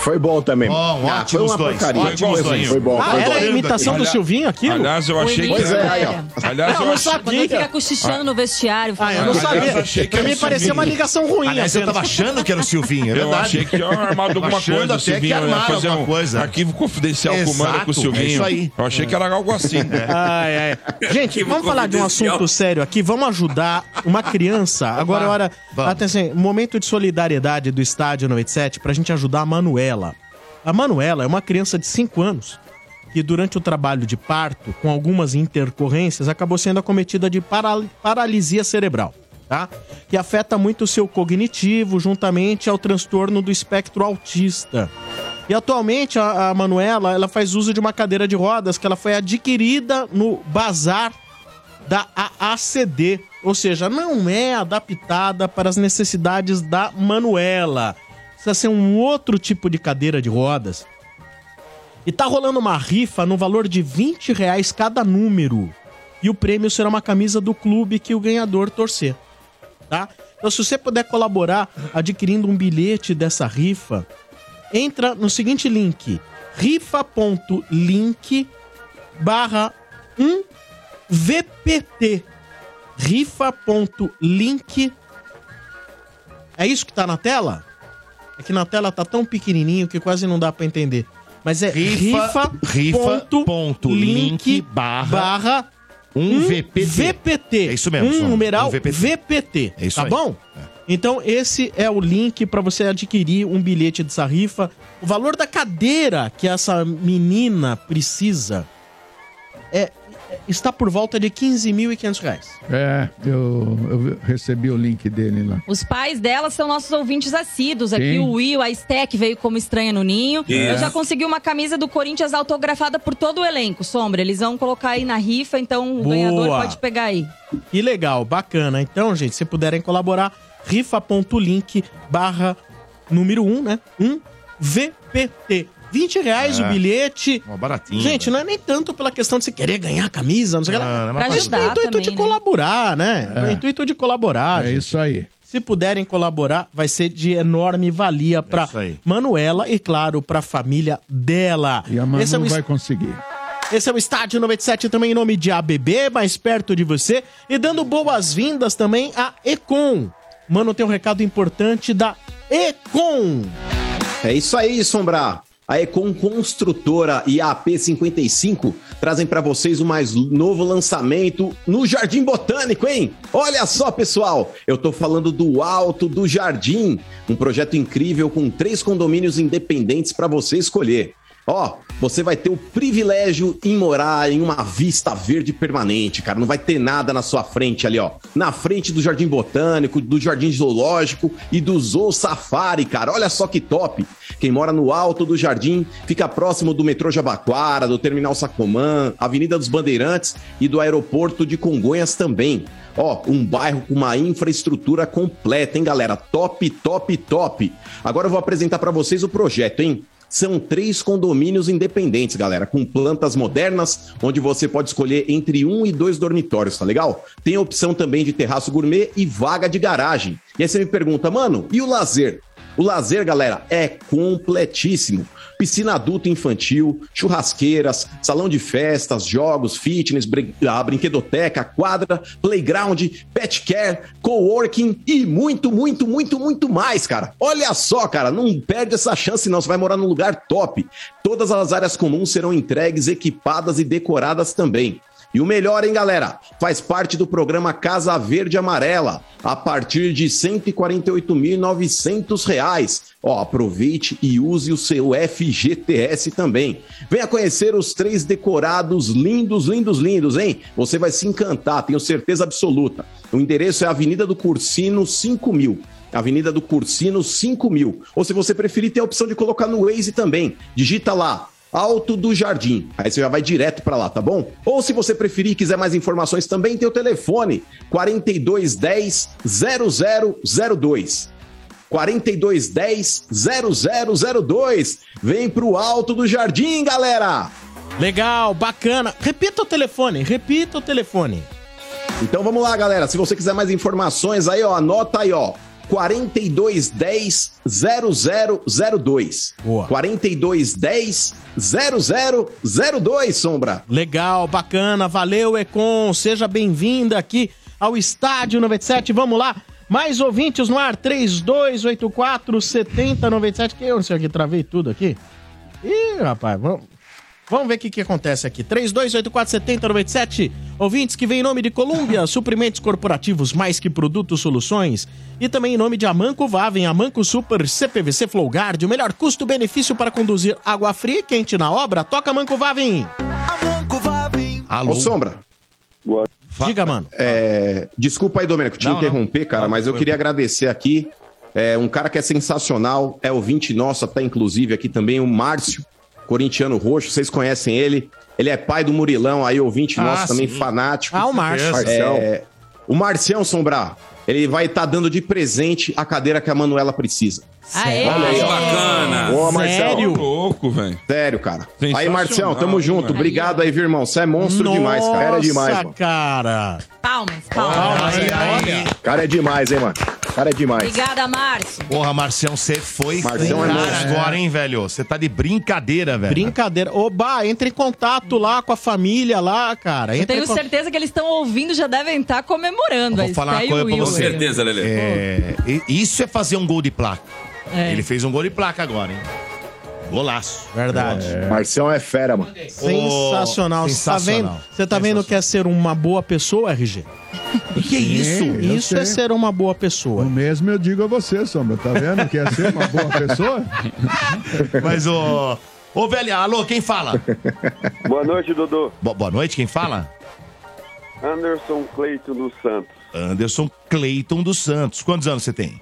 Foi bom também. Bom, Ah, ótimo os dois. porcaria. Ótimo, Foi, foi bom. Ah, foi era bom. a imitação do Silvinho aquilo? Aliás, eu achei que. Pois é, aí, ó. Aliás, Eu eu não achei. Quando ele fica sabia. cochichando no vestiário. Ah, eu não sabia. achei que Pra mim parecia Silvinho. uma ligação ruim. Aliás, eu apenas. tava achando que era o Silvinho, é Eu verdade. achei que tinha armado alguma coisa. O até que Silvinho ia armaram fazer alguma um coisa. arquivo confidencial com o Mano com Exato, o Silvinho. é isso aí. Eu achei que era algo assim. Ai, ai. Gente, vamos falar de um assunto sério aqui. Vamos ajudar uma criança. Agora, é hora. Vamos. Atenção, momento de solidariedade do estádio 97 pra gente ajudar a Manuela. A Manuela é uma criança de 5 anos que, durante o trabalho de parto, com algumas intercorrências, acabou sendo acometida de paral- paralisia cerebral. Tá? Que afeta muito o seu cognitivo, juntamente ao transtorno do espectro autista. E atualmente a, a Manuela ela faz uso de uma cadeira de rodas que ela foi adquirida no bazar da AACD, ou seja, não é adaptada para as necessidades da Manuela. Precisa ser um outro tipo de cadeira de rodas. E tá rolando uma rifa no valor de 20 reais cada número. E o prêmio será uma camisa do clube que o ganhador torcer. Tá? Então, se você puder colaborar adquirindo um bilhete dessa rifa, entra no seguinte link: rifa.link barra 1VPT. Rifa.link. É isso que tá na tela? É que na tela tá tão pequenininho que quase não dá pra entender. Mas é Rifa- rifa.link barra barra 1VPT. VPT. É isso mesmo, Um numeral Um VPT. VPT. É isso tá aí. bom? Então, esse é o link para você adquirir um bilhete dessa rifa. O valor da cadeira que essa menina precisa é, está por volta de 15.500 reais. É, eu, eu recebi o link dele lá. Os pais dela são nossos ouvintes assíduos. Aqui Sim. o Will, a Stek veio como estranha no ninho. É. Eu já consegui uma camisa do Corinthians autografada por todo o elenco, Sombra. Eles vão colocar aí na rifa, então o Boa. ganhador pode pegar aí. Que legal, bacana. Então, gente, se puderem colaborar, rifa.link barra número 1, né? 1 VPT. 20 reais É. o bilhete. Ó, baratinho. Gente, não é nem tanto pela questão de você querer ganhar a camisa, não sei o que lá. não, mas Mas isso é o ajudar intuito também, de né? colaborar, né? É. o intuito de colaborar. É gente. isso aí. Se puderem colaborar, vai ser de enorme valia isso aí. Manuela e, claro, pra família dela. E a Manu Esse é o vai conseguir. Esse é o Estádio 97, também em nome de ABB, mais perto de você. E dando boas-vindas também a Econ. Mano, tem um recado importante da Econ. É isso aí, Sombra. A Econ Construtora e a AP55 trazem para vocês o mais novo lançamento no Jardim Botânico, hein? Olha só, pessoal, eu tô falando do Alto do Jardim, um projeto incrível com três condomínios independentes para você escolher. Ó, você vai ter o privilégio em morar em uma vista verde permanente, cara. Não vai ter nada na sua frente ali, ó. Na frente do Jardim Botânico, do Jardim Zoológico e do Zoo Safari, cara. Olha só que top. Quem mora no alto do jardim fica próximo do metrô Jabaquara, do Terminal Sacomã, Avenida dos Bandeirantes e do aeroporto de Congonhas também. Ó, um bairro com uma infraestrutura completa, hein, galera? Top, top, top. Agora eu vou apresentar para vocês o projeto, hein? São três condomínios independentes, galera, com plantas modernas, onde você pode escolher entre um e dois dormitórios, tá legal? Tem a opção também de terraço gourmet e vaga de garagem. E aí você me pergunta, mano, e o lazer? O lazer, galera, é completíssimo. Piscina adulta e infantil, churrasqueiras, salão de festas, jogos, fitness, a brinquedoteca, quadra, playground, pet care, coworking e muito, muito, muito, muito mais, cara. Olha só, cara, não perde essa chance não, você vai morar num lugar top. Todas as áreas comuns serão entregues, equipadas e decoradas também. E o melhor, hein, galera? Faz parte do programa Casa Verde Amarela, a partir de 148.900 reais. Ó, aproveite e use o seu FGTS também. Venha conhecer os três decorados lindos, lindos, lindos, hein? Você vai se encantar, tenho certeza absoluta. O endereço é Avenida do Cursino 5000. Avenida do Cursino 5000. Ou se você preferir, tem a opção de colocar no Waze também. Digita lá Alto do Jardim. Aí você já vai direto pra lá, tá bom? Ou se você preferir e quiser mais informações também, tem o telefone 4210 0002. 4210 0002. Vem pro Alto do Jardim, galera! Legal, bacana. Repita o telefone, repita o telefone. Então vamos lá, galera. Se você quiser mais informações aí, ó, anota aí, ó. 4210 0002. Boa. 4210 0002, Sombra. Legal, bacana, valeu, Econ. Seja bem-vinda aqui ao Estádio 97. Vamos lá. Mais ouvintes no ar, 3284 7097. Que eu não sei aqui, travei tudo aqui. Ih, rapaz, vamos. Vamos ver o que, que acontece aqui. 32847097. Ouvintes que vem em nome de Colômbia, suprimentos corporativos mais que produtos, soluções. E também em nome de Amanco Vaven, Amanco Super CPVC Flowguard, o melhor custo-benefício para conduzir água fria e quente na obra. Toca Amanco Vaven. Alô? Ô, Sombra. Diga, mano. É, desculpa aí, Domênico, te Não, não. interromper, cara, Não, mas eu queria agradecer aqui. É, um cara que é sensacional, é ouvinte nosso, até inclusive aqui também, o Márcio, corintiano roxo, vocês conhecem ele. Ele é pai do Murilão, aí ouvinte Ah, nosso também, sim. fanático. Ah, o Márcio. Marcião. É, o Marcião Sombrar, ele vai estar dando de presente a cadeira que a Manuela precisa. Aê! Olha aí. Bacana. Boa, Marcelo. Sério? louco, velho. Sério, cara. Aí, Marcião, tamo junto. Obrigado aí, viu, irmão? Você é monstro demais, cara. Nossa, Era demais, mano. cara. Palmas, palmas. Olha. Cara é demais, hein, mano? Cara é demais. Obrigada, Márcio. Porra, Marcião, você foi Marcião é cara monstro. agora, hein, velho? Você tá de brincadeira, velho. Brincadeira. Oba, entre em contato lá com a família lá, cara. Eu Entre tenho certeza que eles estão ouvindo já devem estar comemorando. Eu vou falar uma coisa pra você. Com certeza, Lelê. É, isso é fazer um gol de placa. É. Ele fez um gol de placa agora, hein? Golaço. Verdade. Marcião é fera, mano. Sensacional. Você tá vendo? sensacional. Você tá vendo que é ser uma boa pessoa, RG? Que isso? eu Isso é sei. ser uma boa O pessoa. mesmo eu digo a você, Sombra. Tá vendo que é ser uma boa pessoa? Mas, ô... Ô, velho, alô, quem fala? Boa noite, Dudu. Bo- boa noite, quem fala? Anderson Cleiton dos Santos. Anderson Cleiton dos Santos. Quantos anos você tem?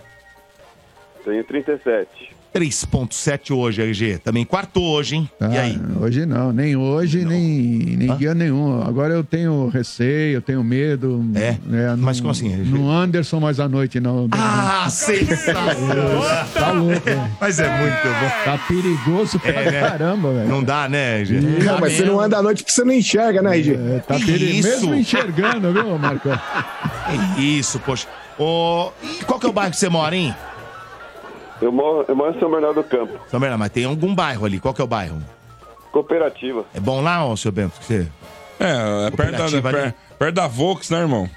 Tenho 37. 3.7 hoje, RG. Também quartou hoje, hein? E Ah, aí? Hoje não, nem hoje, nem, nem Hã? dia nenhum. Agora eu tenho receio, eu tenho medo. É? Mas como assim? No Anderson mais à noite, não. Ah, sensacional! Tá louco, velho. Mas é muito bom. Tá perigoso pra É, né? caramba, velho. Não dá, né, RG? Não, mas você não anda à noite porque você não enxerga, né, RG? É, tá perigoso. Mesmo enxergando, viu, Marcão? Isso, poxa. Ô, e qual que é o bairro que você mora, hein? Eu moro, eu moro em São Bernardo do Campo. São Bernardo, mas tem algum bairro ali. Qual que é o bairro? Cooperativa. É bom lá, ô, seu Bento? Você... É, é perto da, Cooperativa ali. per- perto da Volks, né, irmão?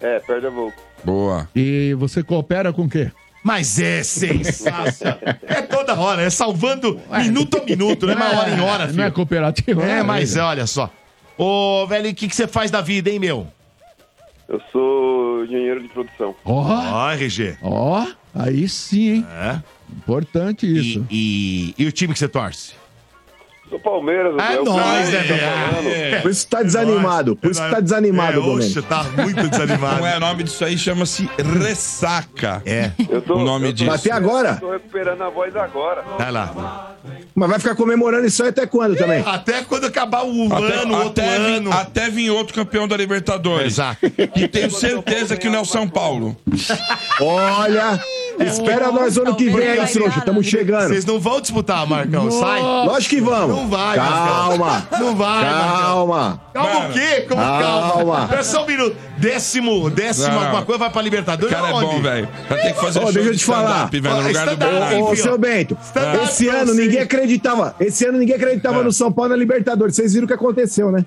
É, perde a Volks. Boa. E você coopera com o quê? Mas é sensacional. É toda hora, é salvando minuto a minuto, não é uma hora em hora, filho. Não é cooperativa? É, mas olha só. Ô, velho, o que, que você faz da vida, hein, meu? Eu sou engenheiro de produção. Ó, Ó, RG. ó, aí sim, hein? É. Importante isso. E, e o time que você torce? Sou Palmeiras, É o nóis, né, tá velho? Por isso que tá desanimado. Por isso que tá desanimado, É, oxe, tá muito desanimado. Não é, o nome disso aí chama-se ressaca. É. Eu tô, O nome eu tô- disso. Até agora. Tô recuperando a voz agora. Vai lá. Mas vai ficar comemorando isso aí até quando também? Até quando acabar o Até, ano, outro até, vir, ano. até vir outro campeão da Libertadores. Exato. E tenho certeza que não é o São Paulo. Olha, espera nós ano que vem aí, trouxa. Tamo chegando. Vocês não vão disputar, Marcão, sai. Lógico que vamos. Não vai, Calma. Marcão. Não vai, Marcão. Calma. Calma o quê? Como calma? Calma. Espera só um minuto. Décimo, décimo Não. alguma coisa vai pra Libertadores? cara é bom, velho. Vai ter que fazer Ô, show deixa eu de te falar. stand-up, velho, no lugar do stand-up. Bernardo. Ô, seu Bento, Stand-up esse pra ano ninguém acreditava. Esse ano ninguém acreditava no São Paulo na Libertadores. Vocês viram o que aconteceu, né?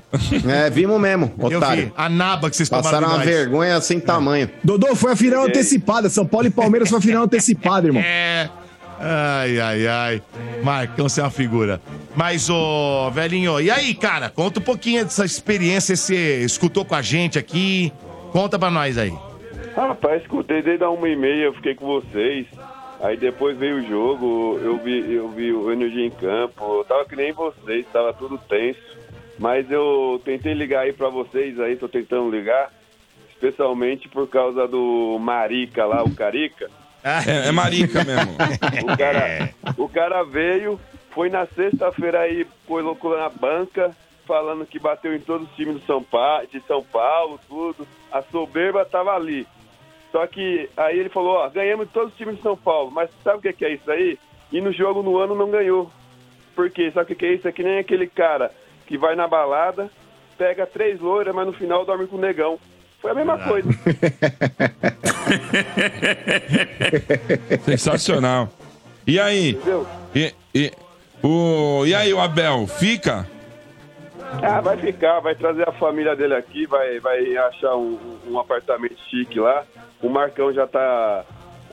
É, vimos mesmo, Eu otário. vi a naba que vocês tomaram Passaram de uma nós. vergonha sem tamanho. Dodô, foi a final antecipada. São Paulo e Palmeiras foi a final antecipada, irmão. É. Ai, ai, ai. Marcão, você é uma figura. Mas, ô, velhinho, e aí, cara? Conta um pouquinho dessa experiência que você escutou com a gente aqui. Conta pra nós aí. Rapaz, escutei desde a uma e meia, eu fiquei com vocês. Aí depois veio o jogo, eu vi, eu vi o Energia em campo, eu tava que nem vocês, tava tudo tenso. Mas eu tentei ligar aí pra vocês aí, tô tentando ligar, especialmente por causa do Marica lá, o Carica. É, é marica mesmo. O cara, o cara veio, foi na sexta-feira aí, colocou na banca, falando que bateu em todos os times do São pa de São Paulo, tudo. A soberba tava ali. Só que aí ele falou, ó, ganhamos todos os times de São Paulo, mas sabe o que que é isso aí? E no jogo no ano não ganhou. Por quê? Sabe o que que é isso? É que nem aquele cara que vai na balada, pega três loiras, mas no final dorme com o negão. Foi a mesma coisa. Sensacional. E aí? E, e, o, e aí, o Abel, fica? Ah, vai ficar, vai trazer a família dele aqui, vai, vai achar um, um apartamento chique lá. O Marcão já tá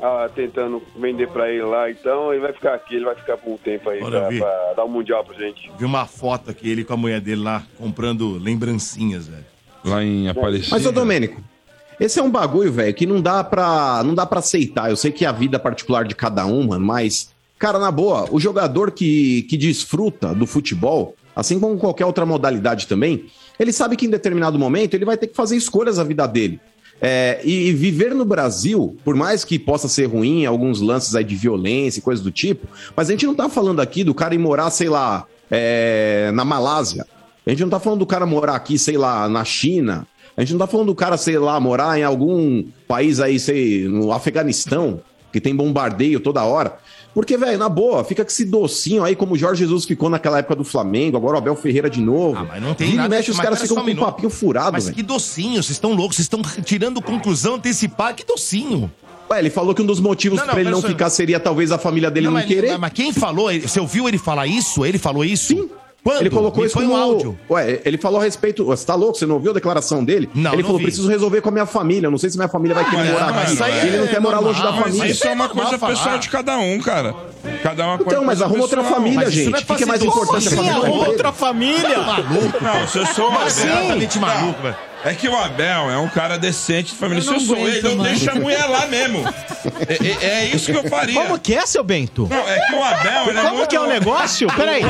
ah, tentando vender pra ele lá, então ele vai ficar aqui, ele vai ficar por um tempo aí Bora pra, ver. pra dar um mundial pra gente. Vi uma foto aqui, ele com a mulher dele lá, comprando lembrancinhas, velho. Lá em Aparecida. Mas, ô Domênico, esse é um bagulho, velho, que não dá pra, não dá pra aceitar. Eu sei que é a vida particular de cada um, mano, mas, cara, na boa, o jogador que, que desfruta do futebol, assim como qualquer outra modalidade também, ele sabe que em determinado momento ele vai ter que fazer escolhas na vida dele. É, e, e viver no Brasil, por mais que possa ser ruim, alguns lances aí de violência e coisas do tipo, mas a gente não tá falando aqui do cara ir morar, sei lá, é, na Malásia. A gente não tá falando do cara morar aqui, sei lá, na China. A gente não tá falando do cara, sei lá, morar em algum país aí, sei, no Afeganistão, que tem bombardeio toda hora. Porque, velho, na boa, fica com esse docinho aí, como o Jorge Jesus ficou naquela época do Flamengo, agora o Abel Ferreira de novo. Ah, mas não tem Vira e nada mexe, os caras ficam um com um minuto. papinho furado, Mas velho. que docinho, vocês estão loucos, vocês estão tirando conclusão antecipada. Que docinho. Ué, ele falou que um dos motivos Não, não, pra ele não só- ficar seria talvez a família dele não, mas, querer. mas quem falou? Você ouviu ele falar isso? Ele falou isso? Sim. Quando? Ele colocou Me isso como um áudio. Ué, ele falou a respeito. Você tá louco? Você não ouviu a declaração dele? Não, ele não falou: vi. preciso resolver com a minha família. Eu não sei se minha família vai querer morar aqui. ele não é quer morar normal, longe da família. Isso é uma coisa pessoal de cada um, cara. Cada uma coisa. Então, mas arruma outra família, gente. é O que, que é mais importante? A doce. família Arruma? Outra família? Maluco. Não, eu sou. Completamente maluco, velho. É que o Abel é um cara decente de família. Eu Se eu não sou aguento ele, eu deixo a mulher lá mesmo. É, é- é isso que eu faria. Como que é, seu Bento? Não, é que o Abel. Ele é Como muito- que é o negócio? Peraí.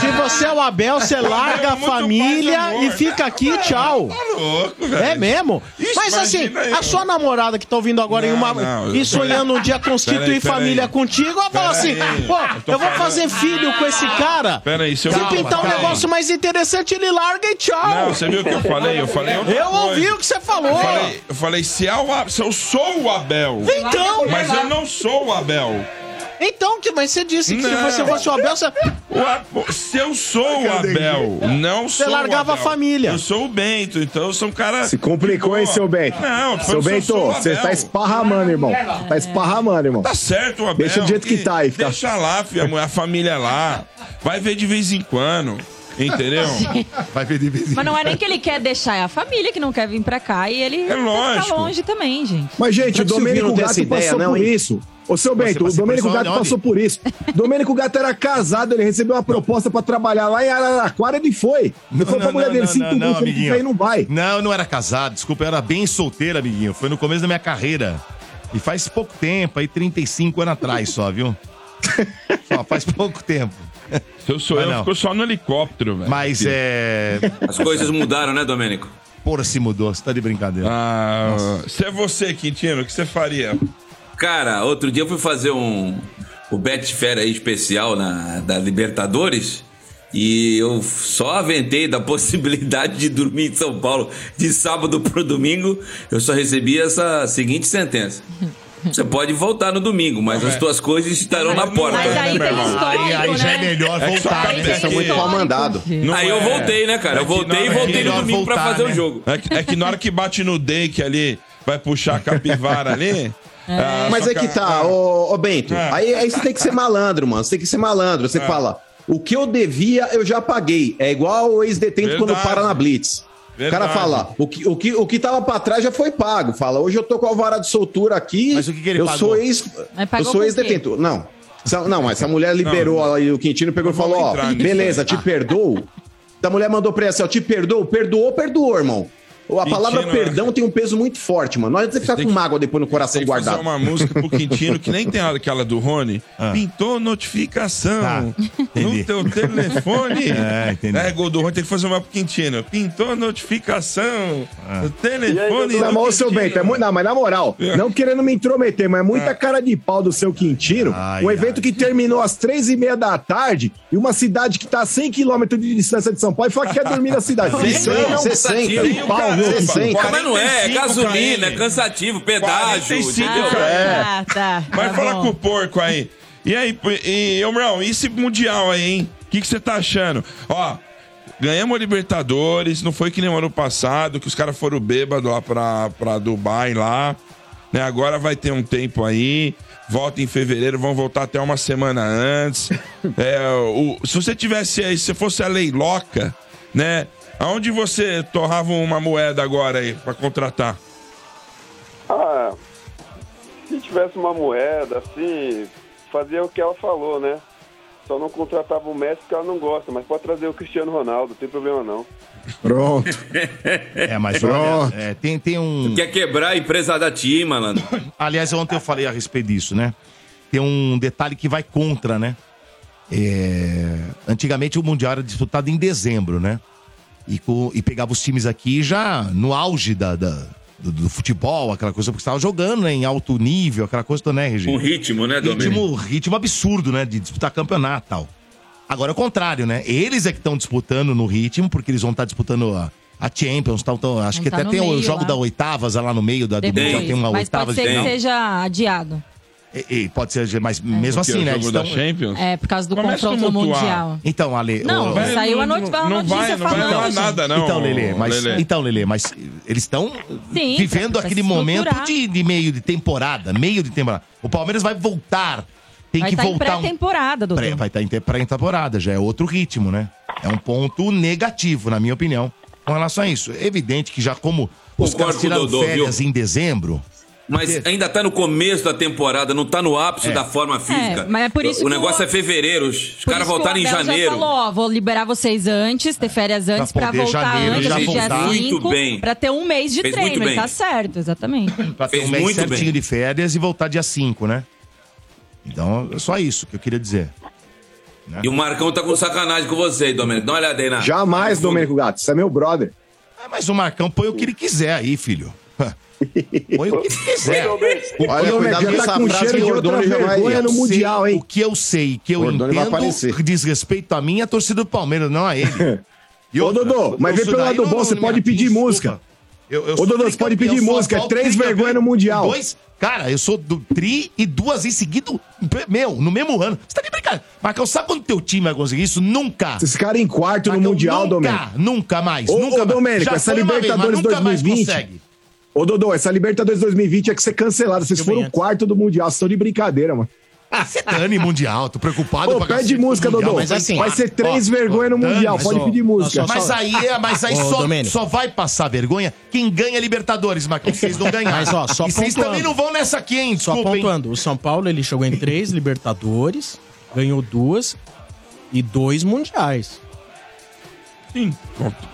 Se você é o Abel, você larga a é paz e família e fica aqui, tchau. Tá louco, velho. É mesmo? Ixi, Mas assim, aí, a sua namorada que tá ouvindo agora em Não, uma. não, e sonhando um dia constituir Peraí, peraí. família contigo, ela fala assim: pô, tô eu vou falando- fazer filho com esse cara. Peraí, se eu Se Calma, pintar um negócio mais interessante, ele larga e tchau. Não, você viu o que eu falei? Eu falei outra Eu coisa. ouvi o que você falou. Eu falei, eu falei se, é o, A- se eu sou o Abel. Então. Mas eu não sou o Abel. Então, que, mas você disse que se Não. você fosse o Abel, você... O A- se eu sou o Abel, não Você sou largava o a Abel. família. Eu sou o Bento, então eu sou um cara. Se complicou, hein, seu Bento? Não, seu Bento, você tá esparramando, irmão. Tá esparramando, irmão. Tá certo, o Abel. Deixa do jeito que tá aí. Fica... Deixa lá, filha, a família lá. Vai ver de vez em quando. Entendeu? Vai ver de vez Mas não é nem que ele quer deixar, é a família que não quer vir pra cá e ele É lógico. fica longe também, gente. Mas, gente, Será o Domênico não tem Gato essa ideia, passou não, por hein? isso. Ô, seu Bento, o você Domênico Gato passou por isso. Domênico Gato era casado, ele recebeu uma proposta pra trabalhar lá em Araraquara, ele foi. Ele foi pra mulher dele, sinto muito, ele amiguinho. aí, não vai. Não, não era casado, desculpa, eu era bem solteiro, amiguinho. Foi no começo da minha carreira. E faz pouco tempo, aí 35 anos atrás só, viu? Só faz pouco tempo. Se eu sou Mas eu, não. ficou só no helicóptero, velho. Mas é. As coisas mudaram, né, Domênico? Porra, se mudou, você tá de brincadeira. Ah, se é você, Quintino, o que você faria? Cara, outro dia eu fui fazer um o Betfair aí especial na da Libertadores e eu só aventei da possibilidade de dormir em São Paulo de sábado pro domingo. Eu só recebi essa seguinte sentença. Você pode voltar no domingo, mas as tuas coisas estarão na porta. Mas aí tem histórico, Aí, aí já é né? melhor É que só voltar, cabe- né? é que- Muito Pau mandado. Não Aí eu é- voltei, né, cara? é Eu que voltei e voltei no domingo pra fazer né? o jogo. É que, é que na hora que bate no Dake ali, vai puxar a capivara ali. ah, Mas só é que tá, ô, ô Bento. É. Aí, aí você tem que ser malandro, mano. Você tem que ser malandro. Você fala, o que eu devia, eu já paguei. É igual o ex-detento quando Verdade. para na Blitz. O cara Verdade. fala, o que, o, que, o que tava pra trás já foi pago. Fala, hoje eu tô com o alvará de soltura aqui. Mas o que que ele eu pagou? sou ex. Eu sou com o quê? ex-detento. Não. Não, mas essa mulher liberou Não, não. aí o Quintino pegou e falou: ó, nisso. beleza, te perdoo. A mulher mandou pra ele assim: ó, te perdoo, perdoou, perdoou, irmão. A palavra Quintino, é. perdão tem um peso muito forte, mano. Não adianta você ficar Tem com que- mágoa depois no coração Tem que fazer guardado. uma música pro Quintino que nem tem aquela do Rony. Ah. Pintou notificação Tá, no teu telefone. É, entendi. É, gol do Rony, tem que fazer uma pro Quintino. Pintou notificação Ah. no telefone. Mas o seu. Bento, é muito, não, mas na moral, É. não querendo me intrometer, mas é muita cara de pau do seu Quintino. Ai, um evento ai. que terminou às três e meia da tarde e uma cidade que tá a 100 quilômetros de distância de São Paulo e fala que quer dormir na cidade. Aí é um você sente, cara mas não é, é 45 gasolina, é cansativo, pedágio. 45 entendeu? km. Ah, tá. Vai tá falar bom. com o porco aí. E aí, e, e, e esse Mundial aí, hein? O que que você tá achando? Ó, ganhamos a Libertadores, não foi que nem o ano passado, que os caras foram bêbados lá pra, pra Dubai lá. Né? Agora vai ter um tempo aí. Volta em fevereiro, vão voltar até uma semana antes. É, o- se você tivesse aí, se fosse a leiloca, né? Aonde você torrava uma moeda agora aí pra contratar? Ah, se tivesse uma moeda assim, fazia o que ela falou, né? Só não contratava o Messi porque ela não gosta, mas pode trazer o Cristiano Ronaldo, não tem problema não. Pronto. É, mas Pronto. olha, é, tem, tem um. Quer quebrar a empresa da TIM, malandro? Aliás, ontem eu falei a respeito disso, né? Tem um detalhe que vai contra, né? É, Antigamente o Mundial era disputado em dezembro, né? E, co- e pegava os times aqui já no auge da, da- do, do futebol, aquela coisa, porque estava jogando né, em alto nível, aquela coisa né, Regi? Um ritmo, né, Domênico? ritmo, ritmo absurdo, né? De disputar campeonato e tal. Agora é o contrário, né? Eles é que estão disputando no ritmo, porque eles vão estar disputando a, a Champions, tal, tal. acho que tá até tem o meio jogo lá. da oitavas lá no meio da, do Mundial, tem uma mas pode oitavas ser de que seja adiado. E, e pode ser, mas mesmo Porque assim, o né? jogo da Champions? É, por causa do Começa confronto tumultuar. mundial. Então, Ale. Não, o- Vai, saiu a, não- not não- a não notícia vai- não vai falando. falar gente. nada, não. Então, Lelê, mas, Lelê. então, Lelê, mas eles estão Sim, vivendo pra- pra aquele momento de, de meio de temporada, meio de temporada. O Palmeiras vai voltar. Tem Vai que estar em voltar um pré-temporada, doutor. Pré- vai estar em te- pré-temporada, já é outro ritmo, né? É um ponto negativo, na minha opinião, com relação a isso. É evidente que já como os Concordo caras tiraram Dodô, férias viu? em dezembro, Mas ainda tá no começo da temporada, não tá no ápice É. da forma física. mas é por isso o que negócio o- é fevereiro, os caras voltaram em janeiro. Já falou, ó, vou liberar vocês antes, ter férias antes Pra voltar janeiro antes já do dia voltar. 5, Muito bem. pra ter um mês de Fez treino. muito bem. tá certo, exatamente. pra ter Fez um mês muito certinho bem. de férias e voltar dia 5, né? Então, é só isso que eu queria dizer. E o Marcão tá com sacanagem com você, Domênico. Dá uma olhada aí na. Jamais, Domênico Gato. Você é meu brother. Ah, mas o Marcão põe o que ele quiser aí, filho. Põe o que quiser. Olha, Ô, cuidado Domênico, com essa frase que o Ordônio já vai... no Mundial, hein? O que eu sei, que eu O Ordônio entendo, diz respeito a mim e a torcida do Palmeiras, não a ele. E Ô, Dodô, mas vem pelo lado bom, você pode pedir música. Eu, eu Ô, Dodô, você pode pedir música, é três tricampeão, vergonha no Mundial. Dois, cara, eu sou do tri e duas em seguida, meu, no mesmo ano. Você tá de brincadeira. Marcão, sabe quando teu time vai conseguir isso? Nunca. Esses caras em quarto no Marcão, Mundial, nunca, Domênico. Nunca mais, Ô, nunca ô mais. Domênico, Já essa uma vez, mas Libertadores nunca mais 2020. consegue. Ô, Dodô, essa Libertadores 2020 é que ser cancelada. Vocês foram o quarto do Mundial. Vocês estão de brincadeira, mano. Ah, você dane Mundial, tô preocupado Ô, pra pede música, Mundial, Dodô. mas assim, vai ser três ó, vergonha no ó, Mundial. dane, Pode ó, pedir música. Mas aí, é- mas aí Ô, só, Domênico. só vai passar vergonha quem ganha Libertadores, Marcão. Vocês não ganharam. Mas, ó, só e vocês pontuando. também não vão nessa aqui, hein? Só Desculpa, hein? pontuando, o São Paulo ele chegou em três Libertadores, ganhou duas e dois Mundiais. Sim,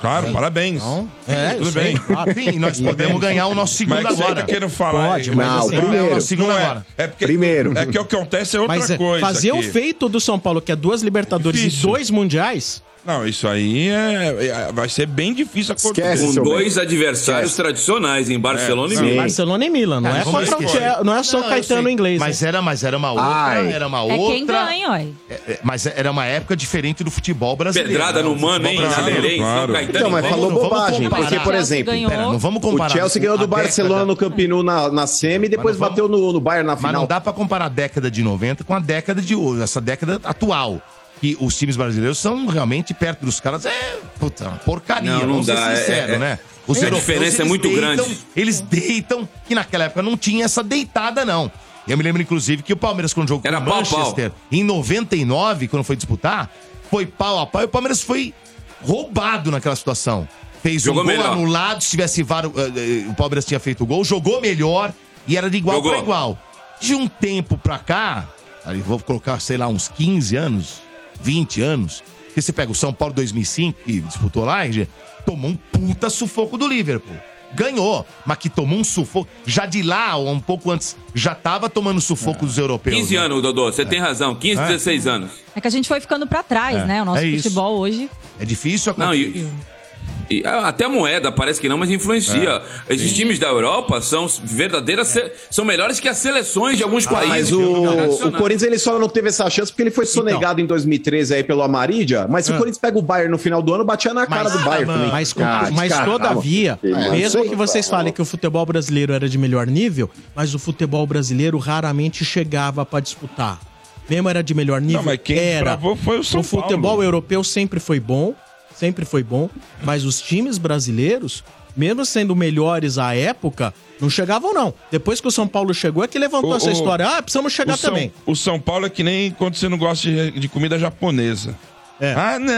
claro, parabéns. é, tudo bem. claro. Sim, nós podemos ganhar o nosso segundo mas agora. Mas que querendo falar. Pode, mas não, assim, não, primeiro. é, o segundo não é, agora. é porque, Primeiro. É que o que acontece é outra Mas é, coisa. fazer o aqui. feito do São Paulo, que é duas Libertadores Difícil. e dois Mundiais, Não, isso aí é, é- vai ser bem difícil acontecer. Com dois adversários tradicionais em Barcelona e Sim. Milan. Barcelona e Milan, não é, como contra o não é só Não, Caetano sei. inglês. Mas né? era, mas era uma outra, Ai. era uma É outra. quem ganha, olha. É, é, mas era uma época diferente do futebol brasileiro. Pedrada né? no O mano, hein? brasileiro. Claro. Caetano. Não, mas Vamos- falou vamos bobagem. Porque, por exemplo, ganhou. Pera, não vamos o comparar. Chelsea ganhou do Barcelona no Camp Nou na, na semi e depois bateu no, no Bayern na Mas não final. dá pra comparar a década de 90 com a década de hoje, essa década atual. Que os times brasileiros são realmente perto dos caras. É, puta, uma porcaria. Não, não vamos ser dá, é- sincero, é- né? Os a diferença é muito deitam- grande. Eles deitam, que naquela época não tinha essa deitada, não. Eu me lembro, inclusive, que o Palmeiras, quando jogou Era com o pau a pau. Manchester, em 99, quando foi disputar, foi pau a pau e o Palmeiras foi roubado naquela situação. Fez Jogou um gol melhor. anulado, se tivesse VAR, eh, eh, o Palmeiras tinha feito o gol, jogou melhor e era de igual para igual. De um tempo pra cá, aí vou colocar, sei lá, uns 15 anos, 20 anos, que você pega o São Paulo 2005, que disputou lá, RG, tomou um puta sufoco do Liverpool. Ganhou, mas que tomou um sufoco. Já de lá, ou um pouco antes, já tava tomando sufoco dos europeus. 15 né? anos, Dodô, você tem razão. 15, É. 16 anos. É que a gente foi ficando pra trás, É, né? O nosso é futebol hoje. É difícil Não, acontecer. e, e até a moeda parece que não, mas influencia. É. Esses times da Europa são verdadeiras. se- São melhores que as seleções de alguns Ah, países. mas o, o Corinthians ele só não teve essa chance porque ele foi sonegado em 2013 aí pelo Amarídia. Mas se o Corinthians pega o Bayern no final do ano, batia na cara do Bayern também. Mas, com- Ah, mas descartável. todavia, É, mesmo sei. que vocês falem que o futebol brasileiro era de melhor nível, mas o futebol brasileiro raramente chegava pra disputar. Mesmo era de melhor nível, mas quem era. foi o São futebol Paulo. europeu sempre foi bom, sempre foi bom, mas os times brasileiros, mesmo sendo melhores à época, não chegavam não. Depois que o São Paulo chegou é que levantou O- essa o- história. Ah, precisamos chegar o São, também. O São Paulo é que nem quando você não gosta de, de comida japonesa. É. Ah, não,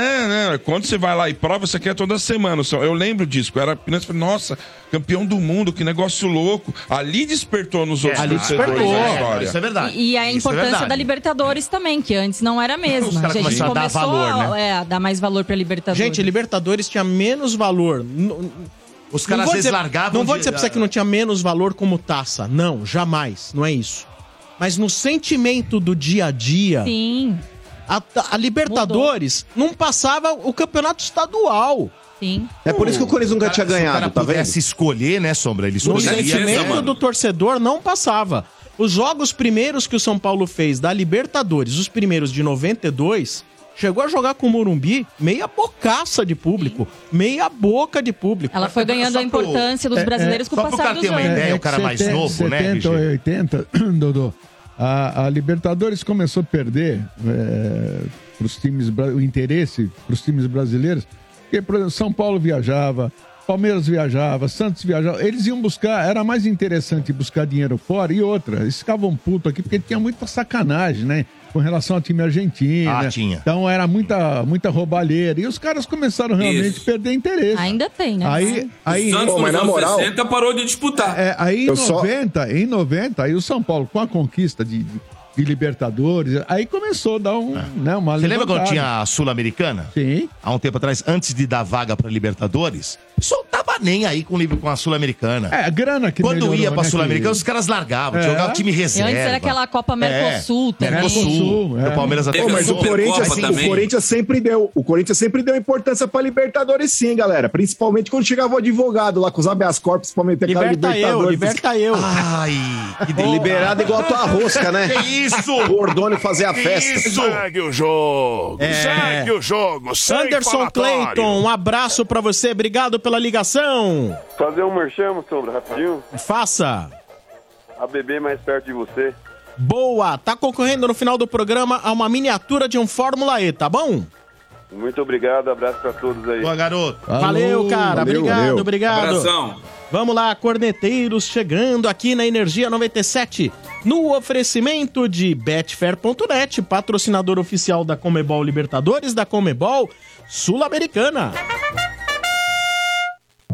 não. Quando você vai lá e prova, você quer toda semana. Eu lembro disso. Eu era criança e falei, nossa, campeão do mundo, que negócio louco. Ali despertou nos outros ali torcedores despertou. a É, história. Isso é verdade. E, e a Isso é importância verdade. da Libertadores também, que antes não era a mesma. a gente começaram a dar começou valor, né? é, a dar mais valor pra Libertadores. Gente, Libertadores tinha menos valor. Os Não caras vou às vezes dizer- largavam. Não vou de- dizer pra você que não tinha menos valor como taça. Não, jamais. Não é isso. Mas no sentimento do dia a dia, Sim, a, a Libertadores não passava o campeonato estadual. sim. É por isso que o Corinthians nunca tinha Se o cara ganhado, tá vendo? pudesse escolher, né, Sombra? Ele No escolheria. sentimento mano. do torcedor não passava. Os jogos primeiros que o São Paulo fez da Libertadores, os primeiros de 92, chegou a jogar com o Morumbi meia bocaça de público. Meia boca de público. Ela foi ganhando Só a pro- importância dos é, brasileiros com o só pro passar cara dos ter uma anos. ideia, o cara mais 70, novo, né, 70 ou RG? 80, Dodô. A, a Libertadores começou a perder é, pros times, o interesse para os times brasileiros. Porque, por exemplo, São Paulo viajava, Palmeiras viajava, Santos viajava. Eles iam buscar, era mais interessante buscar dinheiro fora e outra. Eles ficavam putos aqui porque tinha muita sacanagem, né? Com relação ao time argentino. Ah, né? tinha. Então era muita, muita roubalheira. E os caras começaram realmente Isso. a perder interesse. Ainda tem, né? Aí, aí, o Santos Pô, mas na moral- 60 parou de disputar. é, aí em Eu só- 90, em 90, aí o São Paulo, com a conquista de, de, de Libertadores, aí começou a dar um, né, uma É. Você lembra quando tinha a Sul-Americana? Sim. Há um tempo atrás, antes de dar vaga pra Libertadores, não tava nem aí com, o livro- com a Sul-Americana. É, a grana que Quando melhorou, ia pra né, Sul-Americana, que- os caras largavam, É. jogava o time E reserva. antes era aquela Copa Mercosul É, também. Mercosul. É. O Palmeiras até Pô, mas o Corinthians, assim, o Corinthians sempre deu. O Corinthians sempre deu importância pra Libertadores, sim, galera. Principalmente quando chegava o advogado lá com os habeas corpus pra meter aquela eu, Libertadores. liberta eu. Ai, que delícia. Liberado igual a tua rosca, né? Que isso? O Ordônio fazer a festa. Segue o jogo. É. Segue o jogo. Anderson. Clayton, um abraço pra você, obrigado pela ligação. merchan. Fazer um merchan, Sombra, rapidinho. Faça. A bebê mais perto de você. Boa, tá concorrendo no final do programa a uma miniatura de um Fórmula E, tá bom? Muito obrigado, abraço pra todos aí. Boa, garoto. Valeu, cara. valeu, obrigado, valeu. obrigado. Abração. Vamos lá, corneteiros chegando aqui na Energia 97, no oferecimento de Betfair.net, patrocinador oficial da Comebol Libertadores, da Comebol Sul-Americana.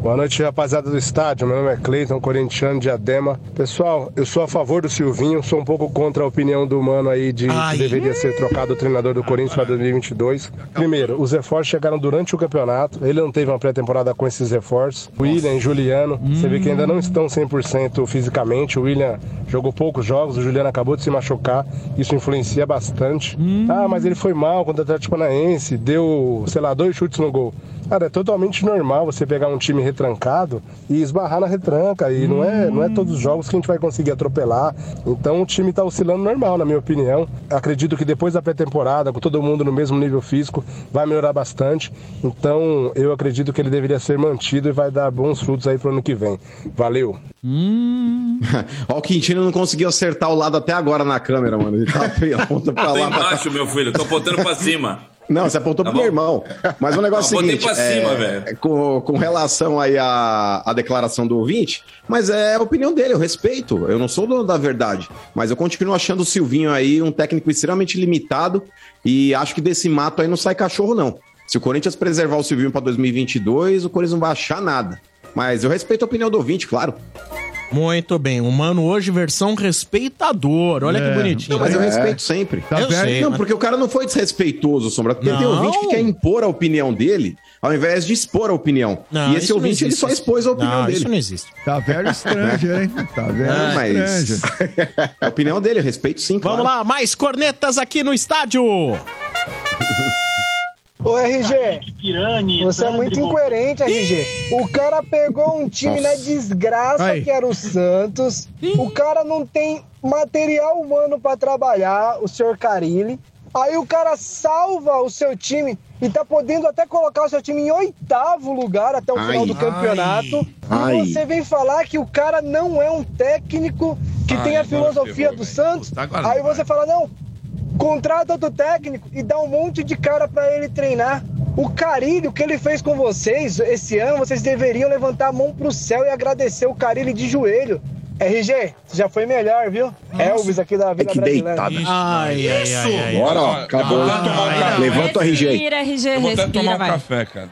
Boa noite, rapaziada do estádio. Meu nome é Cleiton, corintiano de Adema. Pessoal, eu sou a favor do Silvinho, sou um pouco contra a opinião do mano aí de Ai. que deveria ser trocado o treinador do Corinthians para 2022. Primeiro, os reforços chegaram durante o campeonato. Ele não teve uma pré-temporada com esses reforços. William e Juliano, você vê que ainda não estão 100% fisicamente. O William jogou poucos jogos, o Juliano acabou de se machucar. Isso influencia bastante. Ah, mas ele foi mal contra o Atlético Paranaense, deu, sei lá, dois chutes no gol. Cara, é totalmente normal você pegar um time retrancado e esbarrar na retranca. E não, é, não é todos os jogos que a gente vai conseguir atropelar. Então o time tá oscilando normal, na minha opinião. Acredito que depois da pré-temporada, com todo mundo no mesmo nível físico, vai melhorar bastante. Então eu acredito que ele deveria ser mantido e vai dar bons frutos aí pro ano que vem. Valeu! Ó, o Quintino não conseguiu acertar o lado até agora na câmera, mano. Ele tá aponta pra Tô lá. Cá. embaixo, meu filho. Tô apontando pra cima. Não, você apontou Tá pro meu bom. irmão. Mas o negócio é o Apontei seguinte. cima, é, velho. Com, com relação aí à, à declaração do ouvinte, mas é a opinião dele, eu respeito. Eu não sou dono da verdade. Mas eu continuo achando o Silvinho aí um técnico extremamente limitado e acho que desse mato aí não sai cachorro, não. Se o Corinthians preservar o Silvinho pra 2022, o Corinthians não vai achar nada. Mas eu respeito a opinião do ouvinte, claro. Muito bem, o mano hoje versão respeitador. Olha É. que bonitinho. Não, mas eu respeito sempre. eu sei, não, mas- porque o cara não foi desrespeitoso, Sombra. Porque tem Não. ouvinte que quer impor a opinião dele ao invés de expor a opinião. Não, e esse ouvinte ele só expôs a opinião Não, dele. isso não existe. Tá velho Stranger, hein? Tá velho Não, mas é a opinião dele, eu respeito sim, Vamos lá, mais cornetas aqui no estádio. Ô RG, você é muito incoerente, RG. O cara pegou um time na desgraça Aí. que era o Santos. O cara não tem material humano pra trabalhar, o senhor Carilli. Aí o cara salva o seu time e tá podendo até colocar o seu time em oitavo lugar até o Ai. final do campeonato. Ai. E você vem falar que o cara não é um técnico que Ai, tem a filosofia ferrou, do. Santos. Aí você fala, não, contrata outro técnico e dá um monte de cara pra ele treinar. O Carilho, que ele fez com vocês esse ano, vocês deveriam levantar a mão pro céu e agradecer o Carilho de joelho. RG, já foi melhor, viu? Elvis aqui da Vila que Brasileira. deitada. Ai, ai, ai, ai. Bora, ó, acabou. Tomar um café. Levanta o RG. Respira, RG, Eu vou até respira, tomar um vai. café, cara.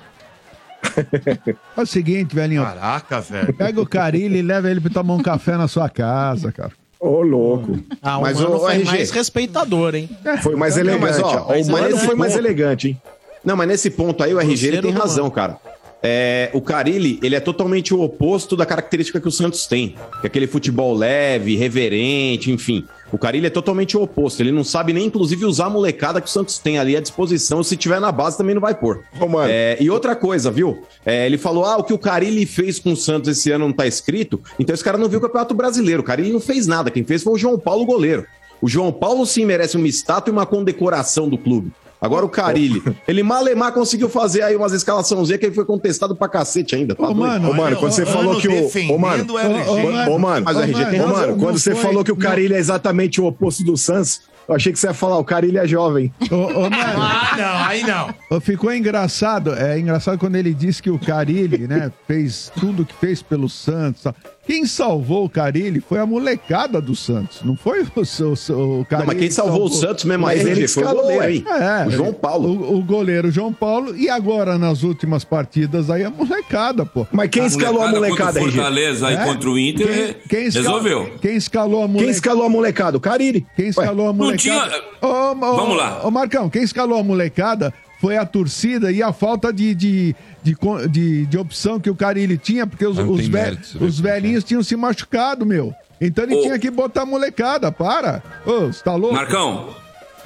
É o seguinte, velhinho. Caraca, velho. Pega o Carilho e leva ele pra tomar um café na sua casa, cara. Ô, louco. Ah, o Mas, mano ô, foi RG. mais respeitador, hein? Foi mais elegante. mas, ó, mas o Mano foi mais elegante, hein? Não, mas nesse ponto aí o RG ele tem razão, mano. cara. É, o Carilli, ele é totalmente o oposto da característica que o Santos tem. Que é aquele futebol leve, reverente, enfim. O Carilli é totalmente o oposto. Ele não sabe nem, inclusive, usar a molecada que o Santos tem ali à disposição. Se tiver na base, também não vai pôr. Mano. É, e outra coisa, viu? É, ele falou: ah, o que o Carilli fez com o Santos esse ano não tá escrito. Então esse cara não viu o Campeonato Brasileiro. O Carilli não fez nada. Quem fez foi o João Paulo, goleiro. O João Paulo sim merece uma estátua e uma condecoração do clube. Agora o Carilli, ele malemar conseguiu fazer aí umas escalaçãozinhas que ele foi contestado pra cacete ainda. Tá Ô, doido? mano, Ô, mano, quando você falou que o. Ô, mano. defendendo o RG. Ô, mano. Ô, mano, Mas o RG tem Ô, razão. mano, quando você falou que o Carilho é exatamente o oposto do Santos, eu achei que você ia falar, o Carilho é jovem. Ô, ô, mano, Ah, não, aí não. ficou engraçado. É engraçado quando ele disse que o Carilli, né, fez tudo que fez pelo Santos. Quem salvou o Carilli foi a molecada do Santos. Não foi o, seu, o Carilli. Não, mas quem que salvou o Santos mesmo Mas aí, ele foi o escalou, goleiro ué. aí. É, o João Paulo. O, o goleiro João Paulo. E agora, nas últimas partidas, aí a molecada, pô. Mas quem escalou a molecada, o RG? Fortaleza É? e contra o Inter, Quem, quem esca- resolveu. Quem escalou a molecada? Quem escalou a molecada? O Carilli. Quem escalou a molecada? tinha- Ô, ô, Vamos lá. Ô, Marcão, quem escalou a molecada foi a torcida e a falta de, de, de, de, de opção que o Carilli tinha, porque os, Não os, ve- mérito, os velhinhos tinham se machucado, meu. Então ele Ô. tinha que botar a molecada, para. Ô, você tá louco? Marcão,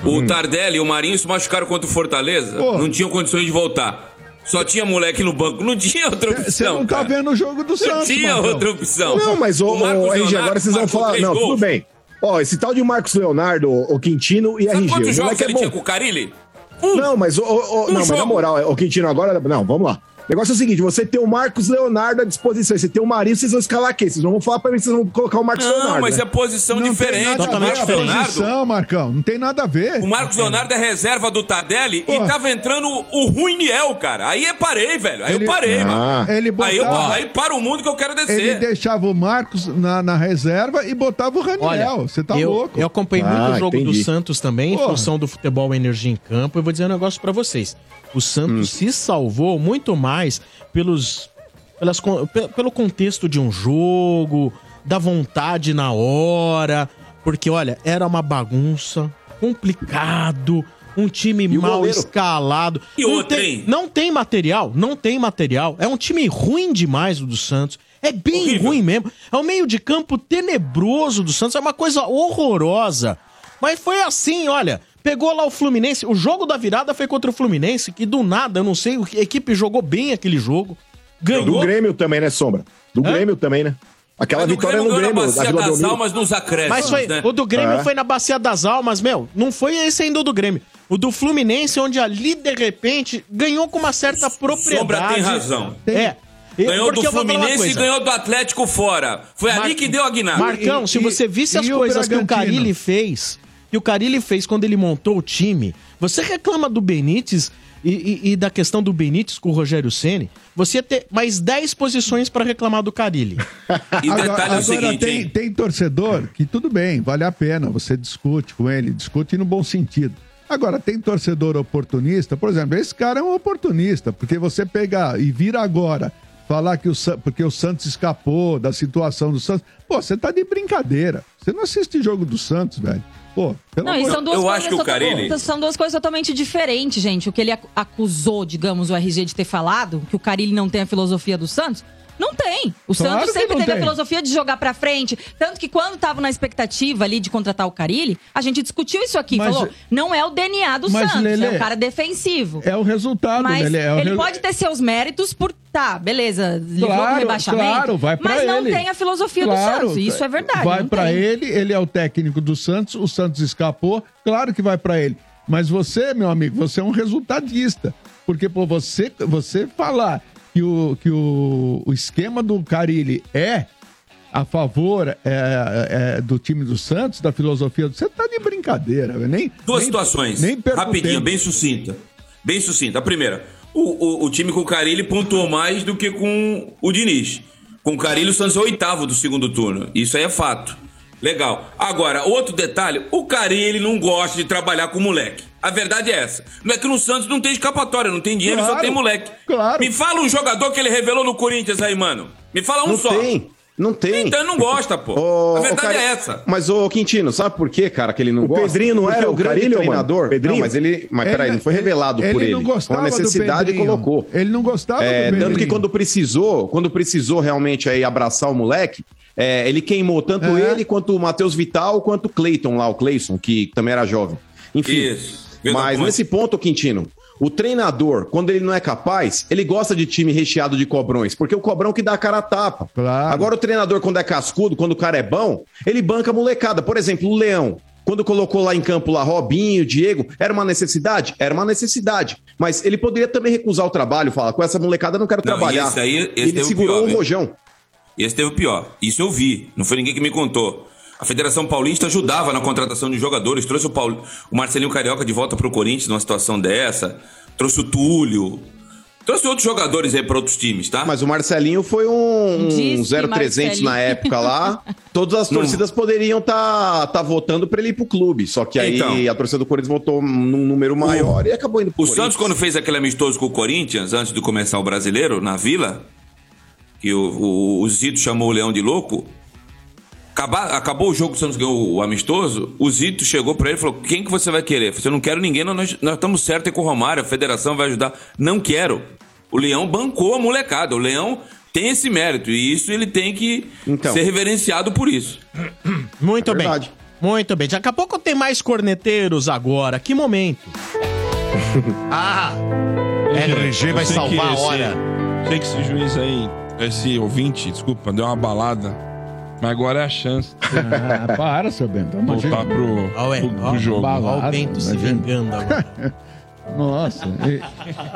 o Tardelli e o Marinho se machucaram contra o Fortaleza. Pô. Não tinham condições de voltar. Só tinha moleque no banco. Não tinha outra opção. Você não tá cara. vendo o jogo do Não Santos, tinha Marcão. outra opção. Não, mas o, O Marcos o RG, Leonardo agora vocês vão falar. Não, gols. tudo bem. Ó, esse tal de Marcos Leonardo, o Quintino e Sabe RG. quantos O jogos é ele bom. tinha com o Carilli? Não, mas, o, o- o- Um não, mas na moral, o Quintino agora. Não, vamos lá. O negócio é o seguinte: você tem o Marcos Leonardo à disposição, você tem o Marinho, vocês vão escalar quem? Vocês vão falar pra mim que vocês vão colocar o Marcos Não, Leonardo. mas né? é posição diferente. Nada a O ver Marcos a Leonardo, posição, Marcão. Não tem nada a ver. o Marcos Leonardo é reserva do Tardelli e tava entrando o Ruiniel, cara. Aí eu parei, velho. Aí Ele- eu parei, Ah. mano. Ele Aí, eu, botava- aí para o mundo que eu quero Ele descer. deixava o Marcos na, na reserva e botava o Raniel. Você tá eu, louco. Eu acompanhei Ah, muito o jogo entendi. do Santos também, em função do futebol energia em campo. Eu vou dizer um negócio pra vocês. O Santos se salvou muito mais pelos, pelas, pelo contexto de um jogo, da vontade na hora. Porque, olha, era uma bagunça, complicado, um time o mal escalado. E não outra, tem, hein? não tem material, não tem material. É um time ruim demais o do Santos. É bem ruim mesmo. É um meio de campo tenebroso do Santos. É uma coisa horrorosa. Mas foi assim, olha. Pegou lá o Fluminense. O jogo da virada foi contra o Fluminense, que do nada, eu não sei, a equipe jogou bem aquele jogo. Ganhou. Do Grêmio também, né, Sombra? Do Grêmio também, né? Aquela o vitória Grêmio no ganhou na Grêmio, da Bacia Vila das Belmiro. Almas nos acréscimos, Mas foi, né? o do Grêmio É. foi na Bacia das Almas, meu. Não foi esse ainda o do Grêmio. O do Fluminense, onde ali, de repente, ganhou com uma certa propriedade. Sombra tem razão. É. Ganhou Porque do Fluminense e ganhou do Atlético fora. Foi ali Mar- que deu a guinada. Marcão, se você visse as e o coisas que o? Carilli fez, que o Carilli fez quando ele montou o time, você reclama do Benítez e, e- e da questão do Benítez com o Rogério Ceni, você ia ter mais 10 posições pra reclamar do Carilli. E o agora, detalhe é o seguinte, tem, tem torcedor que tudo bem, vale a pena, você discute com ele, discute no bom sentido. Agora, tem torcedor oportunista, por exemplo, esse cara é um oportunista, porque você pegar e vir agora falar que o, porque o Santos escapou da situação do Santos, pô, você tá de brincadeira. Você não assiste jogo do Santos, velho. Pô, pelo Não, e amor- são duas, Eu coisas acho que o Carille- são duas coisas totalmente diferentes, gente. O que ele ac- acusou, digamos, o RG de ter falado, que o Carilli não tem a filosofia do Santos. Não tem. O Claro Santos sempre não teve a tem. filosofia de jogar pra frente. Tanto que quando tava na expectativa ali de contratar o Carilli, a gente discutiu isso aqui. Mas- falou, não é o DNA do Santos, Lelê, é um cara defensivo. É o resultado, Mas Lelê, é o ele re- pode ter seus méritos por. Tá, beleza. pro Claro, rebaixamento. claro, vai pra mas não ele. tem a filosofia Claro, do Santos. Isso é verdade. Vai não pra tem. ele, ele é o técnico do Santos, o Santos escapou, claro que vai pra ele. Mas você, meu amigo, você é um resultadista. Porque, pô, você, você falar que o, que o, o esquema do Carilli é a favor é, é, do time do Santos, da filosofia do Você tá de brincadeira, nem Duas nem- situações. Nem Rapidinho, bem sucinta. Bem sucinta. A primeira, o, o, o time com o Carilli pontuou mais do que com o Diniz. Com o Carilli, o Santos é o oitavo do segundo turno. Isso aí é fato. Legal. Agora, outro detalhe: o Carilli não gosta de trabalhar com moleque. A verdade é essa. Não é que no Santos não tem escapatória, não tem dinheiro, Claro, só tem moleque. claro. Me fala um jogador que ele revelou no Corinthians aí, mano. Me fala um Não só. tem, não tem. Então ele não gosta, pô. Ô, a verdade é essa. Mas, ô Quintino, sabe por quê, cara, que ele não O gosta? Pedrinho não Porque era o o grande Carilho, mano? treinador. Pedrinho? Não, mas ele. Mas Ele- peraí, não foi ele- revelado ele por ele. não gostava Uma do necessidade colocou. Ele não gostava É, do tanto que quando precisou, quando precisou realmente aí abraçar o moleque, é, ele queimou tanto É. ele quanto o Matheus Vital, quanto o Cleiton lá, o Cleison, que também era jovem. Enfim. Isso. Mas é? nesse ponto, Quintino, o treinador, quando ele não é capaz, ele gosta de time recheado de cobrões, porque o cobrão que dá a cara a tapa. Agora o treinador, quando é cascudo, quando o cara é bom, ele banca a molecada. Por exemplo, o Leão. Quando colocou lá em campo lá Robinho, Diego, era uma necessidade? Era uma necessidade. Mas ele poderia também recusar o trabalho, falar, com essa molecada eu não quero Não, trabalhar. esse aí- esse ele o segurou pior, o rojão. Esse teve o pior. Isso eu vi. Não foi ninguém que me contou. A Federação Paulista ajudava na contratação de jogadores. Trouxe o, Paul... o Marcelinho Carioca de volta pro Corinthians numa situação dessa. Trouxe o Túlio. Trouxe outros jogadores aí para outros times, tá? Mas o Marcelinho foi um, um Disse 0300 na época lá. Todas as Não. torcidas poderiam estar tá, votando pra ele ir pro clube. Só que aí Então. a torcida do Corinthians votou num número maior e acabou indo pro O Corinthians. Santos, quando fez aquele amistoso com o Corinthians, antes de começar o brasileiro, na Vila, que o, o, o Zito chamou o Leão de louco, acaba- acabou o jogo, o Santos ganhou o amistoso, o Zito chegou pra ele e falou, quem que você vai querer? Eu não quero ninguém, não, nós, nós estamos certos aí com o Romário, a federação vai ajudar. Não quero. O Leão bancou a molecada, o Leão tem esse mérito, e isso ele tem que Então. ser reverenciado por isso. Muito bem. Muito bem. Daqui a pouco tem mais corneteiros agora. Que momento. ah! RG vai salvar a hora. Sei que esse juiz aí, esse ouvinte, desculpa, deu uma balada. Mas agora é a chance. Ah, para, seu Bento. Voltar pro, Ó, ué, pro, pro ó, jogo. ó o Bento se vingando agora. Nossa. e-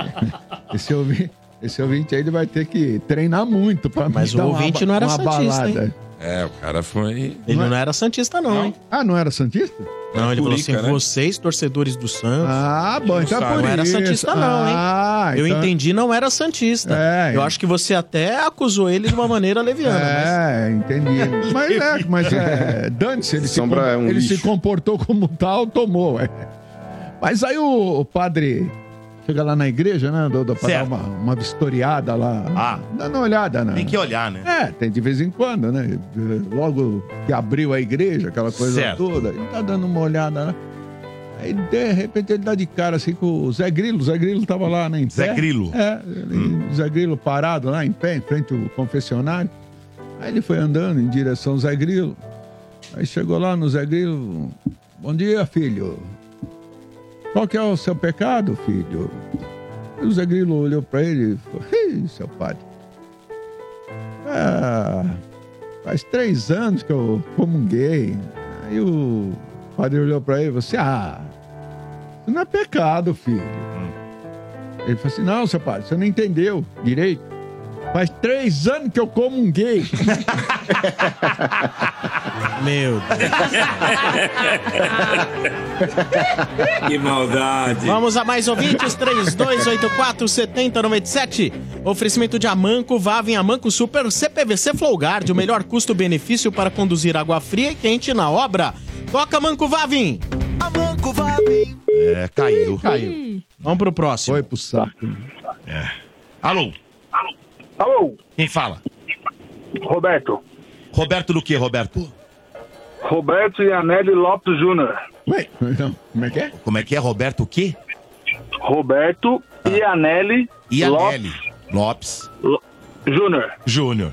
Esse, ouvi- Esse ouvinte aí ele vai ter que treinar muito pra Mas me o dar uma ouvinte ba- não era uma santista, balada. hein? É, o cara foi. Ele não, era Santista, não, hein? Ah, não era Santista? Não, ele falou assim: né? vocês, torcedores do Santos. Ah, bom, então é não, por não era. Santista, não, hein? Ah, Eu então- entendi, não era Santista. É, Eu é. acho que você até acusou ele de uma maneira leviana. É, entendi. Mas é, mas é. Dane-se, ele, se, com- é um ele se comportou como tal, tomou. é. Mas aí o, o padre chega lá na igreja, né, Dodô, pra dar Certo. uma, uma vistoriada lá. Ah. Dando uma olhada, né? Tem que olhar, né? É, tem de vez em quando, né? Logo que abriu a igreja, aquela coisa Certo. toda, ele tá dando uma olhada, né? Aí, de repente, ele dá de cara assim com o Zé Grilo. O Zé Grilo tava lá, né, em pé. Zé Grilo? É, ele- Zé Grilo parado lá em pé, em frente ao confessionário. Aí ele foi andando em direção ao Zé Grilo. Aí chegou lá no Zé Grilo. Bom dia, filho. Qual que é o seu pecado, filho? E o Zé Grilo olhou pra ele e falou: Ih, seu padre. Ah, faz três anos que eu comunguei. Aí o padre olhou pra ele e falou assim: Ah, isso não é pecado, filho. Ele falou assim: Não, seu padre, você não entendeu direito. Faz três anos que eu comunguei. Meu Que maldade. Vamos a mais ouvintes, 3284-7097. Oferecimento de Amanco, Vavem Amanco Super CPVC Flowguard, o melhor custo-benefício para conduzir água fria e quente na obra. Toca Amanco Vavem. Amanco Vavem. É, caiu. Caiu. Vamos pro próximo. Foi pro saco. É. Alô? Alô? Quem fala? Roberto. Roberto do que, Roberto? Roberto Ianelli Lopes Júnior. Ué, não, como é que é? Como é que é, Roberto o quê? Roberto Ianelli Ianelli Lopes Júnior. Júnior.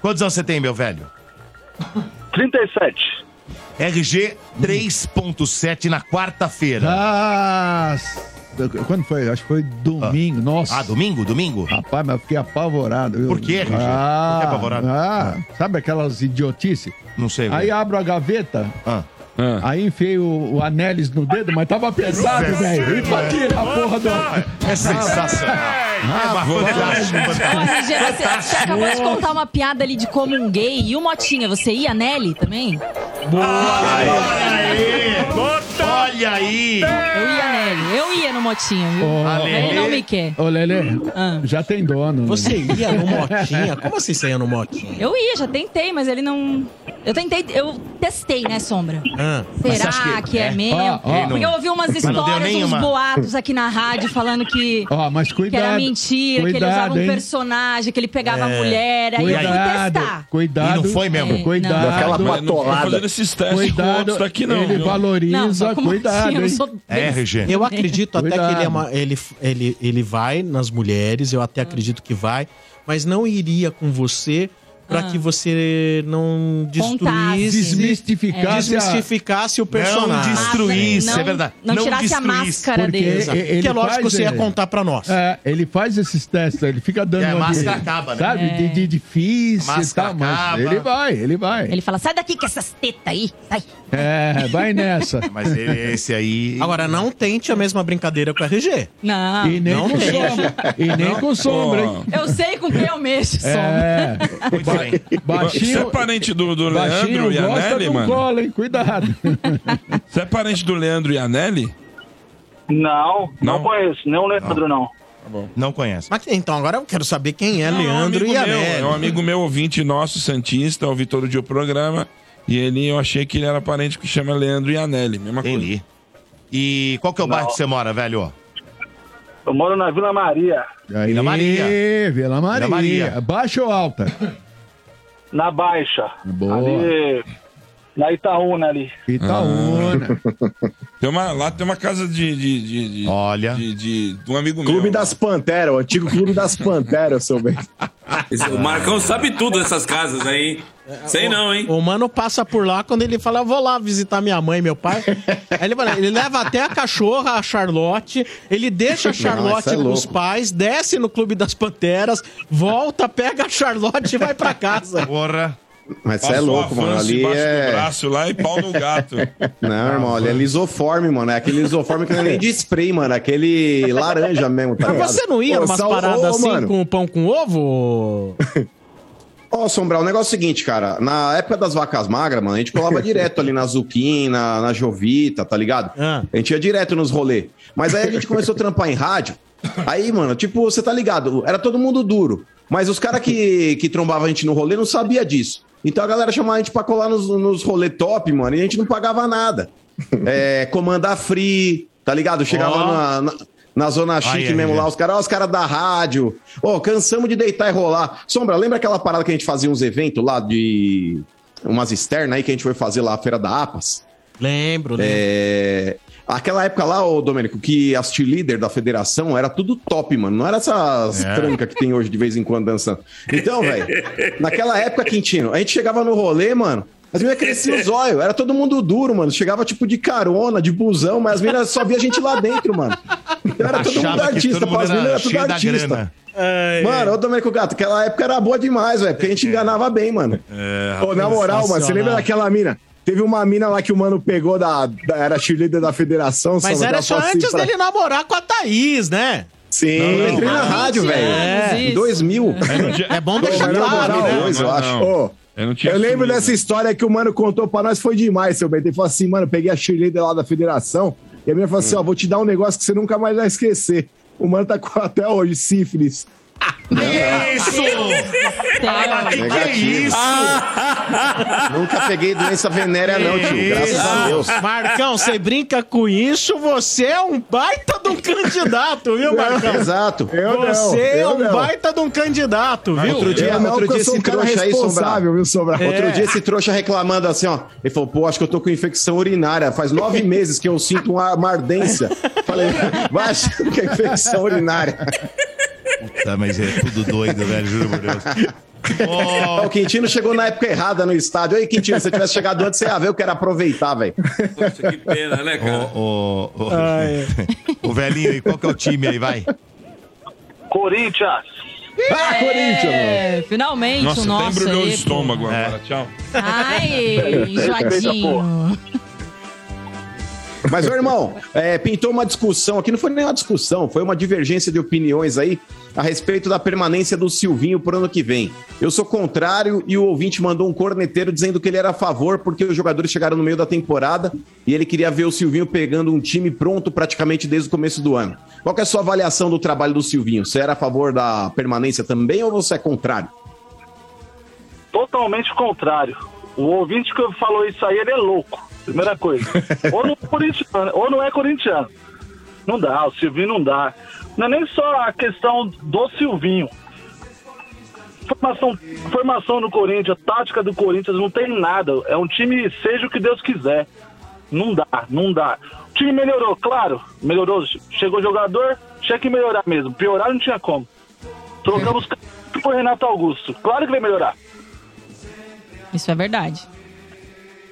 Quantos anos você tem, meu velho? 37. RG 3.7 na quarta-feira. Ah, quando foi? Acho que foi domingo. Nossa. Ah, domingo? Domingo? Rapaz, mas eu fiquei apavorado. Por quê, RG? Ah, Por que apavorado? Ah, sabe aquelas idiotices? Não sei. Aí velho. abro a gaveta, Ah. aí enfiei o, o no dedo, mas tava pesado, velho. E pra tirar a porra do... É sensacional. Ah, RG, você, você acabou de contar uma piada ali de como um gay e o Motinha. Você ia nele também? Olha aí! Eu ia nele. Eu ia no Motinha, viu? Ô, Ele não me quer. Ô, Lelê, Ah. já tem dono. né? Você ia no Motinha? Como assim você ia no Motinha? Eu ia, já tentei, mas ele não. Eu tentei, eu testei, né, Sombra? Ah, Mas você Será acha que, que- é, é? mesmo? Ó, ó. Porque eu ouvi umas Mas não deu histórias, uns nenhuma. boatos aqui na rádio falando que, Ó, mas que cuidado. era mentira, que ele cuidado, usava um hein? personagem, que ele pegava a É. mulher. Aí eu fui Cuidado, testar. cuidado. E não foi mesmo? É, Cuidado. Aquela Mas não fica patolada. fazendo esses testes com Cuidado, outros daqui, não. ele viu? valoriza, Não, só com cuidado, Motinha, eu hein? sou É, RG. Eu acredito até Cuidado. que ele, é uma- ele, ele, ele vai nas mulheres, eu até acredito que vai, mas não iria com você pra Ah. que você não destruísse. Desmistificasse a- desmistificasse o Não personagem. destruísse, Não- é verdade. não tirasse a máscara Porque dele. Exato. ele que é lógico que você ia é, contar pra nós. É, ele faz esses testes, ele fica dando E a uma máscara de- acaba, né? Sabe, É. de, de difícil A e máscara tal, mas acaba. ele vai, ele vai. Ele fala, sai daqui com essas tetas aí, sai. É, vai nessa. Mas ele- esse aí. Agora, não tente a mesma brincadeira com o RG. Não, E nem Não com sombra. E nem com sombra, hein? eu sei com quem eu mexo, Sombra. É, Bem. Você é baixinho, parente do, do baixinho Leandro gosta Ianelli, do mano? hein? Cuidado. Você é parente do Leandro Ianelli? Não, não, Não? conheço. Nem o Leandro, não. Não conhece. Mas, então, agora eu quero saber quem é Não, Leandro é um e amigo meu. É um amigo meu, ouvinte nosso, Santista, ouvi todo dia o programa. E ele, eu achei que ele era parente que chama Leandro Ianelli. Mesma coisa. Entendi. E qual que é o bairro que você mora, velho? Eu moro na Vila Maria, Aí, Vila Maria. Vila Maria. Vila Maria. Baixa ou alta? Na Baixa. Boa. Ali, na Itaúna ali. Itaúna. Tem uma, lá tem uma casa de. de, de, de Olha. De, de- de um amigo meu. Clube das Panteras, o antigo Clube das Panteras, seu bem. O Marcão sabe tudo dessas casas aí. Sei não, hein? O mano passa por lá quando ele fala, eu vou lá visitar minha mãe e meu pai. Aí ele, fala, ele leva até a cachorra, a Charlotte, ele deixa a Charlotte Nossa, é com os pais, desce no Clube das Panteras, volta, pega a Charlotte e vai pra casa. Porra. Mas você é louco, mano. Ali do é. braço lá e pau no gato. Não, irmão, ali é lisoforme, mano. É aquele lisoforme que não é nem de spray, mano. É aquele laranja mesmo, tá Mas ligado? você não ia Ô, numas sal- paradas assim mano. com pão com ovo? Ó, Sombral, o negócio é o seguinte, cara. Na época das vacas magras, mano, a gente colava direto ali na Zuquim, na, na Jovita, tá ligado? Ah. A gente ia direto nos rolê. Mas aí a gente começou a trampar em rádio. Aí, mano, tipo, você tá ligado? Era todo mundo duro. Mas os caras que, que trombavam a gente no rolê não sabia disso. Então a galera chamava a gente pra colar nos, nos rolê top, mano, e a gente não pagava nada. É, comandar free, tá ligado? Chegava Ó. na, na, na zona chique Ai, mesmo ai. lá, os caras, ó, os caras da rádio. Ô, cansamos de deitar e rolar. Sombra, lembra aquela parada que a gente fazia uns eventos lá de. umas externas aí que a gente foi fazer lá a Feira da APAS? Lembro, lembro. É. Aquela época lá, ô Domênico, que as líder da federação era tudo top, mano. Não era essas É. trancas que tem hoje de vez em quando dançando. Então, velho, naquela época, Quintino, a gente chegava no rolê, mano. As meninas cresciam os olhos, era todo mundo duro, mano. Chegava tipo de carona, de busão, mas as meninas só via a gente lá dentro, mano. Então era todo mundo artista, todo mundo pô, as meninas era tudo artista. grana. Mano, ô Domênico Gato, aquela época era boa demais, velho, porque a gente enganava bem, mano. É, Ô, na moral, mano, você lembra daquela mina? Teve uma mina lá que o mano pegou da. da- era cheerleader da federação. Mas era só antes pra- dele namorar com a Thaís, né? Sim, Não, eu entrei na mas- rádio, velho. É, Em 2000. É bom Pô, deixar na claro, moral, né? Dois, eu acho. Ô, Eu não tinha eu lembro assumido. dessa história que o mano contou pra nós, foi demais, seu Bento. Ele falou assim, mano, peguei a cheerleader lá da federação, e a menina falou assim, ó, vou te dar um negócio que você nunca mais vai esquecer. O mano tá com até hoje, sífilis. Isso! Ah, que que é Negativo. isso? Nunca peguei doença venérea, não, tio. Graças a Deus. Marcão, você brinca com isso, você é um baita de um candidato, viu, Marcão? Exato. Eu não, Você é eu um não. baita de um candidato, viu? Outro dia, Eu não, outro dia esse um trouxa aí, viu, Sobral? Outro dia esse trouxa reclamando assim, ó. Ele falou, pô, acho que eu tô com infecção urinária. Faz nove meses que eu sinto uma, uma ardência. Falei, vai achando que é infecção urinária. Tá, mas é tudo doido, velho, juro por Deus. Ó, O Quintino chegou na época errada no estádio. Aí, Quintino, se você tivesse chegado antes, você ia ver, eu quero aproveitar, velho. Poxa, que pena, né, cara? Ô, ô, ô, ô, velhinho, e qual que é o time aí, vai? Corinthians. Ah, Corinthians. É, finalmente Nossa, o nosso embrulhou o aí, estômago agora. Tchau. Ai, Joadinho. Mas, meu irmão, é, pintou uma discussão aqui, não foi nem uma discussão, foi uma divergência de opiniões aí a respeito da permanência do Silvinho pro ano que vem. Eu sou contrário e o ouvinte mandou um corneteiro dizendo que ele era a favor porque os jogadores chegaram no meio da temporada e ele queria ver o Silvinho pegando um time pronto praticamente desde o começo do ano. Qual é a sua avaliação do trabalho do Silvinho? Você era a favor da permanência também ou você é contrário? Totalmente contrário. O ouvinte que falou isso aí, ele é louco. Primeira coisa. Ou não é ou não é corintiano. Não dá, o Silvinho não dá. Não é nem só a questão do Silvinho. Formação, formação do Corinthians, tática do Corinthians, não tem nada. É um time, seja o que Deus quiser. Não dá, não dá. O time melhorou, claro, melhorou. Chegou jogador, tinha que melhorar mesmo. Piorar não tinha como. Trocamos por Renato Augusto. Claro que vai melhorar. Isso é verdade.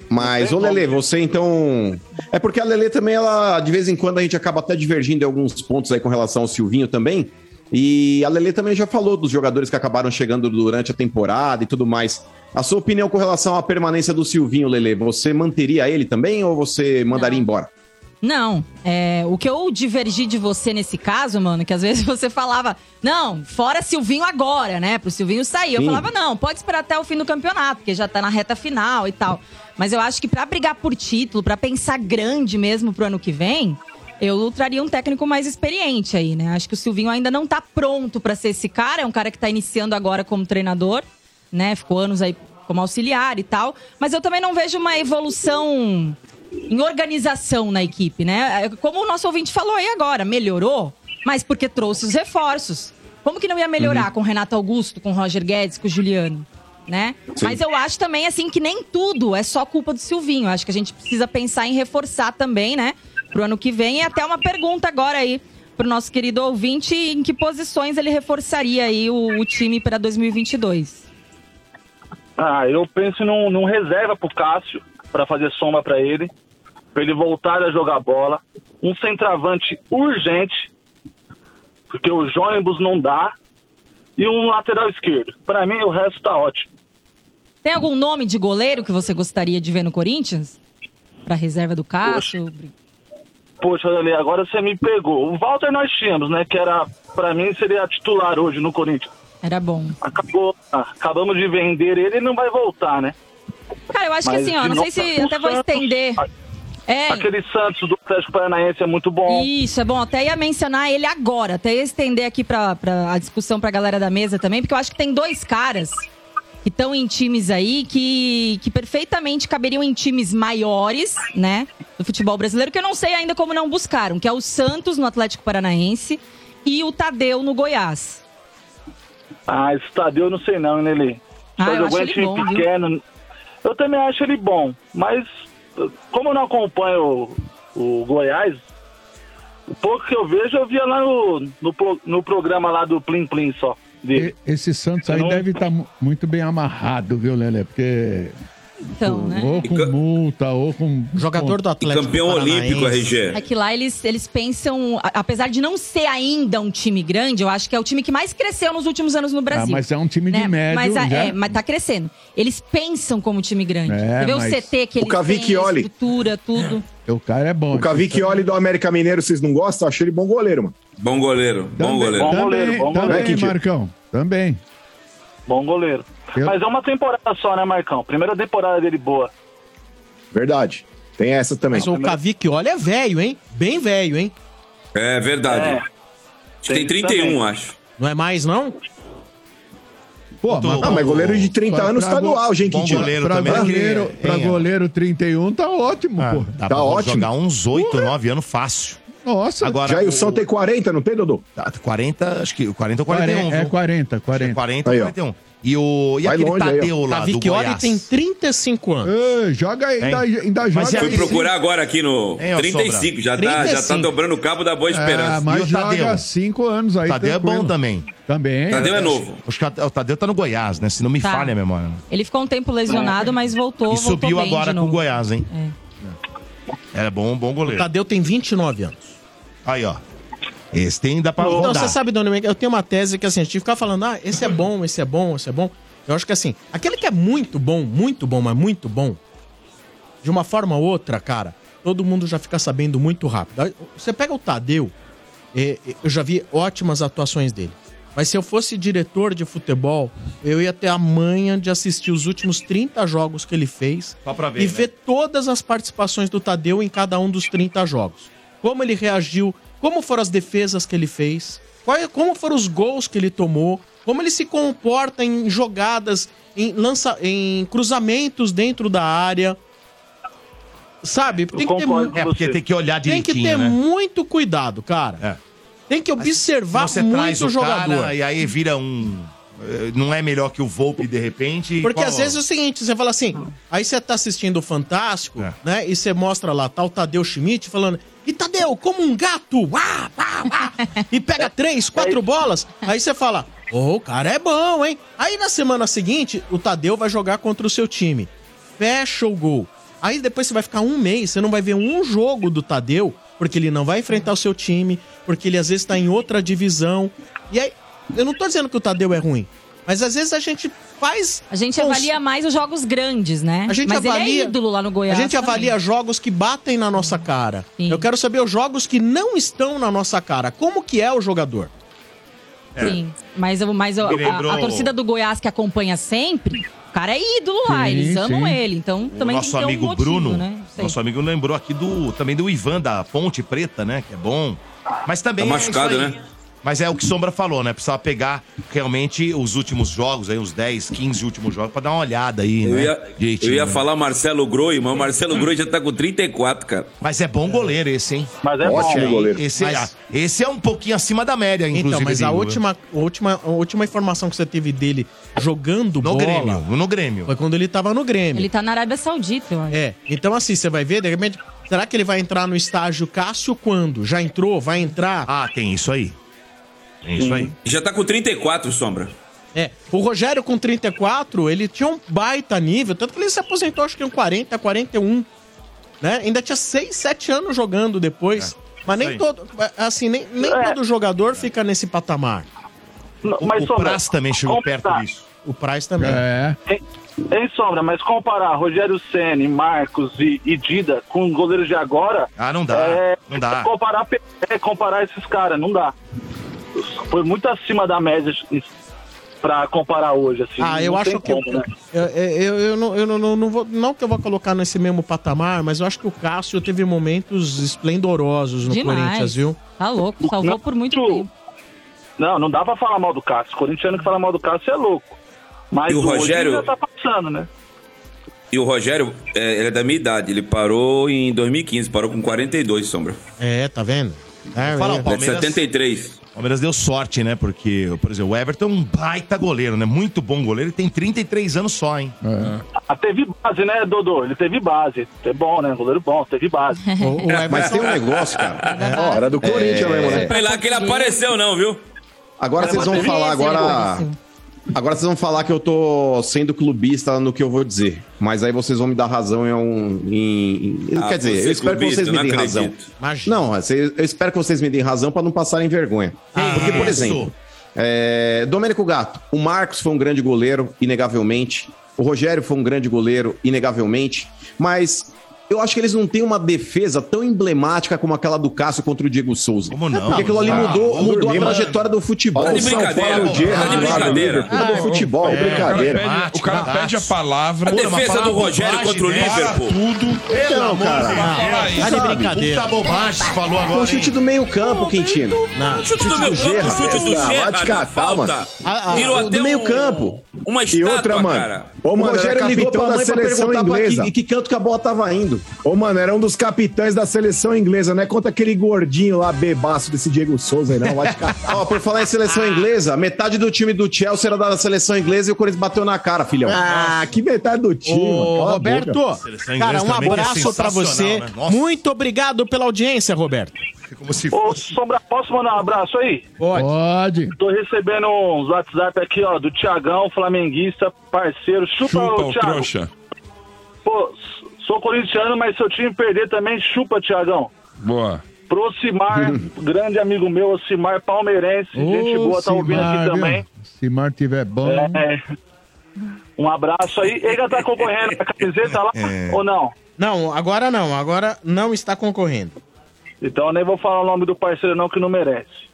Mas, ô Lele, você então. É porque a Lele também, ela, de vez em quando, a gente acaba até divergindo em alguns pontos aí com relação ao Silvinho também. E a Lele também já falou dos jogadores que acabaram chegando durante a temporada e tudo mais. A sua opinião com relação à permanência do Silvinho, Lele, você manteria ele também ou você mandaria embora? Não, é, o que eu divergi de você nesse caso, mano, que às vezes você falava, não, fora Silvinho agora, né? Pro Silvinho sair. Eu Sim. falava, não, pode esperar até o fim do campeonato, porque já tá na reta final e tal. Mas eu acho que pra brigar por título, pra pensar grande mesmo pro ano que vem, eu traria um técnico mais experiente aí, né? Acho que o Silvinho ainda não tá pronto pra ser esse cara, é um cara que tá iniciando agora como treinador, né? Ficou anos aí como auxiliar e tal. Mas eu também não vejo uma evolução em organização na equipe, né? É, Como o nosso ouvinte falou aí agora, melhorou, mas porque trouxe os reforços. Como que não ia melhorar Uhum. com o Renato Augusto, com o Roger Guedes, com o Juliano? Né? Sim. Mas eu acho também, assim, que nem tudo é só culpa do Silvinho. Acho que a gente precisa pensar em reforçar também, né? Pro ano que vem. E até uma pergunta agora aí pro nosso querido ouvinte: em que posições ele reforçaria aí o, o time para 2022? Ah, eu penso num, num reserva pro Cássio, pra fazer sombra pra ele, pra ele voltar a jogar bola. Um centroavante urgente, porque o Joimbos não dá. E um lateral esquerdo. Pra mim, o resto tá ótimo. Tem algum nome de goleiro que você gostaria de ver no Corinthians? Pra reserva do Cássio? Poxa, Ale, agora você me pegou. O Walter nós tínhamos, né? Que era, pra mim, seria titular hoje no Corinthians. Era bom. Acabou, acabamos de vender ele e não vai voltar, né? Cara, eu acho que Mas assim, ó, não sei se o até vou estender. É. Aquele Santos do Atlético Paranaense é muito bom. Isso, é bom. Até ia mencionar ele agora, até ia estender aqui pra, pra a discussão pra galera da mesa também, porque eu acho que tem dois caras que estão em times aí que, que perfeitamente caberiam em times maiores, né? Do futebol brasileiro, que eu não sei ainda como não buscaram, que é o Santos no Atlético Paranaense e o Tadeu no Goiás. Ah, esse Tadeu eu não sei não, né, Lê? Ah, eu jogou acho ele time bom, viu? pequeno. Eu também acho ele bom, mas como eu não acompanho o, o Goiás, o pouco que eu vejo eu via lá no, no, no programa lá do Plim Plim só. Esse Santos aí Eu não- deve estar muito bem amarrado, viu, Lelé? Porque. Então, né? Ou com multa, ou com. Jogador do Atlético campeão olímpico, RG. É que lá eles, eles pensam, apesar de não ser ainda um time grande, eu acho que é o time que mais cresceu nos últimos anos no Brasil. Ah, mas é um time de né? médio. Mas, a- já. é, mas tá crescendo. Eles pensam como time grande. É, Você vê mas- o CT que O eles têm, a estrutura, tudo. O cara é bom. O Cavicchioli do América Mineiro, vocês não gostam? Eu achei ele bom goleiro, mano. Bom goleiro, bom goleiro. Bom Também, goleiro, bom também, goleiro. Quintino? Marcão. Também. Bom goleiro. Eu- Mas é uma temporada só, né, Marcão? Primeira temporada dele boa. Verdade. Tem essa também. Mas o Cavicchioli é velho, hein? Bem velho, hein? É verdade. É. Acho que tem Tem 31, também. acho. Não é mais, não? Pô, Do- Ah, mas goleiro de 30 Pra- anos pra tá no auge, hein, Quintino? goleiro Pra também, goleiro, aquele- pra hein, goleiro 31 tá ótimo, Ah, pô. dá Tá pra ótimo. jogar uns 8, 9 anos fácil. Nossa, Agora, Jailson tem 40, não tem, Dodô? Tá, 40, acho que 40 ou 41. é viu? 40, 40. 40 Aí, ó. 41. E, o, e Vai aquele longe aí, ó. Tadeu lá do Cavicchioli Goiás? tem 35 anos. Joga aí, ainda, ainda joga Mas é- Fui procurar agora aqui no Hein, ó, 35, já tá, já tá 35. dobrando o cabo da Boa Ah, Esperança. E mas o joga Tadeu? 5 anos aí. Tadeu é tranquilo. bom também. Também. Tadeu é novo. Acho que o Tadeu tá no Goiás, né? Se não me Tá. falha a memória. Ele ficou um tempo lesionado, mas voltou. E voltou subiu bem agora de com o novo. Goiás, hein? É bom, bom O goleiro. Tadeu tem 29 anos. Aí, ó. Esse tem dá pra Então, rodar. você sabe, Dona eu tenho uma tese que assim, a gente fica falando, ah, esse é bom, esse é bom, esse é bom. Eu acho que assim, aquele que é muito bom, muito bom, mas muito bom, de uma forma ou outra, cara, todo mundo já fica sabendo muito rápido. Você pega o Tadeu, é, é, eu já vi ótimas atuações dele. Mas se eu fosse diretor de futebol, eu ia ter a manha de assistir os últimos 30 jogos que ele fez Só pra ver, e né? ver todas as participações do Tadeu em cada um dos 30 jogos. Como ele reagiu, como foram as defesas que ele fez, qual é- como foram os gols que ele tomou, como ele se comporta em jogadas, em, lança, em cruzamentos dentro da área. Sabe? Tem que ter, É, porque tem que olhar tem que direitinho, ter né? muito cuidado, cara. É. Tem que observar Você muito traz o o jogador. cara e aí vira um... eh, Não é melhor que o Volpe de repente. Porque Qual- às vezes é o seguinte, você fala assim, aí você tá assistindo o Fantástico, É. né? E você mostra lá, tá o Tadeu Schmidt falando, e Tadeu, como um gato, uá, uá, uá", e pega três, quatro bolas. Aí você fala, ô, o cara é bom, hein? Aí na semana seguinte, o Tadeu vai jogar contra o seu time. Fecha o gol. Aí depois você vai ficar um mês, você não vai ver um jogo do Tadeu, porque ele não vai enfrentar o seu time, porque ele às vezes tá em outra divisão. E aí, eu não tô dizendo que o Tadeu é ruim, mas às vezes a gente faz. A gente cons- avalia mais os jogos grandes, né? a gente mas avalia, ele é ídolo lá no A Goiás. gente também. avalia jogos que batem na nossa cara. Eu quero saber os jogos que não estão na nossa cara. Como que é o jogador? Sim, mas, eu- mas eu- Me a, lembrou- a torcida do Goiás que acompanha sempre, o cara é ídolo lá, Sim, eles amam sim. ele. Então O também nosso tem amigo um motivo, Bruno, né? Nosso amigo lembrou aqui do também do Ivan da Ponte Preta, né? Que é bom. Mas também Tá é machucado, isso aí. né? Mas é o que Sombra falou, né? Precisava pegar realmente os últimos jogos, aí, uns 10, 15 últimos jogos, pra dar uma olhada aí, Eu né? ia, Direitinho, eu ia né? falar Marcelo Groi, mas o Marcelo Groi já tá com 34, cara. Mas é bom goleiro esse, hein? Mas é Esse bom. goleiro. Esse, Mas- ah, esse é um pouquinho acima da média, inclusive. Então, mas a última, a última, a última informação que você teve dele jogando No bola Grêmio, no Grêmio. foi quando ele tava no Grêmio. Ele tá na Arábia Saudita, eu acho. É, então assim, você vai ver, de repente, será que ele vai entrar no estágio Cássio quando? Já entrou? Vai entrar? Ah, tem isso aí. Tem isso aí. Já tá com 34, Sombra. É, o Rogério com 34, ele tinha um baita nível, tanto que ele se aposentou acho que com 40, 41, né? Ainda tinha 6, 7 anos jogando depois. Mas nem todo, assim, nem, nem É. todo jogador fica nesse patamar. Não, O, mas, o Sombra, Praz também chegou como perto tá? disso. O Price também. É. Em, em sombra, mas comparar Rogério Ceni, Marcos e, e Dida com goleiros de agora. Ah, não dá. É, não dá. Comparar, é, comparar esses caras, não dá. Foi muito acima da média pra comparar hoje, assim. Ah, eu não acho que. como, né? Eu, eu, eu, não, eu não, não, não vou. Não que eu vou colocar nesse mesmo patamar, mas eu acho que o Cássio teve momentos esplendorosos no Demais. Corinthians, viu? Tá louco, salvou por muito tempo. Não, não dá pra falar mal do Cássio. Corintiano que fala mal do Cássio é louco. Mas E o hoje Rogério- já tá passando, né? E o Rogério, é, ele é da minha idade. Ele parou em 2015, parou com 42, Sombra. É, tá vendo? É, Fala, é. o Palmeiras- 73. O Palmeiras deu sorte, né? Porque, por exemplo, o Everton é um baita goleiro, né? Muito bom goleiro. Ele tem 33 anos só, hein? Ah, teve base, né, Dodô? Ele teve base. É bom, né? Goleiro bom, teve base. Mas tem um negócio, cara. Ó, era do Corinthians mesmo, né? Foi lá que ele apareceu, não, viu? Agora Era vocês vão falar, agora. Agora vocês vão falar que eu tô sendo clubista no que eu vou dizer. Mas aí vocês vão me dar razão em um. Em, em- Ah, quer dizer, eu espero que clubista, vocês me não deem razão. Não, vocês- eu espero que vocês me deem razão pra não passarem vergonha. Porque, por exemplo, é, Domênico Gato, o Marcos foi um grande goleiro, inegavelmente. O Rogério foi um grande goleiro, inegavelmente. Mas eu acho que eles não têm uma defesa tão emblemática como aquela do Cássio contra o Diego Souza. Como não? Porque aquilo ali Ah, mudou, vamos mudou dormir, a trajetória do futebol. Tá de O São brincadeira. Paulo, o Gerrard, Tá de brincadeira. Liverpool, do futebol, É, brincadeira. O cara, pede, o cara pede a palavra. A defesa do Rogério contra o Liverpool. tudo. Cara. Não, isso. Tá de brincadeira. Puta bobagem falou Foi agora. o chute do meio campo, Quintino. Não. Chute do meu campo, chute do Ah, vai te catar, mano. Ah, Virou Ah, até do meio um- campo. Uma E estátua, outra, mano. cara. O mano, Rogério ligou pra da mãe pra seleção perguntar pra que canto que a bola tava indo. Ô, mano, era um dos capitães da seleção inglesa, não é contra aquele gordinho lá, bebaço desse Diego Souza aí, não. Vai catar. Ó, por falar em seleção inglesa, metade do time do Chelsea era da seleção inglesa e o Corinthians bateu na cara, filhão. Ah, que metade do time. Ô, Roberto, boca. Cara, um é abraço pra você. né? Muito obrigado pela audiência, Roberto. Como se Ô, Sombra, posso mandar um abraço aí? Pode. Pode. Tô recebendo uns WhatsApp aqui, ó, do Tiagão, flamenguista, parceiro. Chupa, Chupa ô, o Thiago. trouxa. Pô, sou corintiano, mas se o time perder também, chupa, Tiagão. Boa. Pro Ocimar, grande amigo meu, Ocimar palmeirense, gente Ô, boa, tá ouvindo aqui viu? também. Se Mar tiver bom. É, um abraço aí. Ele já tá concorrendo com a camiseta lá É. ou não? Não, agora não. Agora não está concorrendo. Então eu nem vou falar o nome do parceiro não, que não merece.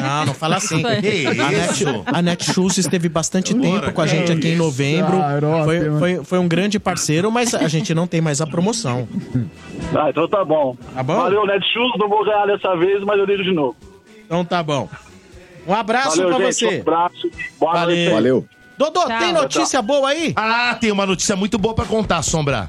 Não, não fala assim. Que A Net, isso? a Netshoes esteve bastante tempo com a gente aqui em novembro. Xarope, Foi, foi, foi um grande parceiro, mas a gente não tem mais a promoção. Ah, então tá bom. Tá bom? Valeu, Netshoes, não vou ganhar dessa vez, mas eu ligo de novo. Então tá bom. Um abraço Valeu, pra gente, você. um abraço. Boa Valeu. noite. Valeu. Dodô, Tchau. tem notícia boa aí? Ah, tem uma notícia muito boa pra contar, Sombra.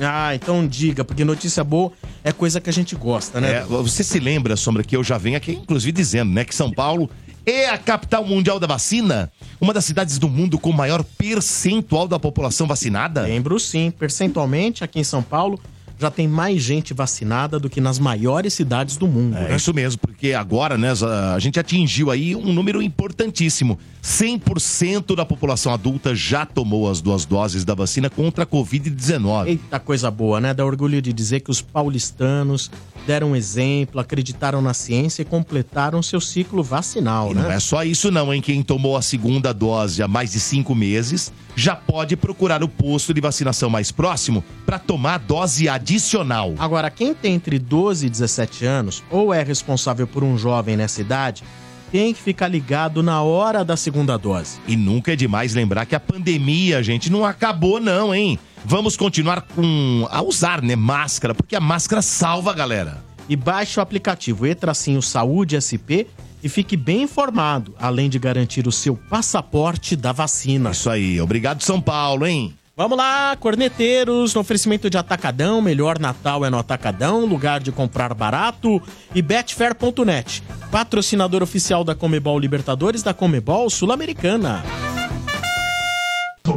Ah, então diga, porque notícia boa é coisa que a gente gosta, né? É, você se lembra, Sombra, que eu já venho aqui, inclusive, dizendo, né, que São Paulo é a capital mundial da vacina? Uma das cidades do mundo com maior percentual da população vacinada? Lembro sim, percentualmente aqui em São Paulo já tem mais gente vacinada do que nas maiores cidades do mundo. É né? isso mesmo, porque agora, né, a gente atingiu aí um número importantíssimo. 100% da população adulta já tomou as duas doses da vacina contra a Covid-19. Eita coisa boa, né? Dá orgulho de dizer que os paulistanos deram um exemplo, acreditaram na ciência e completaram seu ciclo vacinal, E né? não é só isso não, hein? Quem tomou a segunda dose há mais de cinco meses já pode procurar o posto de vacinação mais próximo para tomar dose adicional. Agora, quem tem entre 12 e 17 anos ou é responsável por um jovem nessa idade, tem que ficar ligado na hora da segunda dose. E nunca é demais lembrar que a pandemia, gente, não acabou não, hein? Vamos continuar com a usar, né, máscara, porque a máscara salva, galera. E baixe o aplicativo E-Tracinho Saúde SP e fique bem informado, além de garantir o seu passaporte da vacina. Isso aí, obrigado São Paulo, hein? Vamos lá, corneteiros, no oferecimento de Atacadão, melhor Natal é no Atacadão, lugar de comprar barato e Betfair.net, patrocinador oficial da Comebol Libertadores da Comebol Sul-Americana.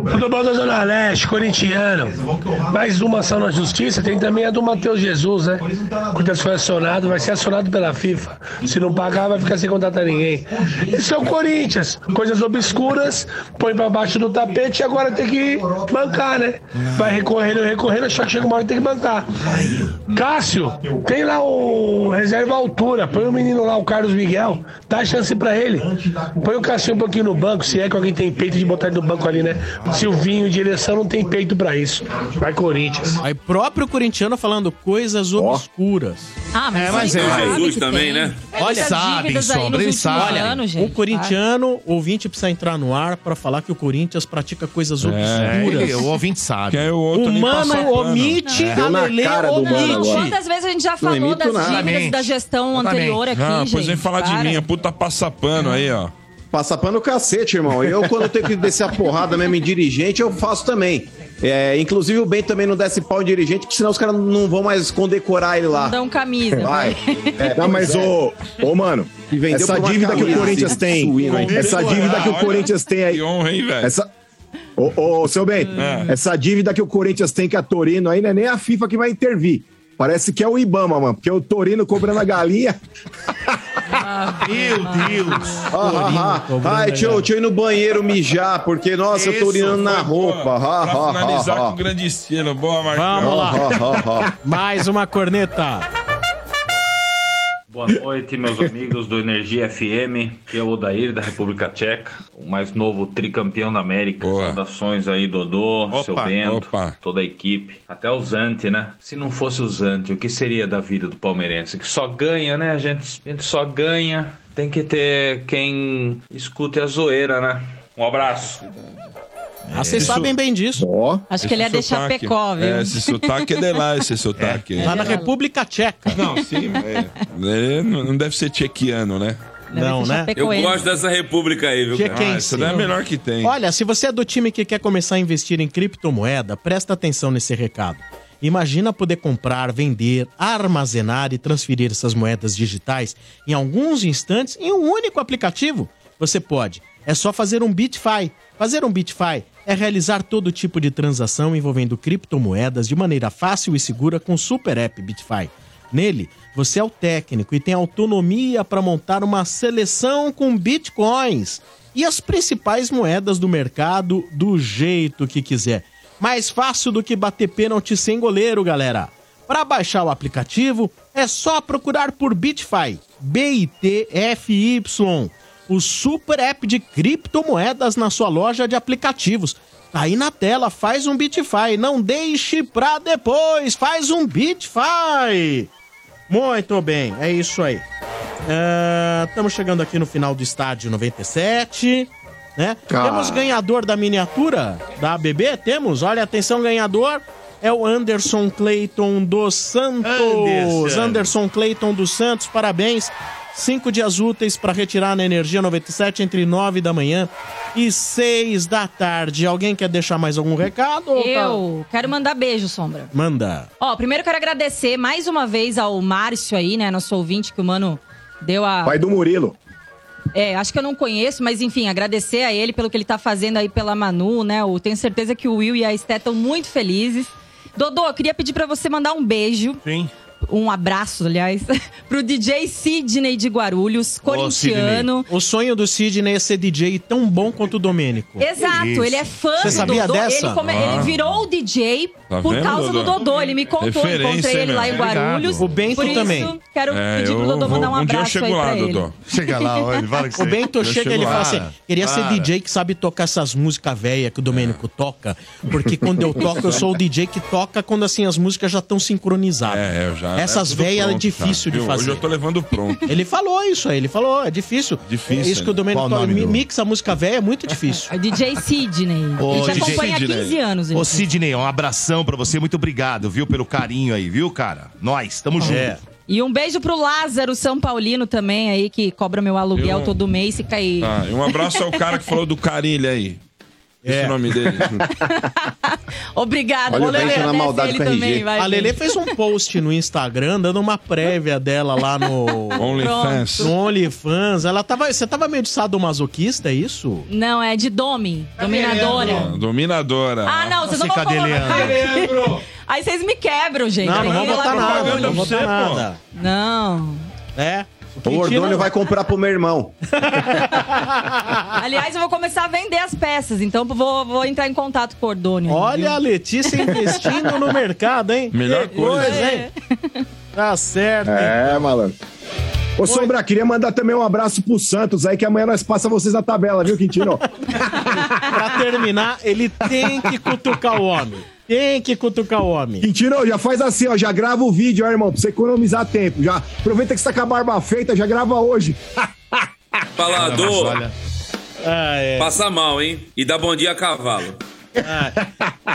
Futebol da Zona Leste, corintiano. Mais uma ação na justiça, tem também a do Matheus Jesus, né? Corinthians foi acionado, vai ser acionado pela FIFA. Se não pagar, vai ficar sem contratar ninguém. Isso é o Corinthians. Coisas obscuras, põe pra baixo do tapete e agora tem que bancar, né? Vai recorrendo, recorrendo, só que chega uma hora tem que bancar. Cássio, tem lá o reserva altura, põe o menino lá, o Carlos Miguel, dá chance pra ele. Põe o Cássio um pouquinho no banco, se é que alguém tem peito de botar ele no banco ali, né? Silvinho, direção, não tem peito pra isso. Vai Corinthians. Aí próprio corintiano falando coisas obscuras. Ah, mas É, mas ele é. Jesus também, tem. né? É, Olha, sabem, Sombra, eles anos, o corintiano, ouvinte precisa entrar no ar pra falar que o Corinthians pratica coisas obscuras. ele- o ouvinte sabe. Que é o outro O nem mano passa pano. omite, É. a cara do mano omite. Quantas vezes a gente já falou das nada. dívidas da gestão anterior aqui, Ah, gente? pois vem falar de Para. mim, a puta passapano aí, ó. Passa pano cacete, irmão. Eu, quando tenho que descer a porrada mesmo em dirigente, eu faço também. É, inclusive o Ben também não desce pau em dirigente, porque senão os caras não vão mais condecorar ele lá. Não dão camisa. Vai. É, Não, mas, ô, ô, mano, vendeu essa dívida que o Corinthians tem. suíno. Essa dívida que o Corinthians tem aí. Que honra, hein, velho? Essa. Ô, ô, seu bem, É. essa dívida que o Corinthians tem com a Torino aí não é nem a FIFA que vai intervir. Parece que é o Ibama, mano, porque o Torino cobrando a galinha. Meu Deus. Ah, ah, ah. Ai, deixa eu, deixa eu ir no banheiro mijar, porque, nossa, eu tô urinando na roupa. Ah, Pra ah, finalizar ah, com ah. grande estilo. Boa, Marcão. Vamos lá. Mais uma corneta. Boa noite, meus amigos do Energia FM, que é o Odair da República Tcheca, o mais novo tricampeão da América. Saudações aí, Dodô, Opa, seu Bento, opa. toda a equipe. Até o Zante, né? Se não fosse o Zante, o que seria da vida do palmeirense? Que só ganha, né? A gente, a gente só ganha. Tem que ter quem escute a zoeira, né? Um abraço. Ah, vocês sabem bem disso. Acho que ele ia deixar pecó, viu? É, esse sotaque é de lá, esse sotaque. Lá na República Tcheca. Não, sim, é, é, não deve ser tchequiano, né? Não, né? Eu gosto dessa república aí, viu, cara? Ah, essa daí é a melhor que tem. Olha, se você é do time que quer começar a investir em criptomoeda, presta atenção nesse recado. Imagina poder comprar, vender, armazenar e transferir essas moedas digitais em alguns instantes em um único aplicativo. Você pode. É só fazer um BitFi. Fazer um BitFi é realizar todo tipo de transação envolvendo criptomoedas de maneira fácil e segura com o Super App BitFi. Nele, você é o técnico e tem autonomia para montar uma seleção com bitcoins e as principais moedas do mercado do jeito que quiser. Mais fácil do que bater pênalti sem goleiro, galera. Para baixar o aplicativo, é só procurar por BitFi, B-I-T-F-Y, o super app de criptomoedas na sua loja de aplicativos. Aí na tela, faz um BitFi, não deixe pra depois, faz um BitFi. Muito bem, é isso aí. Estamos chegando aqui no final do estádio 97, né? Temos ganhador da miniatura da ABB? Temos, olha, atenção, ganhador. É o Anderson Clayton dos Santos. Anderson. Anderson Clayton dos Santos, parabéns. Cinco dias úteis para retirar na Energia 97 entre nove da manhã e seis da tarde. Alguém quer deixar mais algum recado? tá- Eu quero mandar beijo, Sombra. Manda. Ó, primeiro quero agradecer mais uma vez ao Márcio aí, né, nosso ouvinte, que o mano deu a... Pai do Murilo. É, acho que eu não conheço, mas enfim, agradecer a ele pelo que ele tá fazendo aí pela Manu, né? Eu tenho certeza que o Will e a Esté estão muito felizes. Dodô, eu queria pedir pra você mandar um beijo. Sim. Um abraço, aliás, pro DJ Sidney de Guarulhos, corintiano. O sonho do Sidney é ser DJ tão bom quanto o Domênico. Exato, ele é fã Você do sabia Dodô. dessa? Ele, come- Ah. ele virou o DJ Tá por vendo, causa do Dodô? Dodô. Ele me contou, Referência, encontrei ele lá em? Guarulhos. O Bento por isso, também. Quero É, pedir pro Dodô vou- mandar um um dia eu abraço chego lá. Dodô. Chega lá, fala que O Bento Eu chega e ele lá. fala assim: queria ser. DJ que sabe tocar essas músicas velhas que o Domênico toca. Porque quando eu toco, eu sou o DJ que toca quando assim as músicas já estão sincronizadas. É, eu já. Essas é velhas é difícil de fazer. Hoje eu tô levando pronto. Ele falou isso aí, ele falou, é difícil. Difícil, Isso que o né? Domênico toca, mixa a música velha é muito difícil. É DJ Sidney. Ô, ele te DJ acompanha há Sidney. 15 anos. Ô, Sidney, um abração pra você. Muito obrigado, viu, pelo carinho aí, viu, cara? Nós, tamo junto. É. E um beijo pro Lázaro São Paulino também aí, que cobra meu aluguel Eu- todo mês e cai. Tá, e um abraço ao cara que falou do Carilho aí. Esse é o nome dele. Obrigada. Olha o Lelê, na maldade ele também, vai, a Lelê fez um post no Instagram dando uma prévia dela lá no OnlyFans. No OnlyFans. Ela tava, você tava meio de sadomasoquista, é isso? Não, é de Domi, dominadora. Dominadora. Ah, não, vocês não vão colocar. Aí vocês me quebram, gente. Não, não lá botar nada, não botar nada. Não. É. O Ordônio vai comprar pro meu irmão. Aliás, eu vou começar a vender as peças, então vou, vou entrar em contato com o Ordônio. Olha a Letícia investindo no mercado, hein? Melhor Que coisa. hein? Tá certo. É, malandro. Ô, Sombra, queria mandar também um abraço pro Santos aí, que amanhã nós passa vocês na tabela, viu, Quintino? pra terminar, ele tem que cutucar o homem. Tem que cutucar o homem. Quintino, já faz assim, ó, já grava o vídeo, ó, irmão, pra você economizar tempo. Já aproveita que você tá com a barba feita, já grava hoje. Falador. Ah, é. Passa mal, hein? E dá bom dia a cavalo.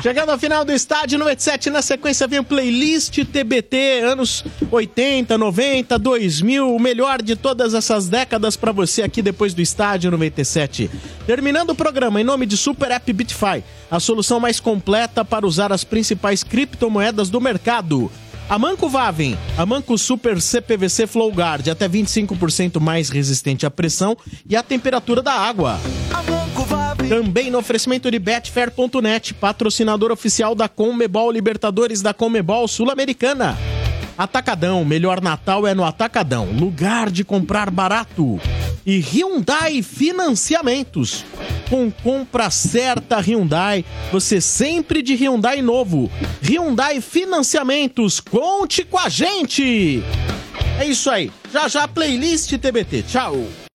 Chegando ao final do estádio 97, na sequência vem o playlist TBT, anos 80, 90, 2000, o melhor de todas essas décadas pra você aqui depois do estádio 97. Terminando o programa, em nome de Super App Bitfy, a solução mais completa para usar as principais criptomoedas do mercado. A Manco Vaven, a Manco Super CPVC Flow Guard, até 25% mais resistente à pressão e à temperatura da água. Também no oferecimento de Betfair.net, patrocinador oficial da Conmebol Libertadores da Conmebol Sul-Americana. Atacadão, melhor Natal é no Atacadão, lugar de comprar barato. E Hyundai Financiamentos. Com compra certa Hyundai, você sempre de Hyundai novo. Hyundai Financiamentos, conte com a gente! É isso aí. Já já playlist TBT. Tchau.